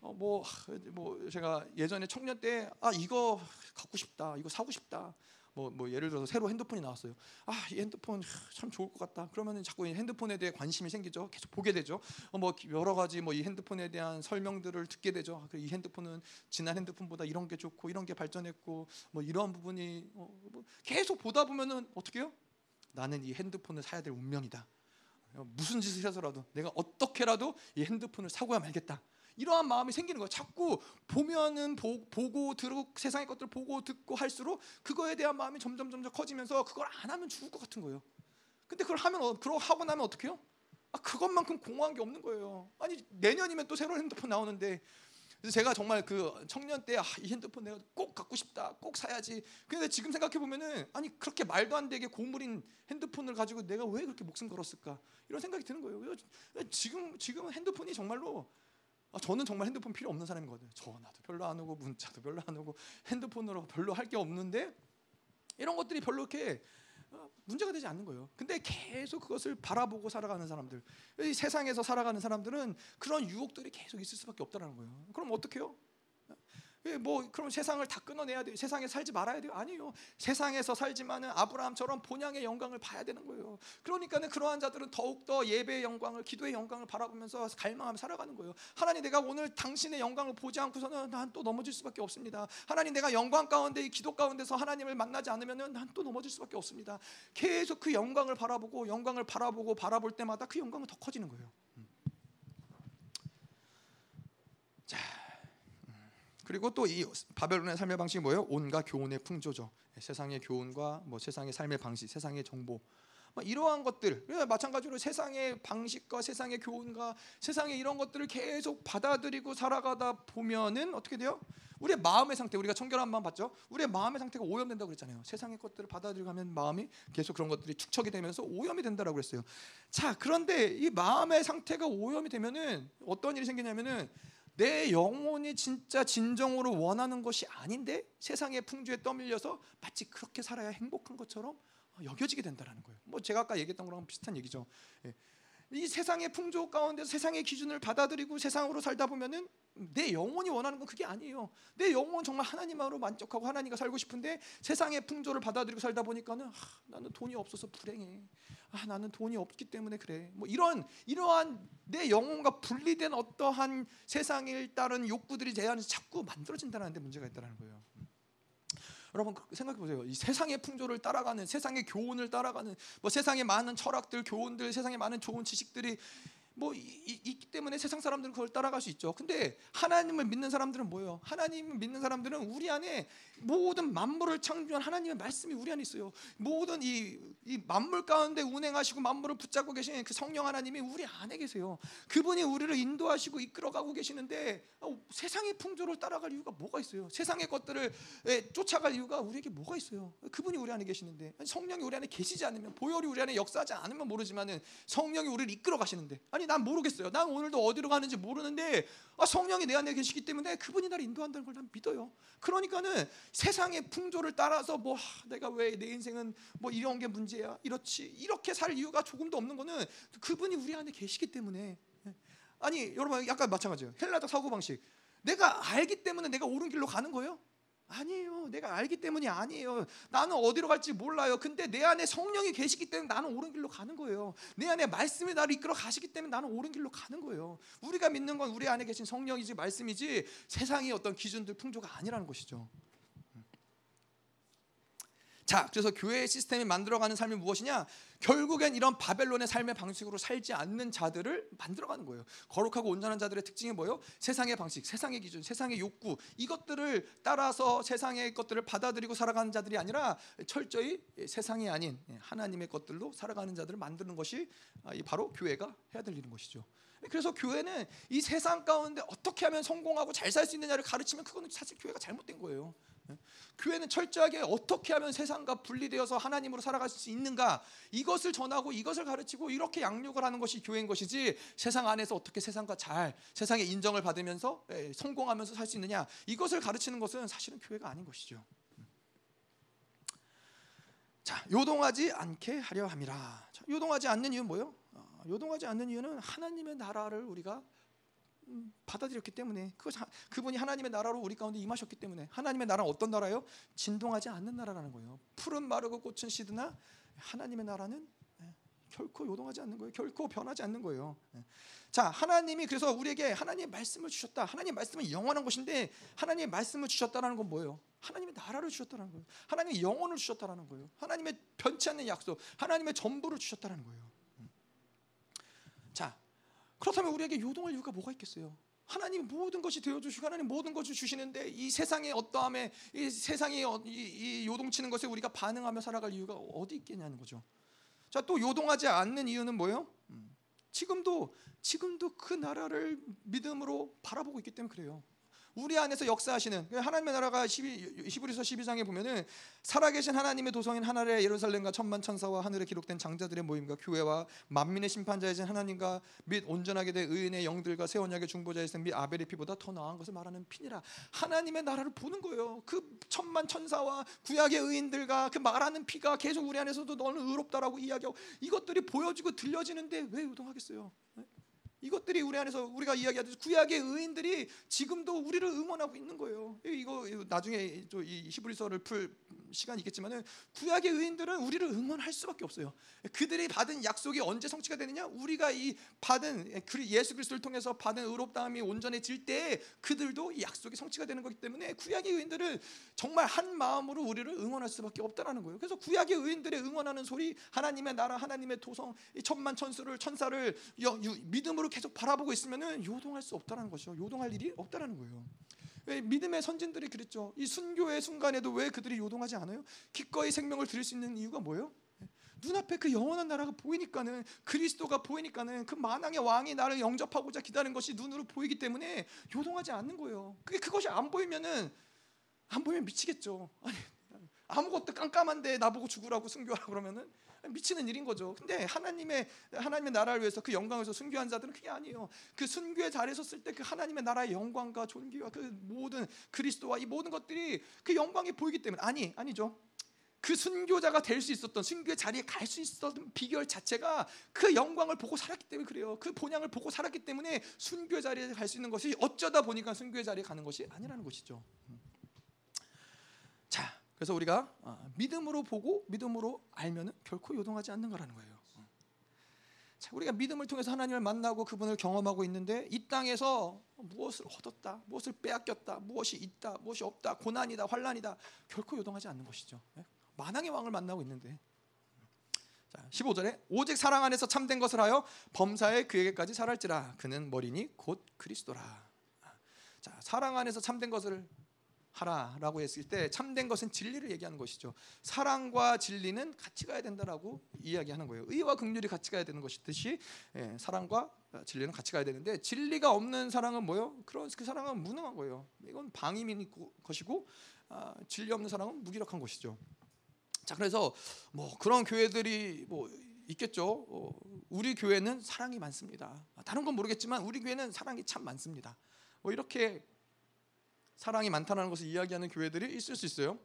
어, 뭐, 뭐 제가 예전에 청년 때 아 이거 갖고 싶다, 이거 사고 싶다. 뭐, 뭐 예를 들어서 새로 핸드폰이 나왔어요. 아, 이 핸드폰 참 좋을 것 같다. 그러면 자꾸 이 핸드폰에 대해 관심이 생기죠. 계속 보게 되죠. 어, 뭐 여러 가지 뭐 이 핸드폰에 대한 설명들을 듣게 되죠. 아, 이 핸드폰은 지난 핸드폰보다 이런 게 좋고 이런 게 발전했고 뭐 이러한 부분이 어, 뭐 계속 보다 보면은 어떻게요? 나는 이 핸드폰을 사야 될 운명이다. 어, 무슨 짓을 해서라도 내가 어떻게라도 이 핸드폰을 사고야 말겠다. 이러한 마음이 생기는 거예요. 자꾸 보면은 보, 고 들고 세상의 것들 보고 듣고 할수록 그거에 대한 마음이 점점 점점 커지면서 그걸 안 하면 죽을 것 같은 거예요. 근데 그걸 하면 어, 그러 하고 나면 어떡해요? 아, 그것만큼 공허한 게 없는 거예요. 아니 내년이면 또 새로운 핸드폰 나오는데 그래서 제가 정말 그 청년 때이 아, 핸드폰 내가 꼭 갖고 싶다, 꼭 사야지. 근데 지금 생각해 보면은 아니 그렇게 말도 안 되게 고물인 핸드폰을 가지고 내가 왜 그렇게 목숨 걸었을까 이런 생각이 드는 거예요. 지금 지금 핸드폰이 정말로 아, 저는 정말 핸드폰 필요 없는 사람이거든요. 전화도 별로 안 오고 문자도 별로 안 오고 핸드폰으로 별로 할 게 없는데 이런 것들이 별로 이렇게 어, 문제가 되지 않는 거예요. 근데 계속 그것을 바라보고 살아가는 사람들, 이 세상에서 살아가는 사람들은 그런 유혹들이 계속 있을 수밖에 없다는 거예요. 그럼 어떻게 해요? 예, 뭐 그럼 세상을 다 끊어내야 돼요? 세상에 살지 말아야 돼요? 아니요. 세상에서 살지만은 아브라함처럼 본향의 영광을 봐야 되는 거예요. 그러니까는 그러한 자들은 더욱 더 예배의 영광을, 기도의 영광을 바라보면서 갈망하며 살아가는 거예요. 하나님 내가 오늘 당신의 영광을 보지 않고서는 난 또 넘어질 수밖에 없습니다. 하나님 내가 영광 가운데 이 기도 가운데서 하나님을 만나지 않으면은 난 또 넘어질 수밖에 없습니다. 계속 그 영광을 바라보고 영광을 바라보고 바라볼 때마다 그 영광은 더 커지는 거예요. 음. 자. 그리고 또 이 바벨론의 삶의 방식이 뭐예요? 온갖 교훈의 풍조죠. 세상의 교훈과 뭐 세상의 삶의 방식, 세상의 정보, 뭐 이러한 것들 마찬가지로 세상의 방식과 세상의 교훈과 세상의 이런 것들을 계속 받아들이고 살아가다 보면은 어떻게 돼요? 우리의 마음의 상태 우리가 청결한 마음 봤죠? 우리의 마음의 상태가 오염된다고 그랬잖아요. 세상의 것들을 받아들이고 하면 마음이 계속 그런 것들이 축적이 되면서 오염이 된다라고 그랬어요. 자, 그런데 이 마음의 상태가 오염이 되면은 어떤 일이 생기냐면은 내 영혼이 진짜 진정으로 원하는 것이 아닌데 세상의 풍조에 떠밀려서 마치 그렇게 살아야 행복한 것처럼 여겨지게 된다라는 거예요. 뭐 제가 아까 얘기했던 거랑 비슷한 얘기죠. 예. 이 세상의 풍조 가운데 세상의 기준을 받아들이고 세상으로 살다 보면은 내 영혼이 원하는 건 그게 아니에요. 내 영혼 정말 하나님으로 만족하고 하나님과 살고 싶은데 세상의 풍조를 받아들이고 살다 보니까는 아, 나는 돈이 없어서 불행해. 아, 나는 돈이 없기 때문에 그래. 뭐 이런 이러한 내 영혼과 분리된 어떠한 세상에 따른 욕구들이 제 안에서 자꾸 만들어진다는 데 문제가 있다는 거예요. 여러분 생각해 보세요. 이 세상의 풍조를 따라가는 세상의 교훈을 따라가는 뭐 세상의 많은 철학들, 교훈들, 세상의 많은 좋은 지식들이 뭐 이, 이, 있기 때문에 세상 사람들은 그걸 따라갈 수 있죠. 근데 하나님을 믿는 사람들은 뭐예요? 하나님을 믿는 사람들은 우리 안에 모든 만물을 창조한 하나님의 말씀이 우리 안에 있어요. 모든 이, 이 만물 가운데 운행하시고 만물을 붙잡고 계신 그 성령 하나님이 우리 안에 계세요. 그분이 우리를 인도하시고 이끌어가고 계시는데 어, 세상의 풍조를 따라갈 이유가 뭐가 있어요? 세상의 것들을 예, 쫓아갈 이유가 우리에게 뭐가 있어요? 그분이 우리 안에 계시는데 성령이 우리 안에 계시지 않으면 보혈이 우리 안에 역사하지 않으면 모르지만은 성령이 우리를 이끌어 가시는데 아니 아니 난 모르겠어요. 난 오늘도 어디로 가는지 모르는데 아, 성령이 내 안에 계시기 때문에 그분이 나를 인도한다는 걸 난 믿어요. 그러니까는 세상의 풍조를 따라서 뭐 아, 내가 왜 내 인생은 뭐 이런 게 문제야 이렇지 이렇게 살 이유가 조금도 없는 거는 그분이 우리 안에 계시기 때문에 예. 아니 여러분 약간 마찬가지예요. 헬라적 사고 방식 내가 알기 때문에 내가 옳은 길로 가는 거예요. 아니에요. 내가 알기 때문이 아니에요. 나는 어디로 갈지 몰라요. 근데 내 안에 성령이 계시기 때문에 나는 옳은 길로 가는 거예요. 내 안에 말씀이 나를 이끌어 가시기 때문에 나는 옳은 길로 가는 거예요. 우리가 믿는 건 우리 안에 계신 성령이지 말씀이지 세상의 어떤 기준들 풍조가 아니라는 것이죠. 자, 그래서 교회의 시스템이 만들어가는 삶이 무엇이냐? 결국엔 이런 바벨론의 삶의 방식으로 살지 않는 자들을 만들어가는 거예요. 거룩하고 온전한 자들의 특징이 뭐예요? 세상의 방식, 세상의 기준, 세상의 욕구 이것들을 따라서 세상의 것들을 받아들이고 살아가는 자들이 아니라 철저히 세상이 아닌 하나님의 것들로 살아가는 자들을 만드는 것이 바로 교회가 해야 될 일인 것이죠. 그래서 교회는 이 세상 가운데 어떻게 하면 성공하고 잘 살 수 있느냐를 가르치면 그거는 사실 교회가 잘못된 거예요. 교회는 철저하게 어떻게 하면 세상과 분리되어서 하나님으로 살아갈 수 있는가 이것을 전하고 이것을 가르치고 이렇게 양육을 하는 것이 교회인 것이지 세상 안에서 어떻게 세상과 잘 세상의 인정을 받으면서 예, 성공하면서 살 수 있느냐 이것을 가르치는 것은 사실은 교회가 아닌 것이죠. 자, 요동하지 않게 하려 함이라. 자, 요동하지 않는 이유는 뭐예요? 어, 요동하지 않는 이유는 하나님의 나라를 우리가 음, 받아들였기 때문에 그 그분이 하나님의 나라로 우리 가운데 임하셨기 때문에 하나님의 나라는 어떤 나라요? 진동하지 않는 나라라는 거예요. 푸른 마르고 꽃은 시드나 하나님의 나라는 예, 결코 요동하지 않는 거예요. 결코 변하지 않는 거예요. 예. 자, 하나님이 그래서 우리에게 하나님의 말씀을 주셨다. 하나님의 말씀은 영원한 것인데 하나님의 말씀을 주셨다라는 건 뭐예요? 하나님의 나라를 주셨다는 거예요. 하나님의 영혼을 주셨다는 거예요. 하나님의 변치 않는 약속, 하나님의 전부를 주셨다는 거예요. 음. 자, 그렇다면 우리에게 요동할 이유가 뭐가 있겠어요? 하나님 모든 것이 되어 주시고 하나님 모든 것을 주시는데 이 세상의 어떠함에 이 세상이 어, 이, 이 요동치는 것에 우리가 반응하며 살아갈 이유가 어디 있겠냐는 거죠. 자, 또 요동하지 않는 이유는 뭐예요? 음, 지금도 지금도 그 나라를 믿음으로 바라보고 있기 때문에 그래요. 우리 안에서 역사하시는 그 하나님의 나라가 12, 히브리서 12장에 보면은 살아계신 하나님의 도성인 하늘의 예루살렘과 천만 천사와 하늘에 기록된 장자들의 모임과 교회와 만민의 심판자이신 하나님과 및 온전하게 된 의인의 영들과 새 언약의 중보자이신 및 아벨의 피보다 더 나은 것을 말하는 피니라 하나님의 나라를 보는 거예요. 그 천만 천사와 구약의 의인들과 그 말하는 피가 계속 우리 안에서도 너는 의롭다라고 이야기하고 이것들이 보여지고 들려지는데 왜 요동하겠어요? 이것들이 우리 안에서 우리가 이야기하듯 구약의 의인들이 지금도 우리를 응원하고 있는 거예요. 이거 나중에 이 히브리서를 풀 시간이 있겠지만은 구약의 의인들은 우리를 응원할 수밖에 없어요. 그들이 받은 약속이 언제 성취가 되느냐? 우리가 이 받은 예수 그리스도를 통해서 받은 의롭다함이 온전해질 때 그들도 이 약속이 성취가 되는 거기 때문에 구약의 의인들은 정말 한 마음으로 우리를 응원할 수밖에 없다라는 거예요. 그래서 구약의 의인들의 응원하는 소리, 하나님의 나라, 하나님의 도성, 천만 천수를 천사를 믿음으로 계속 바라보고 있으면은 요동할 수 없다라는 것이죠. 요동할 일이 없다라는 거예요. 왜 믿음의 선진들이 그랬죠. 이 순교의 순간에도 왜 그들이 요동하지 않아요? 기꺼이 생명을 드릴 수 있는 이유가 뭐예요? 눈앞에 그 영원한 나라가 보이니까는 그리스도가 보이니까는 그 만왕의 왕이 나를 영접하고자 기다리는 것이 눈으로 보이기 때문에 요동하지 않는 거예요. 그게 그것이 안 보이면은 안 보이면 미치겠죠. 아니 아무것도 깜깜한데 나보고 죽으라고 순교하라 그러면은 미치는 일인 거죠. 근데 하나님의 하나님의 나라를 위해서 그 영광에서 순교한 자들은 그게 아니에요. 그 순교의 자리에 섰을 때 그 하나님의 나라의 영광과 존귀와 그 모든 그리스도와 이 모든 것들이 그 영광이 보이기 때문에 아니 아니죠. 그 순교자가 될 수 있었던 순교의 자리에 갈 수 있었던 비결 자체가 그 영광을 보고 살았기 때문에 그래요. 그 본향을 보고 살았기 때문에 순교 자리에 갈 수 있는 것이 어쩌다 보니까 순교의 자리에 가는 것이 아니라는 것이죠. 자, 그래서 우리가 어, 믿음으로 보고 믿음으로 알면은 결코 요동하지 않는 거라는 거예요. 자, 우리가 믿음을 통해서 하나님을 만나고 그분을 경험하고 있는데 이 땅에서 무엇을 얻었다, 무엇을 빼앗겼다, 무엇이 있다, 무엇이 없다, 고난이다, 환란이다 결코 요동하지 않는 것이죠. 예? 만왕의 왕을 만나고 있는데. 자, 15절에 오직 사랑 안에서 참된 것을 하여 범사에 그에게까지 살할지라 그는 머리니 곧 그리스도라. 자, 사랑 안에서 참된 것을 하라라고 했을 때 참된 것은 진리를 얘기하는 것이죠. 사랑과 진리는 같이 가야 된다라고 이야기하는 거예요. 의와 긍휼이 같이 가야 되는 것이듯이 예, 사랑과 진리는 같이 가야 되는데 진리가 없는 사랑은 뭐요? 그런 그 사랑은 무능한 거예요. 이건 방임인 것이고 아, 진리 없는 사랑은 무기력한 것이죠. 자 그래서 뭐 그런 교회들이 뭐 있겠죠. 어, 우리 교회는 사랑이 많습니다. 다른 건 모르겠지만 우리 교회는 사랑이 참 많습니다. 뭐 이렇게 사랑이 많다는 것을 이야기하는 교회들이 있을 수 있어요.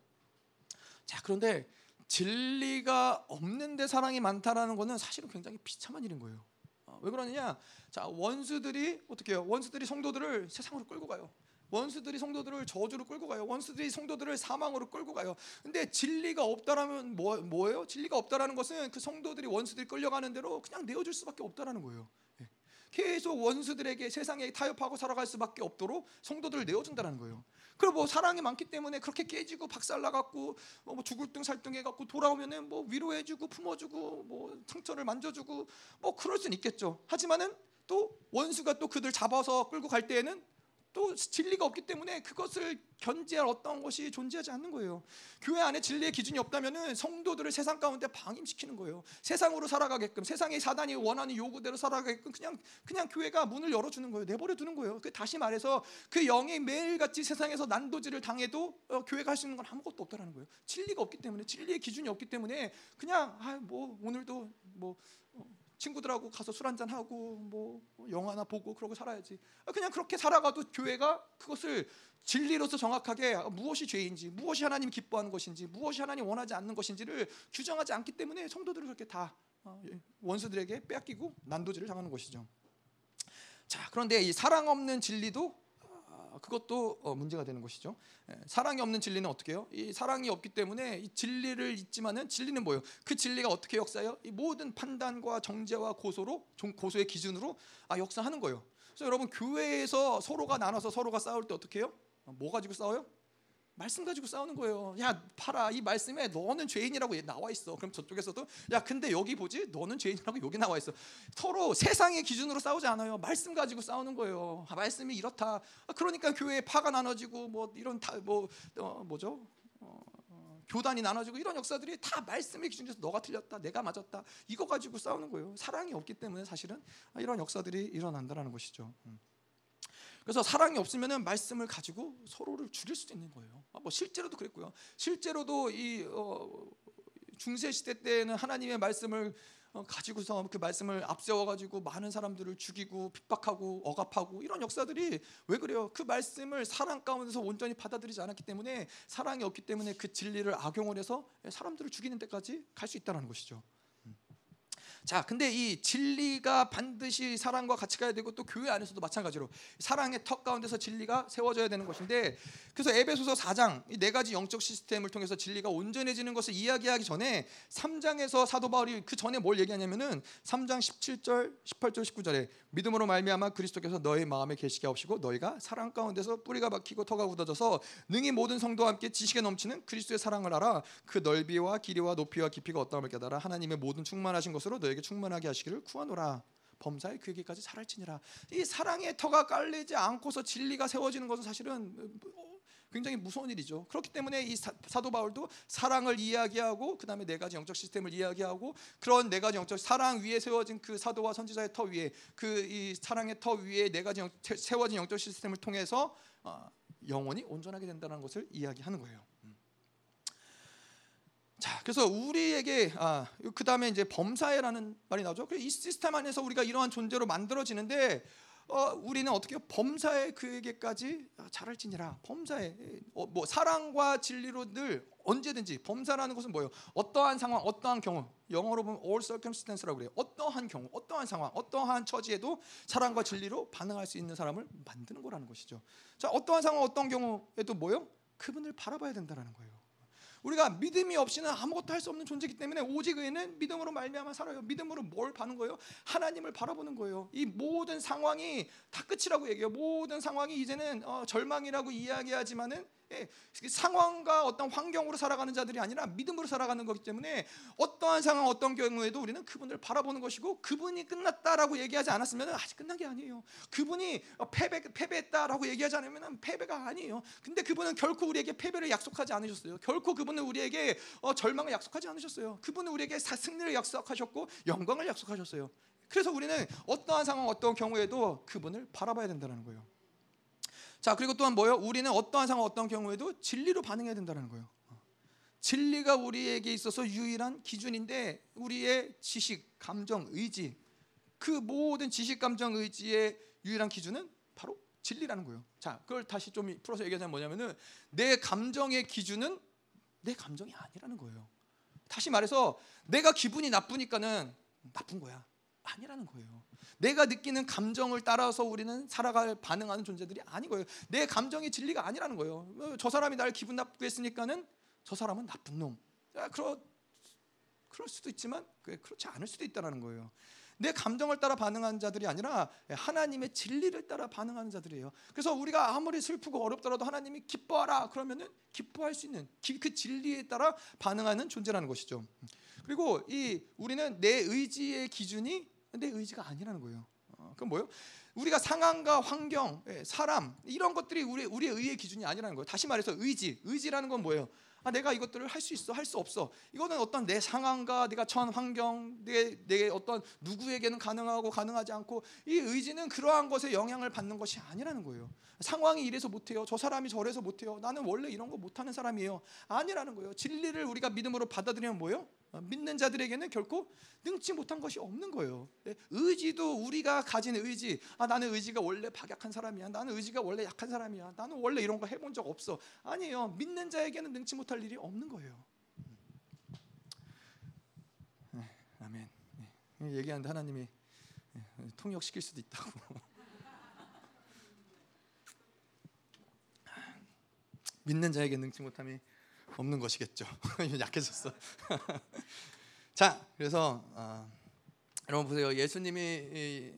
자 그런데 진리가 없는데 사랑이 많다라는 것은 사실은 굉장히 비참한 일인 거예요. 어, 왜 그러느냐? 자 원수들이 어떻게 해요? 원수들이 성도들을 세상으로 끌고 가요. 원수들이 성도들을 저주로 끌고 가요. 원수들이 성도들을 사망으로 끌고 가요. 근데 진리가 없다라면 뭐 뭐예요? 진리가 없다라는 것은 그 성도들이 원수들이 끌려가는 대로 그냥 내어줄 수밖에 없다라는 거예요. 예. 계속 원수들에게 세상에 타협하고 살아갈 수밖에 없도록 성도들을 내어준다는 거예요. 그리고 뭐 사랑이 많기 때문에 그렇게 깨지고 박살나갖고 뭐 죽을 등 살등해갖고 돌아오면은 뭐 위로해주고 품어주고 뭐 상처를 만져주고 뭐 그럴 수는 있겠죠. 하지만은 또 원수가 또 그들 잡아서 끌고 갈 때에는 또 진리가 없기 때문에 그것을 견제할 어떤 것이 존재하지 않는 거예요. 교회 안에 진리의 기준이 없다면은 성도들을 세상 가운데 방임시키는 거예요. 세상으로 살아가게끔 세상의 사단이 원하는 요구대로 살아가게끔 그냥 그냥 교회가 문을 열어 주는 거예요. 내버려 두는 거예요. 그 다시 말해서 그 영이 매일같이 세상에서 난도질을 당해도 어, 교회가 할 수 있는 건 아무것도 없다라는 거예요. 진리가 없기 때문에 진리의 기준이 없기 때문에 그냥 아 뭐 오늘도 뭐 친구들하고 가서 술 한잔 하고 뭐 영화나 보고 그러고 살아야지. 그냥 그렇게 살아가도 교회가 그것을 진리로서 정확하게 무엇이 죄인지, 무엇이 하나님 기뻐하는 것인지, 무엇이 하나님 원하지 않는 것인지를 규정하지 않기 때문에 성도들을 그렇게 다 어, 예, 원수들에게 빼앗기고 난도질을 당하는 것이죠. 자, 그런데 이 사랑 없는 진리도 그것도 어, 문제가 되는 것이죠. 예, 사랑이 없는 진리는 어떻게 해요? 이 사랑이 없기 때문에 이 진리를 잊지만은 진리는 뭐예요? 그 진리가 어떻게 역사해요? 이 모든 판단과 정죄와 고소로 고소의 기준으로 아 역사하는 거예요. 그래서 여러분 교회에서 서로가 나눠서 서로가 싸울 때 어떻게 해요? 뭐 가지고 싸워요? 말씀 가지고 싸우는 거예요. 야, 팔아. 이 말씀에 너는 죄인이라고 나와 있어. 그럼 저쪽에서도 야, 근데 여기 보지? 너는 죄인이라고 여기 나와 있어. 서로 세상의 기준으로 싸우지 않아요. 말씀 가지고 싸우는 거예요. 아, 말씀이 이렇다. 아, 그러니까 교회에 파가 나눠지고 뭐 이런 다뭐 어, 뭐죠? 어, 어, 교단이 나눠지고 이런 역사들이 다 말씀의 기준에서 너가 틀렸다, 내가 맞았다. 이거 가지고 싸우는 거예요. 사랑이 없기 때문에 사실은 이런 역사들이 일어난다라는 것이죠. 음. 그래서 사랑이 없으면은 말씀을 가지고 서로를 죽일 수도 있는 거예요. 아, 뭐 실제로도 그랬고요. 실제로도 이 어, 중세 시대 때는 하나님의 말씀을 어, 가지고서 그 말씀을 앞세워 가지고 많은 사람들을 죽이고 핍박하고 억압하고 이런 역사들이 왜 그래요? 그 말씀을 사랑 가운데서 온전히 받아들이지 않았기 때문에 사랑이 없기 때문에 그 진리를 악용을 해서 사람들을 죽이는 데까지 갈 수 있다는 것이죠. 자, 근데 이 진리가 반드시 사랑과 같이 가야 되고 또 교회 안에서도 마찬가지로 사랑의 턱 가운데서 진리가 세워져야 되는 것인데 그래서 에베소서 4장 이 네 가지 영적 시스템을 통해서 진리가 온전해지는 것을 이야기하기 전에 3장에서 사도 바울이 그 전에 뭘 얘기하냐면은 3장 17절, 18절, 19절에 믿음으로 말미암아 그리스도께서 너희 마음에 계시게 하시고 너희가 사랑 가운데서 뿌리가 박히고 터가 굳어져서 능히 모든 성도와 함께 지식에 넘치는 그리스도의 사랑을 알아 그 넓이와 길이와 높이와 깊이가 어떠함을 깨달아 하나님의 모든 충만하신 것으로 너 에게 충만하게 하시기를 구하노라. 범사에 그에게까지 살할지니라. 이 사랑의 터가 깔리지 않고서 진리가 세워지는 것은 사실은 굉장히 무서운 일이죠. 그렇기 때문에 이 사, 도 바울도 사랑을 이야기하고 그 다음에 네 가지 영적 시스템을 이야기하고 그런 네 가지 영적 사랑 위에 세워진 그 사도와 선지자의 터 위에 그 이 사랑의 터 위에 네 가지 영, 세워진 영적 시스템을 통해서 어, 영혼이 온전하게 된다는 것을 이야기하는 거예요. 음. 자, 그래서 우리에게 아, 그 다음에 이제 범사회라는 말이 나오죠. 이 시스템 안에서 우리가 이러한 존재로 만들어지는데 어, 우리는 어떻게 범사에 그에게까지 잘할지니라 범사에 어, 뭐 사랑과 진리로 늘 언제든지 범사라는 것은 뭐예요? 어떠한 상황, 어떠한 경우 영어로 보면 all circumstance라고 그래요. 어떠한 경우, 어떠한 상황, 어떠한 처지에도 사랑과 진리로 반응할 수 있는 사람을 만드는 거라는 것이죠. 자, 어떠한 상황, 어떤 경우에도 뭐요? 그분을 바라봐야 된다라는 거예요. 우리가 믿음이 없이는 아무것도 할 수 없는 존재이기 때문에 오직 의는 믿음으로 말미암아 살아요. 믿음으로 뭘 바는 거예요? 하나님을 바라보는 거예요. 이 모든 상황이 다 끝이라고 얘기해요. 모든 상황이 이제는 어, 절망이라고 이야기하지만은 예, 상황과 어떤 환경으로 살아가는 자들이 아니라 믿음으로 살아가는 거기 때문에 어떠한 상황, 어떤 경우에도 우리는 그분을 바라보는 것이고 그분이 끝났다라고 얘기하지 않았으면 아직 끝난 게 아니에요. 그분이 패배 패배했다라고 얘기하지 않으면 패배가 아니에요. 근데 그분은 결코 우리에게 패배를 약속하지 않으셨어요. 결코 그분은 우리에게 어, 절망을 약속하지 않으셨어요. 그분은 우리에게 승리를 약속하셨고 영광을 약속하셨어요. 그래서 우리는 어떠한 상황, 어떤 경우에도 그분을 바라봐야 된다는 거예요. 자 그리고 또한 뭐요? 우리는 어떠한 상황 어떤 경우에도 진리로 반응해야 된다는 거예요. 진리가 우리에게 있어서 유일한 기준인데 우리의 지식, 감정, 의지 그 모든 지식, 감정, 의지의 유일한 기준은 바로 진리라는 거예요. 자 그걸 다시 좀 풀어서 얘기하자면 뭐냐면은 내 감정의 기준은 내 감정이 아니라는 거예요. 다시 말해서 내가 기분이 나쁘니까는 나쁜 거야. 아니라는 거예요. 내가 느끼는 감정을 따라서 우리는 살아갈 반응하는 존재들이 아니고요. 내 감정이 진리가 아니라는 거예요. 어, 저 사람이 날 기분 나쁘게 했으니까는 저 사람은 나쁜 놈. 그러 그럴 수도 있지만 그렇지 않을 수도 있다라는 거예요. 내 감정을 따라 반응하는 자들이 아니라 하나님의 진리를 따라 반응하는 자들이에요. 그래서 우리가 아무리 슬프고 어렵더라도 하나님이 기뻐하라 그러면은 기뻐할 수 있는 그 진리에 따라 반응하는 존재라는 것이죠. 그리고 이 우리는 내 의지의 기준이 내 의지가 아니라는 거예요. 어, 그럼 뭐요? 우리가 상황과 환경, 예, 사람 이런 것들이 우리 우리의 의의 기준이 아니라는 거예요. 다시 말해서 의지, 의지라는 건 뭐예요? 아, 내가 이것들을 할 수 있어, 할 수 없어. 이거는 어떤 내 상황과 내가 처한 환경, 내, 내 어떤 누구에게는 가능하고 가능하지 않고 이 의지는 그러한 것에 영향을 받는 것이 아니라는 거예요. 상황이 이래서 못해요. 저 사람이 저래서 못해요. 나는 원래 이런 거 못하는 사람이에요. 아니라는 거예요. 진리를 우리가 믿음으로 받아들이면 뭐예요? 어, 믿는 자들에게는 결코 능치 못한 것이 없는 거예요. 예, 의지도 우리가 가진 의지. 아 나는 의지가 원래 박약한 사람이야. 나는 의지가 원래 약한 사람이야. 나는 원래 이런 거 해본 적 없어. 아니에요. 믿는 자에게는 능치 못할 일이 없는 거예요. 네, 아멘. 네, 얘기하는데 하나님이 통역시킬 수도 있다고. 믿는 자에게 능치 못함이 없는 것이겠죠. 약해졌어. 자, 그래서 어, 여러분 보세요. 예수님이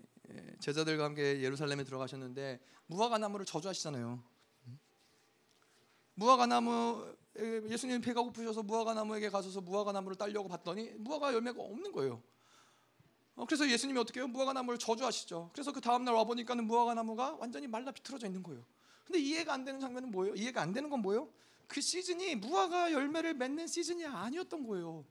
제자들과 함께 예루살렘에 들어가셨는데 무화과 나무를 저주하시잖아요. 무화과 나무 예수님 배가 고프셔서 무화과 나무에게 가셔서 무화과 나무를 따려고 봤더니 무화과 열매가 없는 거예요. 어, 그래서 예수님이 어떻게 해요? 무화과 나무를 저주하시죠. 그래서 그 다음 날 와 보니까는 무화과 나무가 완전히 말라 비틀어져 있는 거예요. 근데 이해가 안 되는 장면은 뭐예요? 이해가 안 되는 건 뭐예요? 그 시즌이 무화과 열매를 맺는 시즌이 아니었던 거예요.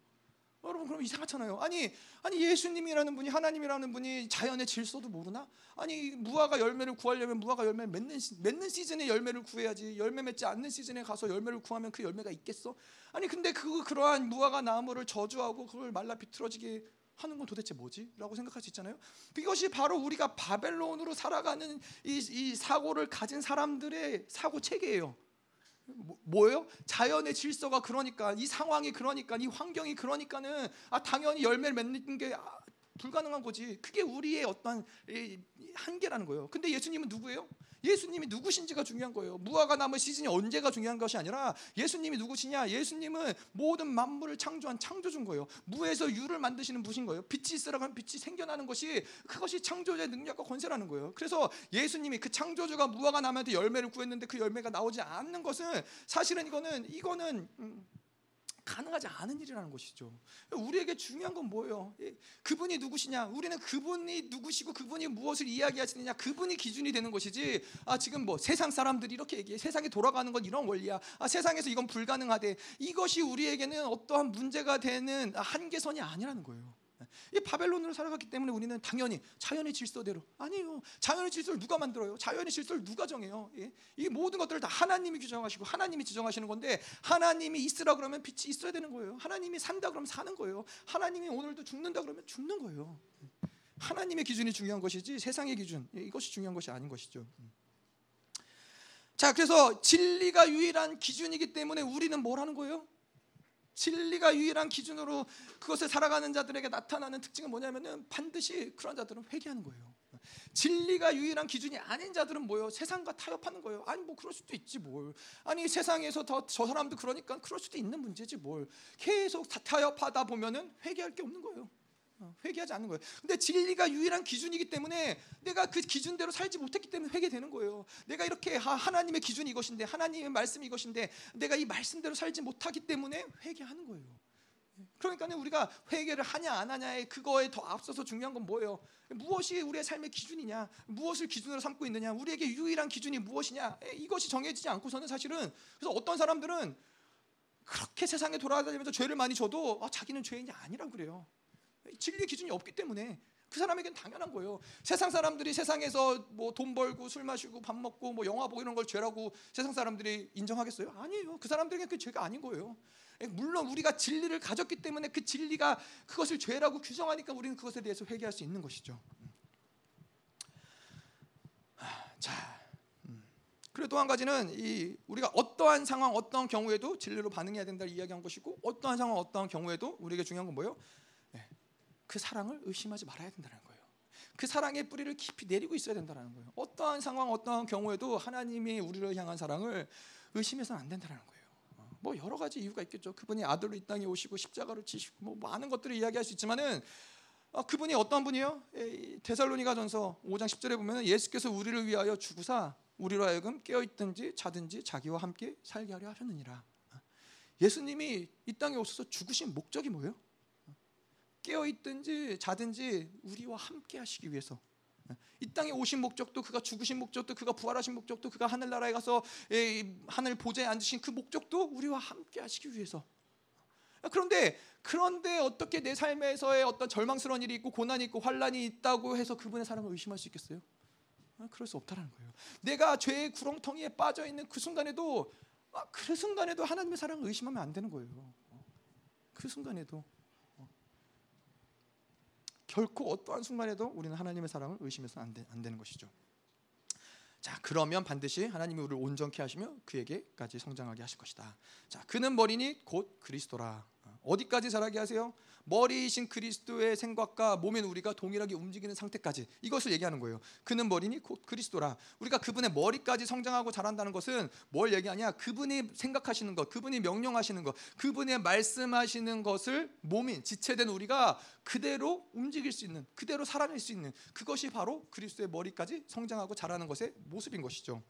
여러분 그럼 이상하잖아요. 아니 아니 예수님이라는 분이 하나님이라는 분이 자연의 질서도 모르나? 아니 무화과 열매를 구하려면 무화과 열매 맺는 맺는 시즌에 열매를 구해야지. 열매 맺지 않는 시즌에 가서 열매를 구하면 그 열매가 있겠어? 아니 근데 그 그러한 무화과 나무를 저주하고 그걸 말라 비틀어지게 하는 건 도대체 뭐지? 라고 생각할 수 있잖아요. 이것이 바로 우리가 바벨론으로 살아가는 이, 이 사고를 가진 사람들의 사고 체계예요. 뭐, 뭐예요? 자연의 질서가 그러니까 이 상황이 그러니까 이 환경이 그러니까는 아 당연히 열매를 맺는 게 불가능한 거지. 그게 우리의 어떤 한계라는 거예요. 근데 예수님은 누구예요? 예수님이 누구신지가 중요한 거예요. 무화과 나무 시즌이 언제가 중요한 것이 아니라 예수님이 누구시냐? 예수님은 모든 만물을 창조한 창조주인 거예요. 무에서 유를 만드시는 분신 거예요. 빛이 있으라고 하면 빛이 생겨나는 것이 그것이 창조주의 능력과 권세라는 거예요. 그래서 예수님이 그 창조주가 무화과 나무한테 열매를 구했는데 그 열매가 나오지 않는 것은 사실은 이거는 이거는 음, 가능하지 않은 일이라는 것이죠. 우리에게 중요한 건 뭐예요? 예, 그분이 누구시냐? 우리는 그분이 누구시고 그분이 무엇을 이야기하시느냐? 그분이 기준이 되는 것이지. 아 지금 뭐 세상 사람들이 이렇게 얘기해. 세상이 돌아가는 건 이런 원리야. 아 세상에서 이건 불가능하대. 이것이 우리에게는 어떠한 문제가 되는 한계선이 아니라는 거예요. 이 바벨론으로 살아갔기 때문에 우리는 당연히 자연의 질서대로 아니요 자연의 질서를 누가 만들어요? 자연의 질서를 누가 정해요? 예? 이 모든 것들을 다 하나님이 규정하시고 하나님이 지정하시는 건데 하나님이 있으라 그러면 빛이 있어야 되는 거예요. 하나님이 산다 그러면 사는 거예요. 하나님이 오늘도 죽는다 그러면 죽는 거예요. 하나님의 기준이 중요한 것이지 세상의 기준 예, 이것이 중요한 것이 아닌 것이죠. 자, 그래서 진리가 유일한 기준이기 때문에 우리는 뭘 하는 거예요? 진리가 유일한 기준으로 그것을 살아가는 자들에게 나타나는 특징은 뭐냐면은 반드시 그런 자들은 회개하는 거예요. 진리가 유일한 기준이 아닌 자들은 뭐예요? 세상과 타협하는 거예요. 아니 뭐 그럴 수도 있지 뭘. 아니 세상에서 더 저 사람도 그러니까 그럴 수도 있는 문제지 뭘. 계속 타협하다 보면은 회개할 게 없는 거예요. 어, 회개하지 않는 거예요. 근데 진리가 유일한 기준이기 때문에 내가 그 기준대로 살지 못했기 때문에 회개되는 거예요. 내가 이렇게 하나님의 기준이 이것인데 하나님의 말씀이 이것인데 내가 이 말씀대로 살지 못하기 때문에 회개하는 거예요. 그러니까 우리가 회개를 하냐 안 하냐에 그거에 더 앞서서 중요한 건 뭐예요? 무엇이 우리의 삶의 기준이냐? 무엇을 기준으로 삼고 있느냐? 우리에게 유일한 기준이 무엇이냐? 이것이 정해지지 않고서는 사실은 그래서 어떤 사람들은 그렇게 세상에 돌아다니면서 죄를 많이 져도 아, 자기는 죄인이 아니라고 그래요. 진리의 기준이 없기 때문에 그 사람에겐 당연한 거예요. 세상 사람들이 세상에서 뭐 돈 벌고 술 마시고 밥 먹고 뭐 영화 보고 이런 걸 죄라고 세상 사람들이 인정하겠어요? 아니에요. 그 사람들에겐 그 죄가 아닌 거예요. 예, 물론 우리가 진리를 가졌기 때문에 그 진리가 그것을 죄라고 규정하니까 우리는 그것에 대해서 회개할 수 있는 것이죠. 자, 음. 그리고 또 한 가지는 이 우리가 어떠한 상황, 어떠한 경우에도 진리로 반응해야 된다를 이야기한 것이고, 어떠한 상황, 어떠한 경우에도 우리에게 중요한 건 뭐예요? 그 사랑을 의심하지 말아야 된다는 거예요. 그 사랑의 뿌리를 깊이 내리고 있어야 된다는 거예요. 어떠한 상황, 어떠한 경우에도 하나님이 우리를 향한 사랑을 의심해서는 안 된다는 거예요. 어, 뭐 여러 가지 이유가 있겠죠. 그분이 아들로 이 땅에 오시고 십자가로 지시고 뭐 많은 것들을 이야기할 수 있지만은 어, 그분이 어떤 분이요? 데살로니가전서 5장 10절에 보면 예수께서 우리를 위하여 죽으사 우리로 하여금 깨어 있든지 자든지 자기와 함께 살게 하려 하셨느니라. 어, 예수님이 이 땅에 오셔서 죽으신 목적이 뭐예요? 깨어 있든지 자든지 우리와 함께 하시기 위해서 이 땅에 오신 목적도 그가 죽으신 목적도 그가 부활하신 목적도 그가 하늘나라에 가서 하늘 보좌에 앉으신 그 목적도 우리와 함께 하시기 위해서 그런데 그런데 어떻게 내 삶에서의 어떤 절망스러운 일이 있고 고난이 있고 환란이 있다고 해서 그분의 사랑을 의심할 수 있겠어요? 그럴 수 없다라는 거예요. 내가 죄의 구렁텅이에 빠져 있는 그 순간에도 그 순간에도 하나님의 사랑을 의심하면 안 되는 거예요. 그 순간에도 결코 어떠한 순간에도 우리는 하나님의 사랑을 의심해서 안, 되, 안 되는 것이죠. 자, 그러면 반드시 하나님이 우리를 온전케 하시며 그에게까지 성장하게 하실 것이다. 자, 그는 머리니 곧 그리스도라. 어디까지 자라게 하세요? 머리이신 그리스도의 생각과 몸인 우리가 동일하게 움직이는 상태까지 이것을 얘기하는 거예요. 그는 머리니 곧 그리스도라. 우리가 그분의 머리까지 성장하고 자란다는 것은 뭘 얘기하냐? 그분이 생각하시는 것, 그분이 명령하시는 것, 그분의 말씀하시는 것을 몸인 지체된 우리가 그대로 움직일 수 있는, 그대로 살아낼 수 있는 그것이 바로 그리스도의 머리까지 성장하고 자라는 것의 모습인 것이죠.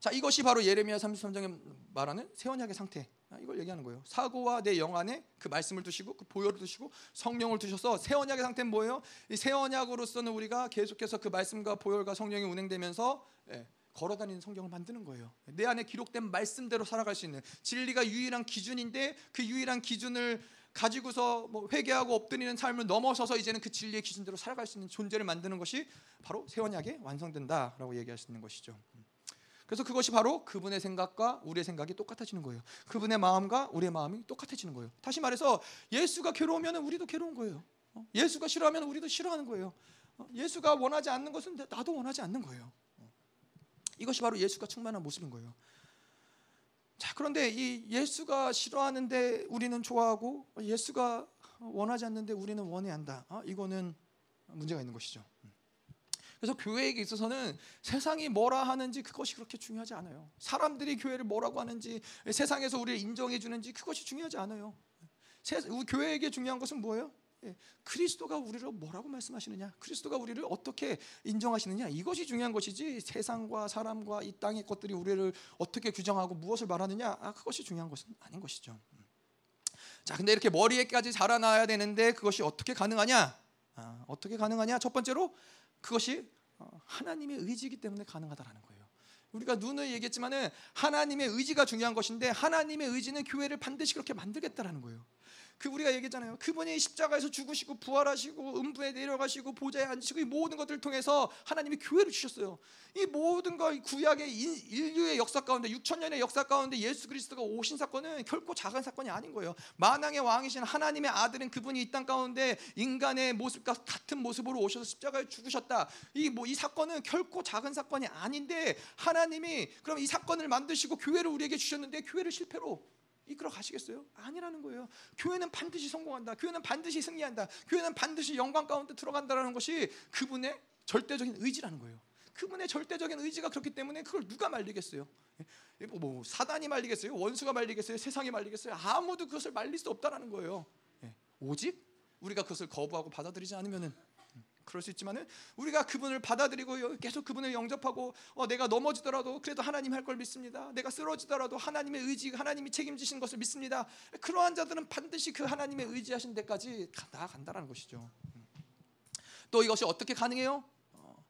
자, 이것이 바로 예레미야 33장에 말하는 새 언약의 상태. 아, 이걸 얘기하는 거예요. 사고와 내 영 안에 그 말씀을 두시고 그 보혈을 두시고 성령을 두셔서 새 언약의 상태는 뭐예요? 이 새 언약으로서는 우리가 계속해서 그 말씀과 보혈과 성령이 운행되면서 예, 걸어다니는 성경을 만드는 거예요. 내 안에 기록된 말씀대로 살아갈 수 있는 진리가 유일한 기준인데 그 유일한 기준을 가지고서 뭐 회개하고 엎드리는 삶을 넘어서서 이제는 그 진리의 기준대로 살아갈 수 있는 존재를 만드는 것이 바로 새 언약의 완성된다라고 얘기할 수 있는 것이죠. 그래서 그것이 바로 그분의 생각과 우리의 생각이 똑같아지는 거예요. 그분의 마음과 우리의 마음이 똑같아지는 거예요. 다시 말해서 예수가 괴로우면 우리도 괴로운 거예요. 어? 예수가 싫어하면 우리도 싫어하는 거예요. 어? 예수가 원하지 않는 것은 나도 원하지 않는 거예요. 어? 이것이 바로 예수가 충만한 모습인 거예요. 자, 그런데 이 예수가 싫어하는데 우리는 좋아하고 예수가 원하지 않는데 우리는 원해한다. 이거는 문제가 있는 것이죠. 그래서 교회에게 있어서는 세상이 뭐라 하는지 그것이 그렇게 중요하지 않아요. 사람들이 교회를 뭐라고 하는지 세상에서 우리를 인정해 주는지 그것이 중요하지 않아요. 교회에게 중요한 것은 뭐예요? 예, 그리스도가 우리를 뭐라고 말씀하시느냐? 그리스도가 우리를 어떻게 인정하시느냐? 이것이 중요한 것이지 세상과 사람과 이 땅의 것들이 우리를 어떻게 규정하고 무엇을 말하느냐? 아, 그것이 중요한 것은 아닌 것이죠. 음. 자, 근데 이렇게 머리에까지 자라나야 되는데 그것이 어떻게 가능하냐? 아, 어떻게 가능하냐? 첫 번째로 그것이 어, 하나님의 의지이기 때문에 가능하다라는 거예요. 우리가 눈을 얘기했지만은 하나님의 의지가 중요한 것인데 하나님의 의지는 교회를 반드시 그렇게 만들겠다라는 거예요. 그 우리가 얘기했잖아요. 그분이 십자가에서 죽으시고 부활하시고 음부에 내려가시고 보좌에 앉으시고 이 모든 것들을 통해서 하나님이 교회를 주셨어요. 이 모든 것 구약의 인류의 역사 가운데 6천 년의 역사 가운데 예수 그리스도가 오신 사건은 결코 작은 사건이 아닌 거예요. 만왕의 왕이신 하나님의 아들은 그분이 이 땅 가운데 인간의 모습과 같은 모습으로 오셔서 십자가에 죽으셨다. 이 뭐이 뭐, 사건은 결코 작은 사건이 아닌데 하나님이 그럼 이 사건을 만드시고 교회를 우리에게 주셨는데 교회를 실패로 이끌어 가시겠어요? 아니라는 거예요. 교회는 반드시 성공한다. 교회는 반드시 승리한다. 교회는 반드시 영광 가운데 들어간다라는 것이 그분의 절대적인 의지라는 거예요. 그분의 절대적인 의지가 그렇기 때문에 그걸 누가 말리겠어요? 예? 뭐, 뭐 사단이 말리겠어요? 원수가 말리겠어요? 세상이 말리겠어요? 아무도 그것을 말릴 수 없다라는 거예요. 예. 오직 우리가 그것을 거부하고 받아들이지 않으면은 그럴 수 있지만은 우리가 그분을 받아들이고 계속 그분을 영접하고 어, 내가 넘어지더라도 그래도 하나님 할 걸 믿습니다. 내가 쓰러지더라도 하나님의 의지, 하나님이 책임지신 것을 믿습니다. 그러한 자들은 반드시 그 하나님의 의지하신 데까지 나아간다라는 것이죠. 음. 또 이것이 어떻게 가능해요? 어,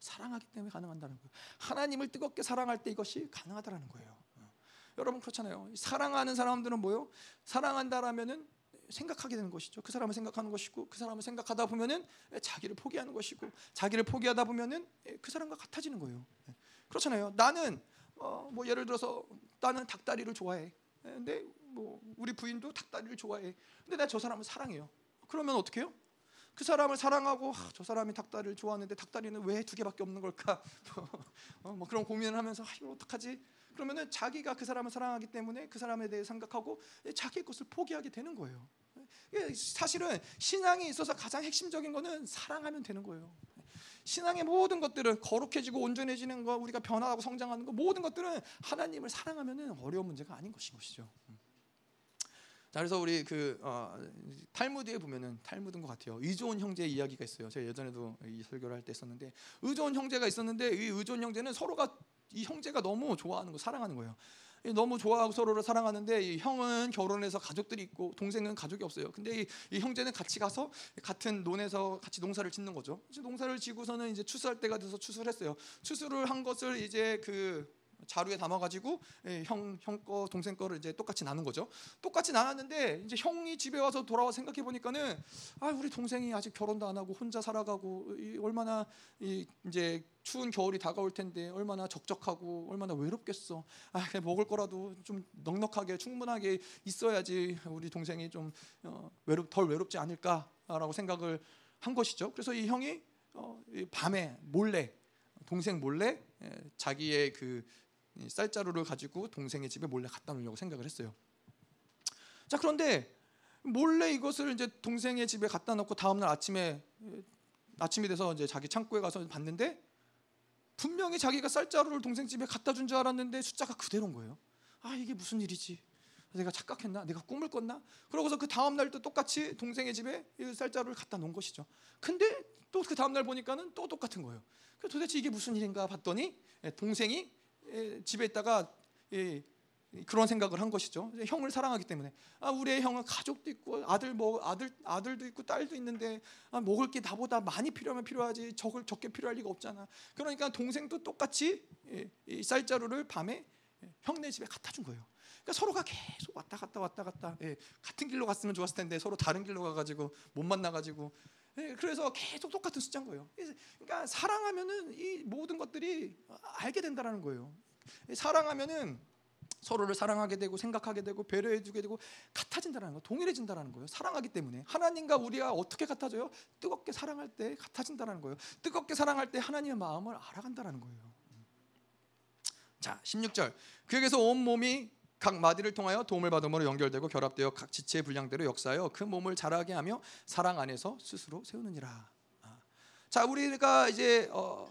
사랑하기 때문에 가능한다는 거예요. 하나님을 뜨겁게 사랑할 때 이것이 가능하다는 거예요. 어. 여러분 그렇잖아요. 사랑하는 사람들은 뭐요? 사랑한다라면은 생각하게 되는 것이죠. 그 사람을 생각하는 것이고 그 사람을 생각하다 보면은 자기를 포기하는 것이고 자기를 포기하다 보면은 그 사람과 같아지는 거예요. 그렇잖아요. 나는 어, 뭐 예를 들어서 나는 닭다리를 좋아해. 근데 뭐 우리 부인도 닭다리를 좋아해. 근데 내가 저 사람을 사랑해요. 그러면 어떻게 해요? 그 사람을 사랑하고 아, 저 사람이 닭다리를 좋아하는데 닭다리는 왜 두 개밖에 없는 걸까? 어, 뭐 그런 고민을 하면서 아, 이걸 어떡하지? 그러면은 자기가 그 사람을 사랑하기 때문에 그 사람에 대해 생각하고 자기의 것을 포기하게 되는 거예요. 사실은 신앙에 있어서 가장 핵심적인 것은 사랑하면 되는 거예요. 신앙의 모든 것들은 거룩해지고 온전해지는 거, 우리가 변화하고 성장하는 거, 모든 것들은 하나님을 사랑하면은 어려운 문제가 아닌 것인 것이죠. 자, 그래서 우리 그 어, 탈무드에 보면은 탈무드인 것 같아요. 의존 형제 이야기가 있어요. 제가 예전에도 이 설교를 할때 했었는데 의존 형제가 있었는데 이 의존 형제는 서로가 이 형제가 너무 좋아하는 거, 사랑하는 거예요. 너무 좋아하고 서로를 사랑하는데 이 형은 결혼해서 가족들이 있고 동생은 가족이 없어요. 근데 이, 이 형제는 같이 가서 같은 논에서 같이 농사를 짓는 거죠. 이제 농사를 지고서는 이제 추수할 때가 돼서 추수를 했어요. 추수를 한 것을 이제 그 자루에 담아가지고 예, 형, 형 거, 동생 거를 이제 똑같이 나눈 거죠. 똑같이 나눴는데 이제 형이 집에 와서 돌아와 생각해 보니까는 아 우리 동생이 아직 결혼도 안 하고 혼자 살아가고 이, 얼마나 이, 이제 추운 겨울이 다가올 텐데 얼마나 적적하고 얼마나 외롭겠어. 아 그냥 먹을 거라도 좀 넉넉하게 충분하게 있어야지 우리 동생이 좀 어, 외롭 덜 외롭지 않을까라고 생각을 한 것이죠. 그래서 이 형이 어, 이 밤에 몰래 동생 몰래 예, 자기의 그 쌀자루를 가지고 동생의 집에 몰래 갖다 놓으려고 생각을 했어요. 자 그런데 몰래 이것을 이제 동생의 집에 갖다 놓고 다음 날 아침에 아침이 돼서 이제 자기 창고에 가서 봤는데 분명히 자기가 쌀자루를 동생 집에 갖다 준 줄 알았는데 숫자가 그대로인 거예요. 아 이게 무슨 일이지? 내가 착각했나? 내가 꿈을 꿨나? 그러고서 그 다음 날도 똑같이 동생의 집에 쌀자루를 갖다 놓은 것이죠. 근데 또 그 다음 날 보니까는 또 똑같은 거예요. 도대체 이게 무슨 일인가 봤더니 동생이 집에 있다가 그런 생각을 한 것이죠. 형을 사랑하기 때문에 아 우리의 형은 가족도 있고 아들 뭐 아들 아들도 있고 딸도 있는데 아, 먹을 게 나보다 많이 필요하면 필요하지 적을 적게 필요할 리가 없잖아. 그러니까 동생도 똑같이 이 쌀자루를 밤에 형네 집에 갖다 준 거예요. 그러니까 서로가 계속 왔다 갔다 왔다 갔다 예, 같은 길로 갔으면 좋았을 텐데 서로 다른 길로 가가지고 못 만나가지고 예, 그래서 계속 똑같은 숫자인 거예요. 그러니까 사랑하면은 이 모든 것들이 알게 된다라는 거예요. 사랑하면은 서로를 사랑하게 되고 생각하게 되고 배려해주게 되고 같아진다는 거, 동일해진다는 거예요. 사랑하기 때문에 하나님과 우리가 어떻게 같아져요? 뜨겁게 사랑할 때 같아진다는 거예요. 뜨겁게 사랑할 때 하나님의 마음을 알아간다는 거예요. 자, 16절. 그에게서 온 몸이 각 마디를 통하여 도움을 받음으로 연결되고 결합되어 각 지체의 분량대로 역사하여 그 몸을 자라게 하며 사랑 안에서 스스로 세우느니라. 아. 자, 우리가 이제 어,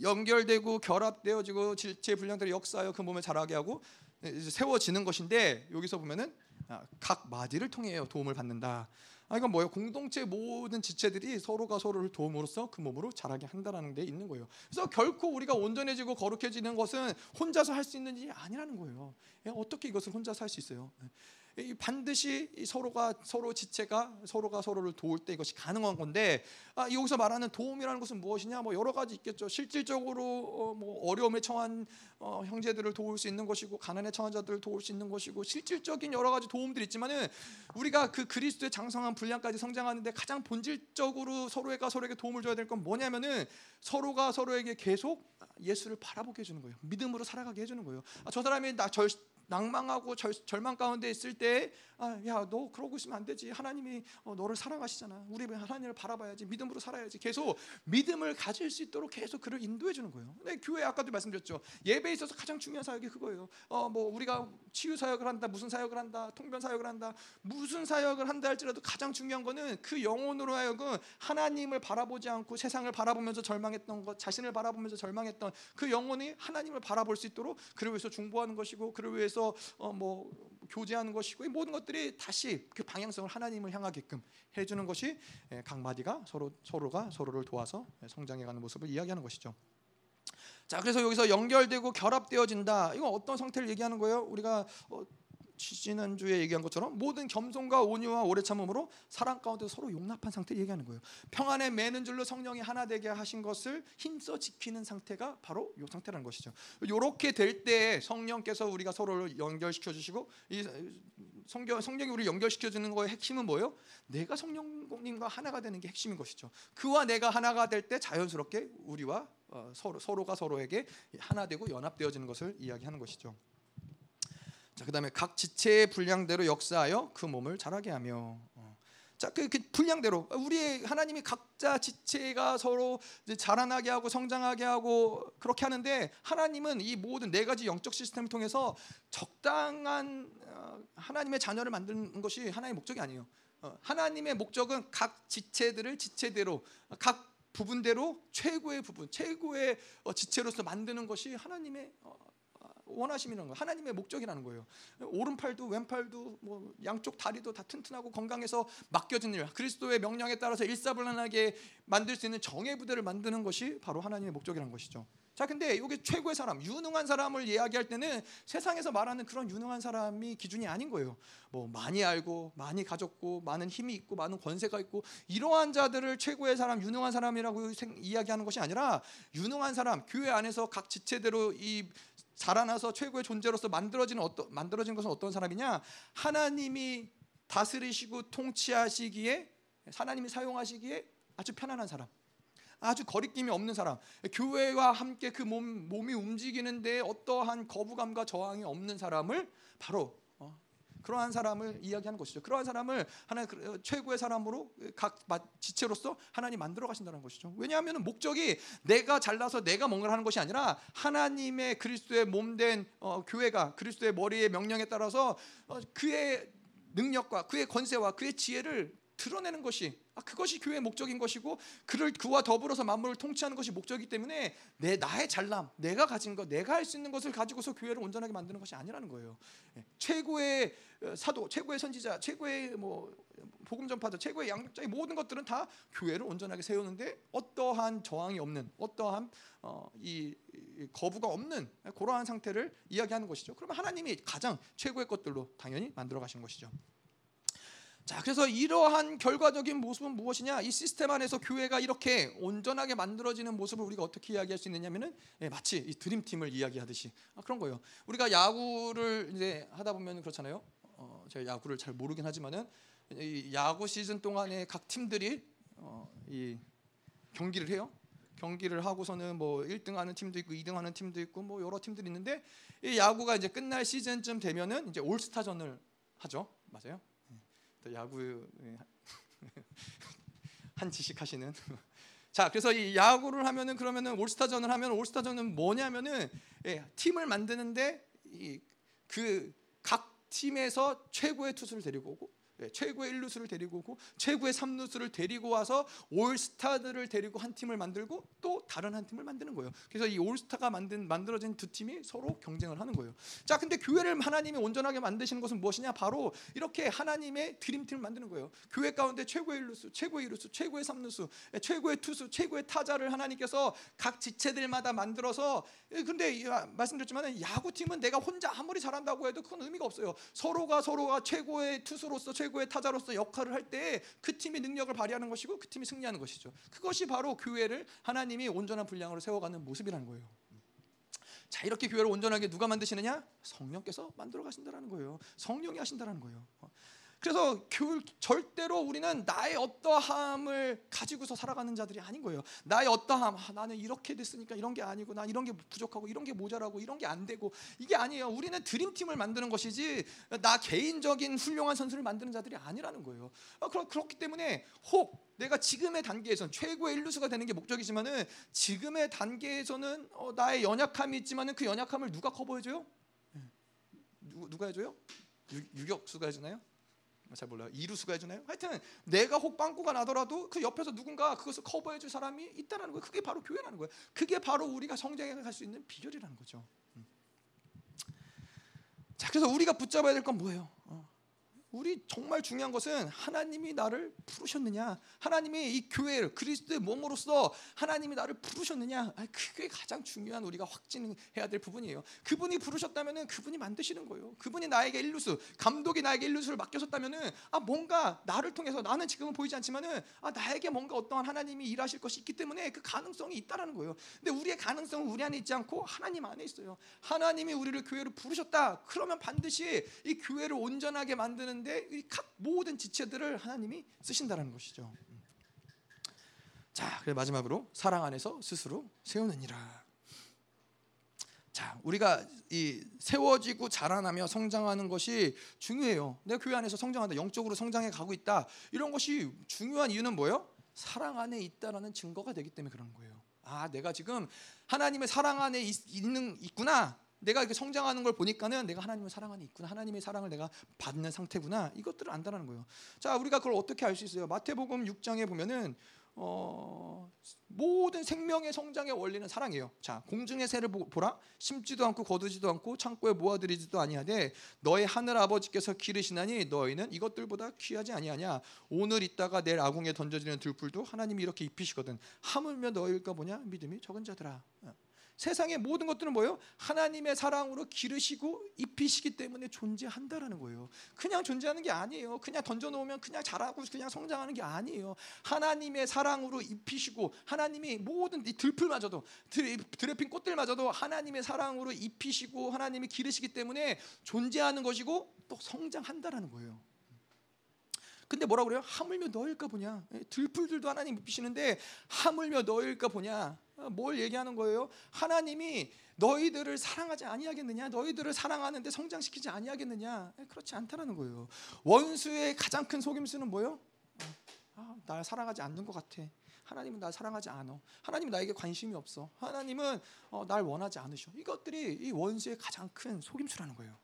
연결되고 결합되어지고 지체 분량대로 역사하여 그 몸을 자라게 하고 세워지는 것인데 여기서 보면은 아, 각 마디를 통해 도움을 받는다. 아 이건 뭐예요? 공동체 모든 지체들이 서로가 서로를 도움으로써 그 몸으로 자라게 한다라는 데 있는 거예요. 그래서 결코 우리가 온전해지고 거룩해지는 것은 혼자서 할 수 있는 일이 아니라는 거예요. 예, 어떻게 이것을 혼자서 할 수 있어요? 반드시 서로가 서로 지체가 서로가 서로를 도울 때 이것이 가능한 건데 아, 여기서 말하는 도움이라는 것은 무엇이냐? 뭐 여러 가지 있겠죠. 실질적으로 어, 뭐 어려움에 처한 어, 형제들을 도울 수 있는 것이고 가난에 처한 자들을 도울 수 있는 것이고 실질적인 여러 가지 도움들이 있지만은 우리가 그 그리스도의 장성한 분량까지 성장하는데 가장 본질적으로 서로가 서로에게 도움을 줘야 될 건 뭐냐면은 서로가 서로에게 계속 예수를 바라보게 해주는 거예요. 믿음으로 살아가게 해주는 거예요. 아, 저 사람이 나 절 낭망하고 절, 절망 가운데 있을 때, 아, 야, 너 그러고 있으면 안 되지. 하나님이 어, 너를 사랑하시잖아. 우리 하나님을 바라봐야지. 믿음으로 살아야지. 계속 믿음을 가질 수 있도록 계속 그를 인도해 주는 거예요. 네, 교회 아까도 말씀드렸죠. 예배에 있어서 가장 중요한 사역이 그거예요. 어, 뭐 우리가 치유 사역을 한다, 무슨 사역을 한다, 통변 사역을 한다, 무슨 사역을 한다 할지라도 가장 중요한 거는 그 영혼으로 하여금 하나님을 바라보지 않고 세상을 바라보면서 절망했던 것, 자신을 바라보면서 절망했던 그 영혼이 하나님을 바라볼 수 있도록 그를 위해서 중보하는 것이고 그를 위해서 위해서 어, 뭐 교제하는 것이고 이 모든 것들이 다시 그 방향성을 하나님을 향하게끔 해주는 것이 예, 각 마디가 서로 서로가 서로를 도와서 성장해가는 모습을 이야기하는 것이죠. 자, 그래서 여기서 연결되고 결합되어진다. 이건 어떤 상태를 얘기하는 거예요? 우리가 어, 지난주에 얘기한 것처럼 모든 겸손과 온유와 오래 참음으로 사랑 가운데 서로 용납한 상태를 얘기하는 거예요. 평안에 매는 줄로 성령이 하나 되게 하신 것을 힘써 지키는 상태가 바로 이 상태라는 것이죠. 이렇게 될 때 성령께서 우리가 서로를 연결시켜 주시고 이 성경 성령이 우리 연결시켜 주는 거의 핵심은 뭐예요? 내가 성령님과 하나가 되는 게 핵심인 것이죠. 그와 내가 하나가 될 때 자연스럽게 우리와 어, 서로 서로가 서로에게 하나 되고 연합되어지는 것을 이야기하는 것이죠. 자, 그다음에 각 지체의 분량대로 역사하여 그 몸을 자라게 하며 어. 자, 그, 그 분량대로 우리 하나님이 각자 지체가 서로 자라나게 하고 성장하게 하고 그렇게 하는데 하나님은 이 모든 네 가지 영적 시스템을 통해서 적당한 어, 하나님의 자녀를 만드는 것이 하나님의 목적이 아니에요. 어, 하나님의 목적은 각 지체들을 지체대로 각 부분대로 최고의 부분, 최고의 지체로서 만드는 것이 하나님의 원하심이라는 거 하나님의 목적이라는 거예요. 오른팔도 왼팔도 뭐 양쪽 다리도 다 튼튼하고 건강해서 맡겨진 일, 그리스도의 명령에 따라서 일사불란하게 만들 수 있는 정의 부대를 만드는 것이 바로 하나님의 목적이라는 것이죠. 자, 근데 이게 최고의 사람, 유능한 사람을 이야기할 때는 세상에서 말하는 그런 유능한 사람이 기준이 아닌 거예요. 뭐 많이 알고, 많이 가졌고, 많은 힘이 있고, 많은 권세가 있고 이러한 자들을 최고의 사람, 유능한 사람이라고 이야기하는 것이 아니라 유능한 사람, 교회 안에서 각 지체대로 이 자라나서 최고의 존재로서 만들어지는 어떤 만들어진 것은 어떤 사람이냐? 하나님이 다스리시고 통치하시기에 하나님이 사용하시기에 아주 편안한 사람. 아주 거리낌이 없는 사람. 교회와 함께 그 몸, 몸이 움직이는데 어떠한 거부감과 저항이 없는 사람을 바로 그러한 사람을 이야기하는 것이죠. 그러한 사람을 하나님 그, 어, 최고의 사람으로 각 지체로서 하나님 만들어 가신다는 것이죠. 왜냐하면 목적이 내가 잘나서 내가 뭔가를 하는 것이 아니라 하나님의 그리스도의 몸된 어, 교회가 그리스도의 머리의 명령에 따라서 어, 그의 능력과 그의 권세와 그의 지혜를 드러내는 것이 아, 그것이 교회의 목적인 것이고 그를 그와 더불어서 만물을 통치하는 것이 목적이기 때문에 내 나의 잘남, 내가 가진 것, 내가 할 수 있는 것을 가지고서 교회를 온전하게 만드는 것이 아니라는 거예요. 예, 최고의 어, 사도, 최고의 선지자, 최고의 뭐 복음 전파자, 최고의 양육자 의 모든 것들은 다 교회를 온전하게 세우는데 어떠한 저항이 없는, 어떠한 어, 이, 이 거부가 없는 그러한 상태를 이야기하는 것이죠. 그러면 하나님이 가장 최고의 것들로 당연히 만들어 가신 것이죠. 자, 그래서 이러한 결과적인 모습은 무엇이냐? 이 시스템 안에서 교회가 이렇게 온전하게 만들어지는 모습을 우리가 어떻게 이야기할 수 있느냐면은 예, 마치 이 드림팀을 이야기하듯이 아, 그런 거예요. 우리가 야구를 이제 하다 보면 그렇잖아요. 어, 제가 야구를 잘 모르긴 하지만은 이 야구 시즌 동안에 각 팀들이 어, 이 경기를 해요. 경기를 하고서는 뭐 1등 하는 팀도 있고 2등 하는 팀도 있고 뭐 여러 팀들이 있는데 이 야구가 이제 끝날 시즌쯤 되면은 이제 올스타전을 하죠. 맞아요? 또 야구 예, 한 지식 하시는. 자 그래서 이 야구를 하면은 그러면은 올스타전을 하면 올스타전은 뭐냐면은 예, 팀을 만드는데 그 각 팀에서 최고의 투수를 데리고 오고 네, 최고의 1루수를 데리고 오고 최고의 3루수를 데리고 와서 올스타들을 데리고 한 팀을 만들고 또 다른 한 팀을 만드는 거예요. 그래서 이 올스타가 만든 만들어진 두 팀이 서로 경쟁을 하는 거예요. 자, 근데 교회를 하나님이 온전하게 만드시는 것은 무엇이냐? 바로 이렇게 하나님의 드림팀을 만드는 거예요. 교회 가운데 최고의 1루수, 최고의 2루수, 최고의 3루수, 최고의 투수, 최고의 타자를 하나님께서 각 지체들마다 만들어서 예, 근데 말씀드렸지만 야구팀은 내가 혼자 아무리 잘한다고 해도 그건 의미가 없어요. 서로가 서로가 최고의 투수로서 최고 의 타자로서 역할을 할 때 그 팀이 능력을 발휘하는 것이고 그 팀이 승리하는 것이죠. 그것이 바로 교회를 하나님이 온전한 분량으로 세워가는 모습이라는 거예요. 자 이렇게 교회를 온전하게 누가 만드시느냐? 성령께서 만들어 가신다라는 거예요. 성령이 하신다라는 거예요. 그래서 교, 절대로 우리는 나의 어떠함을 가지고서 살아가는 자들이 아닌 거예요. 나의 어떠함, 아, 나는 이렇게 됐으니까 이런 게 아니고, 난 이런 게 부족하고, 이런 게 모자라고, 이런 게 안 되고 이게 아니에요. 우리는 드림팀을 만드는 것이지 나 개인적인 훌륭한 선수를 만드는 자들이 아니라는 거예요. 아, 그렇, 그렇기 때문에 혹 내가 지금의 단계에선 최고의 일루수가 되는 게 목적이지만은 지금의 단계에서는 어, 나의 연약함이 있지만은 그 연약함을 누가 커버해줘요? 네. 누, 누가 해줘요? 유, 유격수가 해주나요? 잘 몰라요. 이루수가 해주나요? 하여튼 내가 혹 빵꾸가 나더라도 그 옆에서 누군가 그것을 커버해줄 사람이 있다는 거예요. 그게 바로 교회라는 거예요. 그게 바로 우리가 성장해 갈 수 있는 비결이라는 거죠. 음. 자, 그래서 우리가 붙잡아야 될 건 뭐예요? 어. 우리 정말 중요한 것은 하나님이 나를 부르셨느냐, 하나님이 이 교회를 그리스도의 몸으로서 하나님이 나를 부르셨느냐, 아, 그게 가장 중요한 우리가 확진해야 될 부분이에요. 그분이 부르셨다면은 그분이 만드시는 거예요. 그분이 나에게 일루수, 감독이 나에게 일루수를 맡겨줬다면은 아 뭔가 나를 통해서 나는 지금은 보이지 않지만은 아 나에게 뭔가 어떠한 하나님이 일하실 것이 있기 때문에 그 가능성이 있다라는 거예요. 근데 우리의 가능성은 우리 안에 있지 않고 하나님 안에 있어요. 하나님이 우리를 교회로 부르셨다. 그러면 반드시 이 교회를 온전하게 만드는 하는데 각 모든 지체들을 하나님이 쓰신다는 것이죠. 자, 그래 마지막으로 사랑 안에서 스스로 세우느니라. 자, 우리가 이 세워지고 자라나며 성장하는 것이 중요해요. 내가 교회 안에서 성장한다, 영적으로 성장해 가고 있다. 이런 것이 중요한 이유는 뭐예요? 사랑 안에 있다라는 증거가 되기 때문에 그런 거예요. 아, 내가 지금 하나님의 사랑 안에 있, 있는 있구나. 내가 이렇게 성장하는 걸 보니까는 내가 하나님을 사랑 안에 있구나. 하나님의 사랑을 내가 받는 상태구나. 이것들을 안다는 거예요. 자, 우리가 그걸 어떻게 알 수 있어요? 마태복음 6장에 보면은 어, 모든 생명의 성장의 원리는 사랑이에요. 자, 공중의 새를 보라. 심지도 않고 거두지도 않고 창고에 모아들이지도 아니하되 너의 하늘 아버지께서 기르시나니 너희는 이것들보다 귀하지 아니하냐. 오늘 있다가 내일 아궁에 던져지는 들풀도 하나님이 이렇게 입히시거든. 하물며 너희일까 보냐 믿음이 적은 자들아. 세상의 모든 것들은 뭐예요? 하나님의 사랑으로 기르시고 입히시기 때문에 존재한다라는 거예요. 그냥 존재하는 게 아니에요. 그냥 던져 놓으면 그냥 자라고 그냥 성장하는 게 아니에요. 하나님의 사랑으로 입히시고 하나님이 모든 이 들풀마저도 드레핀 꽃들마저도 하나님의 사랑으로 입히시고 하나님이 기르시기 때문에 존재하는 것이고 또 성장한다라는 거예요. 근데 뭐라 그래요? 하물며 너일까 보냐. 예, 들풀들도 하나님 입히시는데 하물며 너일까 보냐. 어, 뭘 얘기하는 거예요? 하나님이 너희들을 사랑하지 아니하겠느냐? 너희들을 사랑하는데 성장시키지 아니하겠느냐? 예, 그렇지 않다라는 거예요. 원수의 가장 큰 속임수는 뭐예요? 아, 날 사랑하지 않는 것 같아. 하나님은 날 사랑하지 않아. 하나님은 나에게 관심이 없어. 하나님은 어, 날 원하지 않으셔. 이것들이 이 원수의 가장 큰 속임수라는 거예요.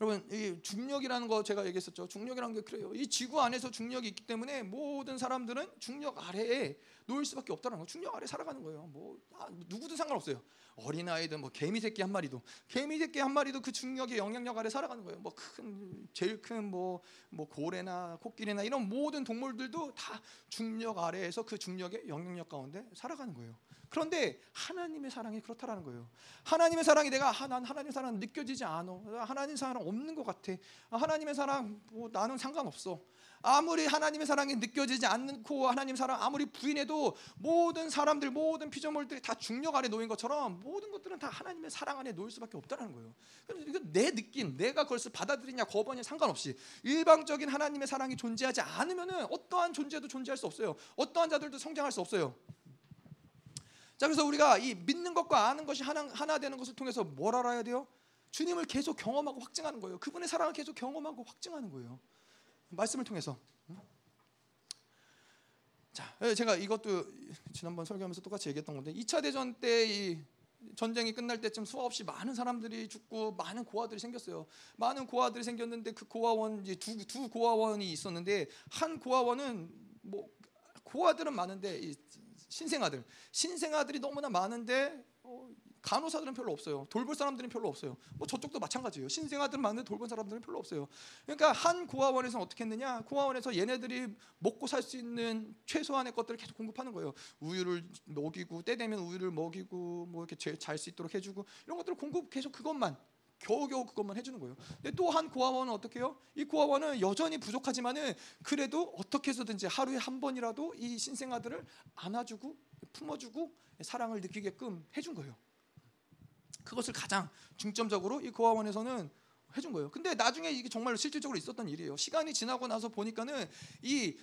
여러분 이 중력이라는 거 제가 얘기했었죠. 중력이라는 게 그래요. 이 지구 안에서 중력이 있기 때문에 모든 사람들은 중력 아래에 놓일 수밖에 없다는 거. 중력 아래 살아가는 거예요. 뭐 아, 누구도 상관없어요. 어린 아이든 뭐 개미 새끼 한 마리도 개미 새끼 한 마리도 그 중력의 영향력 아래 살아가는 거예요. 뭐 큰 제일 큰 뭐뭐 뭐 고래나 코끼리나 이런 모든 동물들도 다 중력 아래에서 그 중력의 영향력 가운데 살아가는 거예요. 그런데 하나님의 사랑이 그렇다라는 거예요. 하나님의 사랑이 내가 아, 난 하나님의 사랑 느껴지지 않아. 하나님의 사랑 없는 것 같아. 아, 하나님의 사랑 뭐 나는 상관없어. 아무리 하나님의 사랑이 느껴지지 않고 하나님 사랑 아무리 부인해도 모든 사람들 모든 피조물들이 다 중력 아래 놓인 것처럼 모든 것들은 다 하나님의 사랑 안에 놓일 수밖에 없다는 거예요. 이건 내 느낌, 내가 그것을 받아들이냐 거부하냐 상관없이 일방적인 하나님의 사랑이 존재하지 않으면은 어떠한 존재도 존재할 수 없어요. 어떠한 자들도 성장할 수 없어요. 자 그래서 우리가 이 믿는 것과 아는 것이 하나, 하나 되는 것을 통해서 뭘 알아야 돼요? 주님을 계속 경험하고 확증하는 거예요. 그분의 사랑을 계속 경험하고 확증하는 거예요. 말씀을 통해서. 자, 예, 제가 이것도 지난번 설교하면서 똑같이 얘기했던 건데 2차 대전 때 이 전쟁이 끝날 때쯤 수없이 많은 사람들이 죽고 많은 고아들이 생겼어요. 많은 고아들이 생겼는데 그 고아원 두, 두 고아원이 있었는데 한 고아원은 뭐 고아들은 많은데 이 신생아들 신생아들이 너무나 많은데 어, 간호사들은 별로 없어요. 돌볼 사람들은 별로 없어요. 뭐 저쪽도 마찬가지예요. 신생아들은 많은데 돌볼 사람들은 별로 없어요. 그러니까 한 고아원에서 어떻게 했느냐? 고아원에서 얘네들이 먹고 살 수 있는 최소한의 것들을 계속 공급하는 거예요. 우유를 먹이고 때 되면 우유를 먹이고 뭐 이렇게 잘 수 있도록 해주고 이런 것들을 공급 계속 그것만 겨우겨우 그것만 해주는 거예요. 근데 또 한 고아원은 어떻게 해요? 이 고아원은 여전히 부족하지만은 그래도 어떻게 해서든지 하루에 한 번이라도 이 신생아들을 안아주고 품어주고 사랑을 느끼게끔 해준 거예요. 그것을 가장 중점적으로 이 고아원에서는 해준 거예요. 근데 나중에 이게 정말 실질적으로 있었던 일이에요. 시간이 지나고 나서 보니까는 이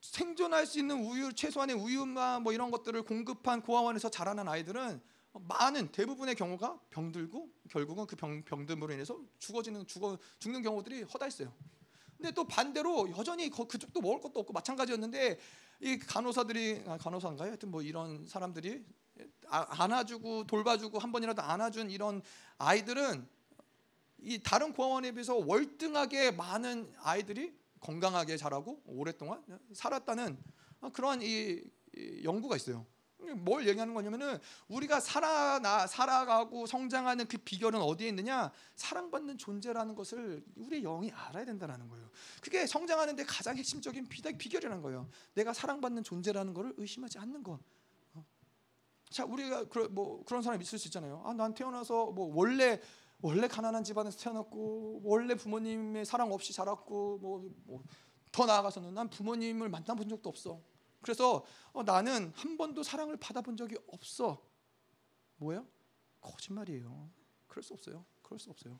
생존할 수 있는 우유 최소한의 우유나 뭐 이런 것들을 공급한 고아원에서 자라난 아이들은 많은 대부분의 경우가 병들고 결국은 그 병, 병듦으로 인해서 죽어지는 죽어 죽는 경우들이 허다했어요. 근데 또 반대로 여전히 그쪽도 먹을 것도 없고 마찬가지였는데 이 간호사들이 아, 간호사인가요? 하여튼 뭐 이런 사람들이 아, 안아주고 돌봐주고 한 번이라도 안아준 이런 아이들은 이 다른 고아원에 비해서 월등하게 많은 아이들이 건강하게 자라고 오랫동안 살았다는 그러한 이 연구가 있어요. 뭘 얘기하는 거냐면은 우리가 살아나 살아가고 성장하는 그 비결은 어디에 있느냐? 사랑받는 존재라는 것을 우리 영이 알아야 된다는 거예요. 그게 성장하는 데 가장 핵심적인 비결이라는 거예요. 내가 사랑받는 존재라는 것을 의심하지 않는 것. 자 우리가 그, 뭐 그런 사람 있을 수 있잖아요. 아 난 태어나서 뭐 원래 원래 가난한 집안에서 태어났고 원래 부모님의 사랑 없이 자랐고 뭐더 뭐 나아가서는 난 부모님을 만나본 적도 없어. 그래서 어, 나는 한 번도 사랑을 받아본 적이 없어. 뭐야? 거짓말이에요. 그럴 수 없어요. 그럴 수 없어요.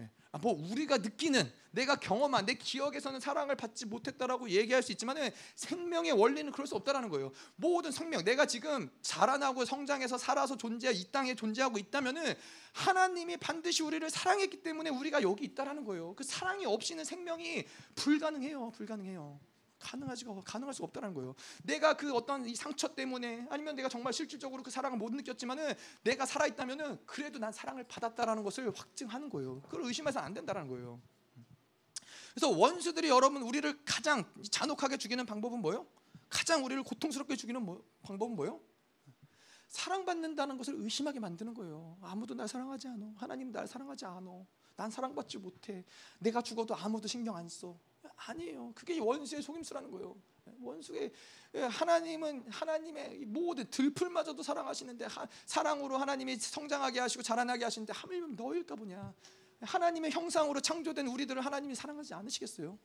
예. 아, 뭐 우리가 느끼는 내가 경험한 내 기억에서는 사랑을 받지 못했다라고 얘기할 수 있지만은 생명의 원리는 그럴 수 없다라는 거예요. 모든 생명 내가 지금 자라나고 성장해서 살아서 존재 이 땅에 존재하고 있다면은 하나님이 반드시 우리를 사랑했기 때문에 우리가 여기 있다라는 거예요. 그 사랑이 없이는 생명이 불가능해요. 불가능해요. 가능하지가 가능할 수가 없다는 거예요. 내가 그 어떤 이 상처 때문에 아니면 내가 정말 실질적으로 그 사랑을 못 느꼈지만은 내가 살아 있다면은 그래도 난 사랑을 받았다라는 것을 확증하는 거예요. 그걸 의심해서는 안 된다는 거예요. 그래서 원수들이 여러분 우리를 가장 잔혹하게 죽이는 방법은 뭐요? 가장 우리를 고통스럽게 죽이는 뭐, 방법은 뭐요? 사랑받는다는 것을 의심하게 만드는 거예요. 아무도 날 사랑하지 않아. 하나님 날 사랑하지 않아. 난 사랑받지 못해. 내가 죽어도 아무도 신경 안 써. 아니에요. 그게 원수의 속임수라는 거예요. 원수의 하나님은 하나님의 모든 들풀마저도 사랑하시는데 하, 사랑으로 하나님이 성장하게 하시고 자라나게 하시는데 하물며 너일까 보냐. 하나님의 형상으로 창조된 우리들을 하나님이 사랑하지 않으시겠어요?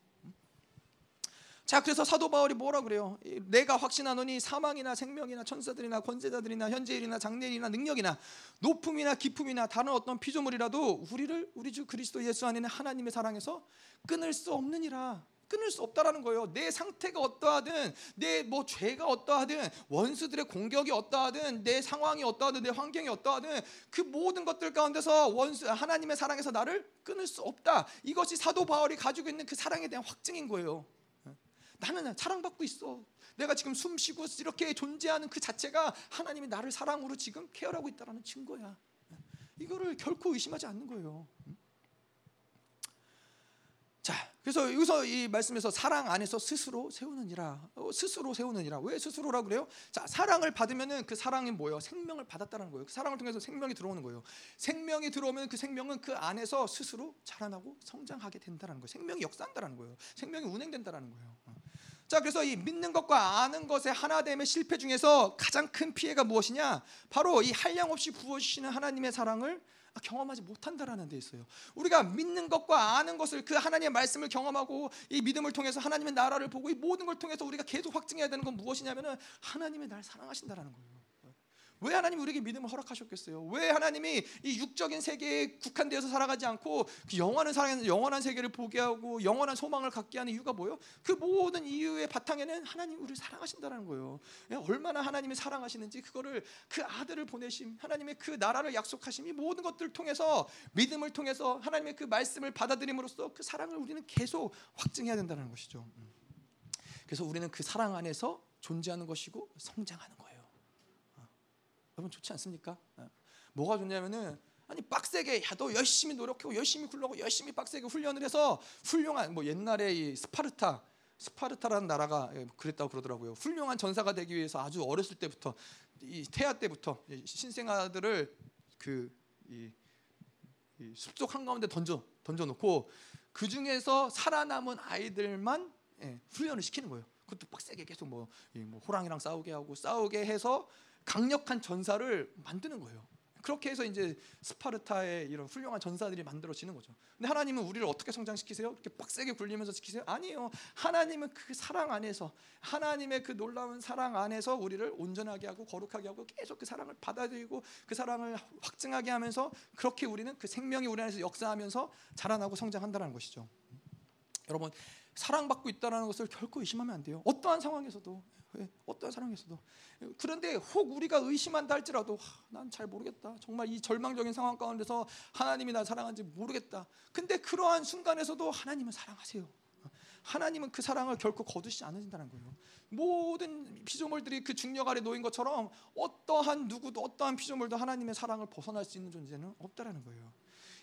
자, 그래서 사도 바울이 뭐라 그래요? 내가 확신하노니 사망이나 생명이나 천사들이나 권세자들이나 현재일이나 장래일이나 능력이나 높음이나 깊음이나 다른 어떤 피조물이라도 우리를 우리 주 그리스도 예수 안에는 하나님의 사랑에서 끊을 수 없느니라. 끊을 수 없다라는 거예요. 내 상태가 어떠하든 내 뭐 죄가 어떠하든 원수들의 공격이 어떠하든 내 상황이 어떠하든 내 환경이 어떠하든 그 모든 것들 가운데서 원수 하나님의 사랑에서 나를 끊을 수 없다. 이것이 사도 바울이 가지고 있는 그 사랑에 대한 확증인 거예요. 나는 사랑받고 있어. 내가 지금 숨 쉬고 이렇게 존재하는 그 자체가 하나님이 나를 사랑으로 지금 케어하고 있다라는 증거야. 이거를 결코 의심하지 않는 거예요. 자, 그래서 여기서 이 말씀에서 사랑 안에서 스스로 세우느니라. 어, 스스로 세우느니라. 왜 스스로라 그래요? 자, 사랑을 받으면은 그 사랑이 뭐예요? 생명을 받았다는 거예요. 그 사랑을 통해서 생명이 들어오는 거예요. 생명이 들어오면 그 생명은 그 안에서 스스로 자라나고 성장하게 된다는 거예요. 생명이 역사한다는 거예요. 생명이 운행된다는 거예요. 어. 자, 그래서 이 믿는 것과 아는 것의 하나됨의 실패 중에서 가장 큰 피해가 무엇이냐? 바로 이 한량 없이 부어주시는 하나님의 사랑을 경험하지 못한다라는 데 있어요. 우리가 믿는 것과 아는 것을 그 하나님의 말씀을 경험하고 이 믿음을 통해서 하나님의 나라를 보고 이 모든 걸 통해서 우리가 계속 확증해야 되는 건 무엇이냐면은 하나님의 날 사랑하신다라는 거예요. 왜 하나님이 우리에게 믿음을 허락하셨겠어요? 왜 하나님이 이 육적인 세계에 국한되어서 살아가지 않고 그 영원한 사랑, 영원한 세계를 보게 하고 영원한 소망을 갖게 하는 이유가 뭐예요? 그 모든 이유의 바탕에는 하나님 우리를 사랑하신다는 거예요. 예, 얼마나 하나님이 사랑하시는지 그거를 그 아들을 보내심, 하나님의 그 나라를 약속하심 이 모든 것들을 통해서 믿음을 통해서 하나님의 그 말씀을 받아들임으로써 그 사랑을 우리는 계속 확증해야 된다는 것이죠. 음. 그래서 우리는 그 사랑 안에서 존재하는 것이고 성장하는 거예요. 여러분 좋지 않습니까? 어. 뭐가 좋냐면은 아니 빡세게 야너 열심히 노력하고 열심히 굴러고 열심히 빡세게 훈련을 해서 훌륭한 뭐 옛날에 이 스파르타 스파르타라는 나라가 예, 그랬다고 그러더라고요. 훌륭한 전사가 되기 위해서 아주 어렸을 때부터 이 태아 때부터 신생아들을 그 이, 이 숲속 한 가운데 던져 던져 놓고 그 중에서 살아남은 아이들만 예, 훈련을 시키는 거예요. 그것도 빡세게 계속 뭐, 뭐 호랑이랑 싸우게 하고 싸우게 해서 강력한 전사를 만드는 거예요. 그렇게 해서 이제 스파르타의 이런 훌륭한 전사들이 만들어지는 거죠. 근데 하나님은 우리를 어떻게 성장시키세요? 이렇게 빡세게 굴리면서 시키세요? 아니에요. 하나님은 그 사랑 안에서 하나님의 그 놀라운 사랑 안에서 우리를 온전하게 하고 거룩하게 하고 계속 그 사랑을 받아들이고 그 사랑을 확증하게 하면서 그렇게 우리는 그 생명이 우리 안에서 역사하면서 자라나고 성장한다는 것이죠. 여러분 사랑받고 있다는 것을 결코 의심하면 안 돼요. 어떠한 상황에서도 예, 어떠한 상황에서도 그런데 혹 우리가 의심한다 할지라도 난 잘 모르겠다. 정말 이 절망적인 상황 가운데서 하나님이 날 사랑하는지 모르겠다. 근데 그러한 순간에서도 하나님은 사랑하세요. 하나님은 그 사랑을 결코 거두시지 않으신다는 거예요. 모든 피조물들이 그 중력 아래 놓인 것처럼 어떠한 누구도 어떠한 피조물도 하나님의 사랑을 벗어날 수 있는 존재는 없다라는 거예요.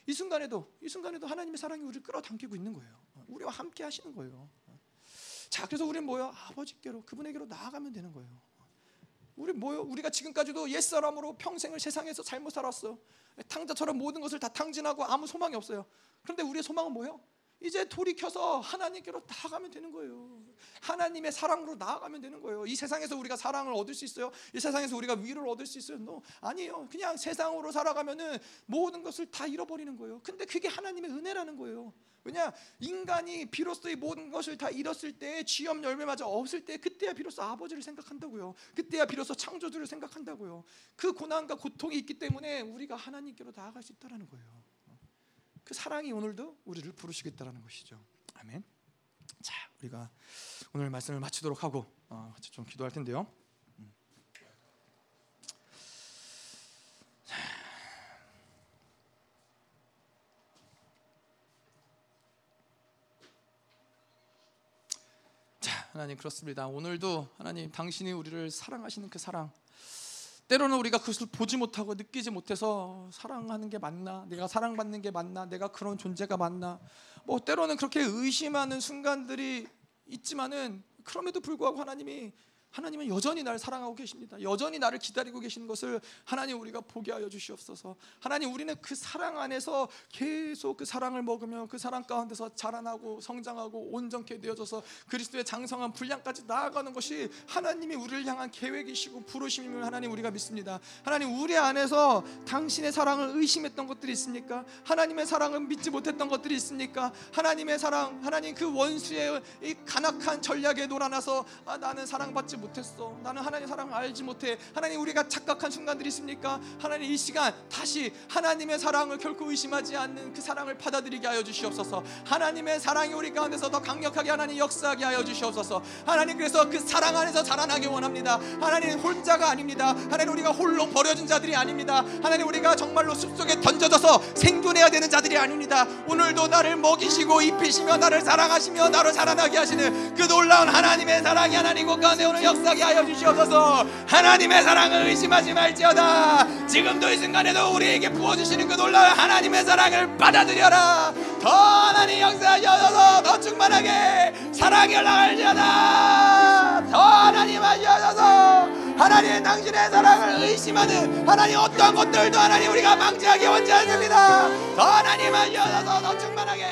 이 순간에도 이 순간에도 하나님의 사랑이 우리를 끌어당기고 있는 거예요. 우리와 함께 하시는 거예요. 자, 그래서 우리는 뭐요? 아버지께로 그분에게로 나아가면 되는 거예요. 우리 뭐요? 우리가 지금까지도 옛 사람으로 평생을 세상에서 잘못 살았어. 탕자처럼 모든 것을 다 탕진하고 아무 소망이 없어요. 그런데 우리의 소망은 뭐예요? 이제 돌이켜서 하나님께로 나아가면 되는 거예요. 하나님의 사랑으로 나아가면 되는 거예요. 이 세상에서 우리가 사랑을 얻을 수 있어요? 이 세상에서 우리가 위로를 얻을 수 있어요? No, 아니에요. 그냥 세상으로 살아가면은 모든 것을 다 잃어버리는 거예요. 근데 그게 하나님의 은혜라는 거예요. 왜냐 인간이 비로소 이 모든 것을 다 잃었을 때 쥐염 열매마저 없을 때 그때야 비로소 아버지를 생각한다고요. 그때야 비로소 창조주를 생각한다고요. 그 고난과 고통이 있기 때문에 우리가 하나님께로 나아갈 수 있다라는 거예요. 그 사랑이 오늘도 우리를 부르시겠다라는 것이죠. 아멘. 자, 우리가 오늘 말씀을 마치도록 하고 어, 좀 기도할 텐데요. 음. 자, 하나님 그렇습니다. 오늘도 하나님 당신이 우리를 사랑하시는 그 사랑 때로는 우리가 그것을 보지 못하고 느끼지 못해서 사랑하는 게 맞나? 내가 사랑받는 게 맞나? 내가 그런 존재가 맞나? 뭐 때로는 그렇게 의심하는 순간들이 있지만은 그럼에도 불구하고 하나님이 하나님은 여전히 나를 사랑하고 계십니다. 여전히 나를 기다리고 계시는 것을 하나님 우리가 보게 하여 주시옵소서. 하나님 우리는 그 사랑 안에서 계속 그 사랑을 먹으며 그 사랑 가운데서 자라나고 성장하고 온전케 되어져서 그리스도의 장성한 분량까지 나아가는 것이 하나님이 우리를 향한 계획이시고 부르심임을 하나님 우리가 믿습니다. 하나님 우리 안에서 당신의 사랑을 의심했던 것들이 있습니까? 하나님의 사랑을 믿지 못했던 것들이 있습니까? 하나님의 사랑, 하나님 그 원수의 이 간악한 전략에 놀아나서 아, 나는 사랑받지 못 못했어. 나는 하나님의 사랑을 알지 못해. 하나님 우리가 착각한 순간들이 있습니까? 하나님 이 시간 다시 하나님의 사랑을 결코 의심하지 않는 그 사랑을 받아들이게 하여 주시옵소서. 하나님의 사랑이 우리 가운데서 더 강력하게 하나님 역사하게 하여 주시옵소서. 하나님 그래서 그 사랑 안에서 자라나기 원합니다. 하나님 혼자가 아닙니다. 하나님 우리가 홀로 버려진 자들이 아닙니다. 하나님 우리가 정말로 숲속에 던져져서 생존해야 되는 자들이 아닙니다. 오늘도 나를 먹이시고 입히시며 나를 사랑하시며 나로 자라나게 하시는 그 놀라운 하나님의 사랑이 하나님 곳 가운데 오늘 역 사하게 하여 주시옵소서. 하나님의 사랑을 의심하지 말지어다. 지금도 이 순간에도 우리에게 부어주시는 그 놀라운 하나님의 사랑을 받아들여라. 더 하나님 역사하셔서 더 충만하게 사랑이 올라갈지어다. 더 하나님 하셔서. 하나님 당신의 사랑을 의심하는 하나님 어떠한 것들도 하나님 우리가 방지하기 원치 않습니다. 더 하나님 하셔서. 더 충만하게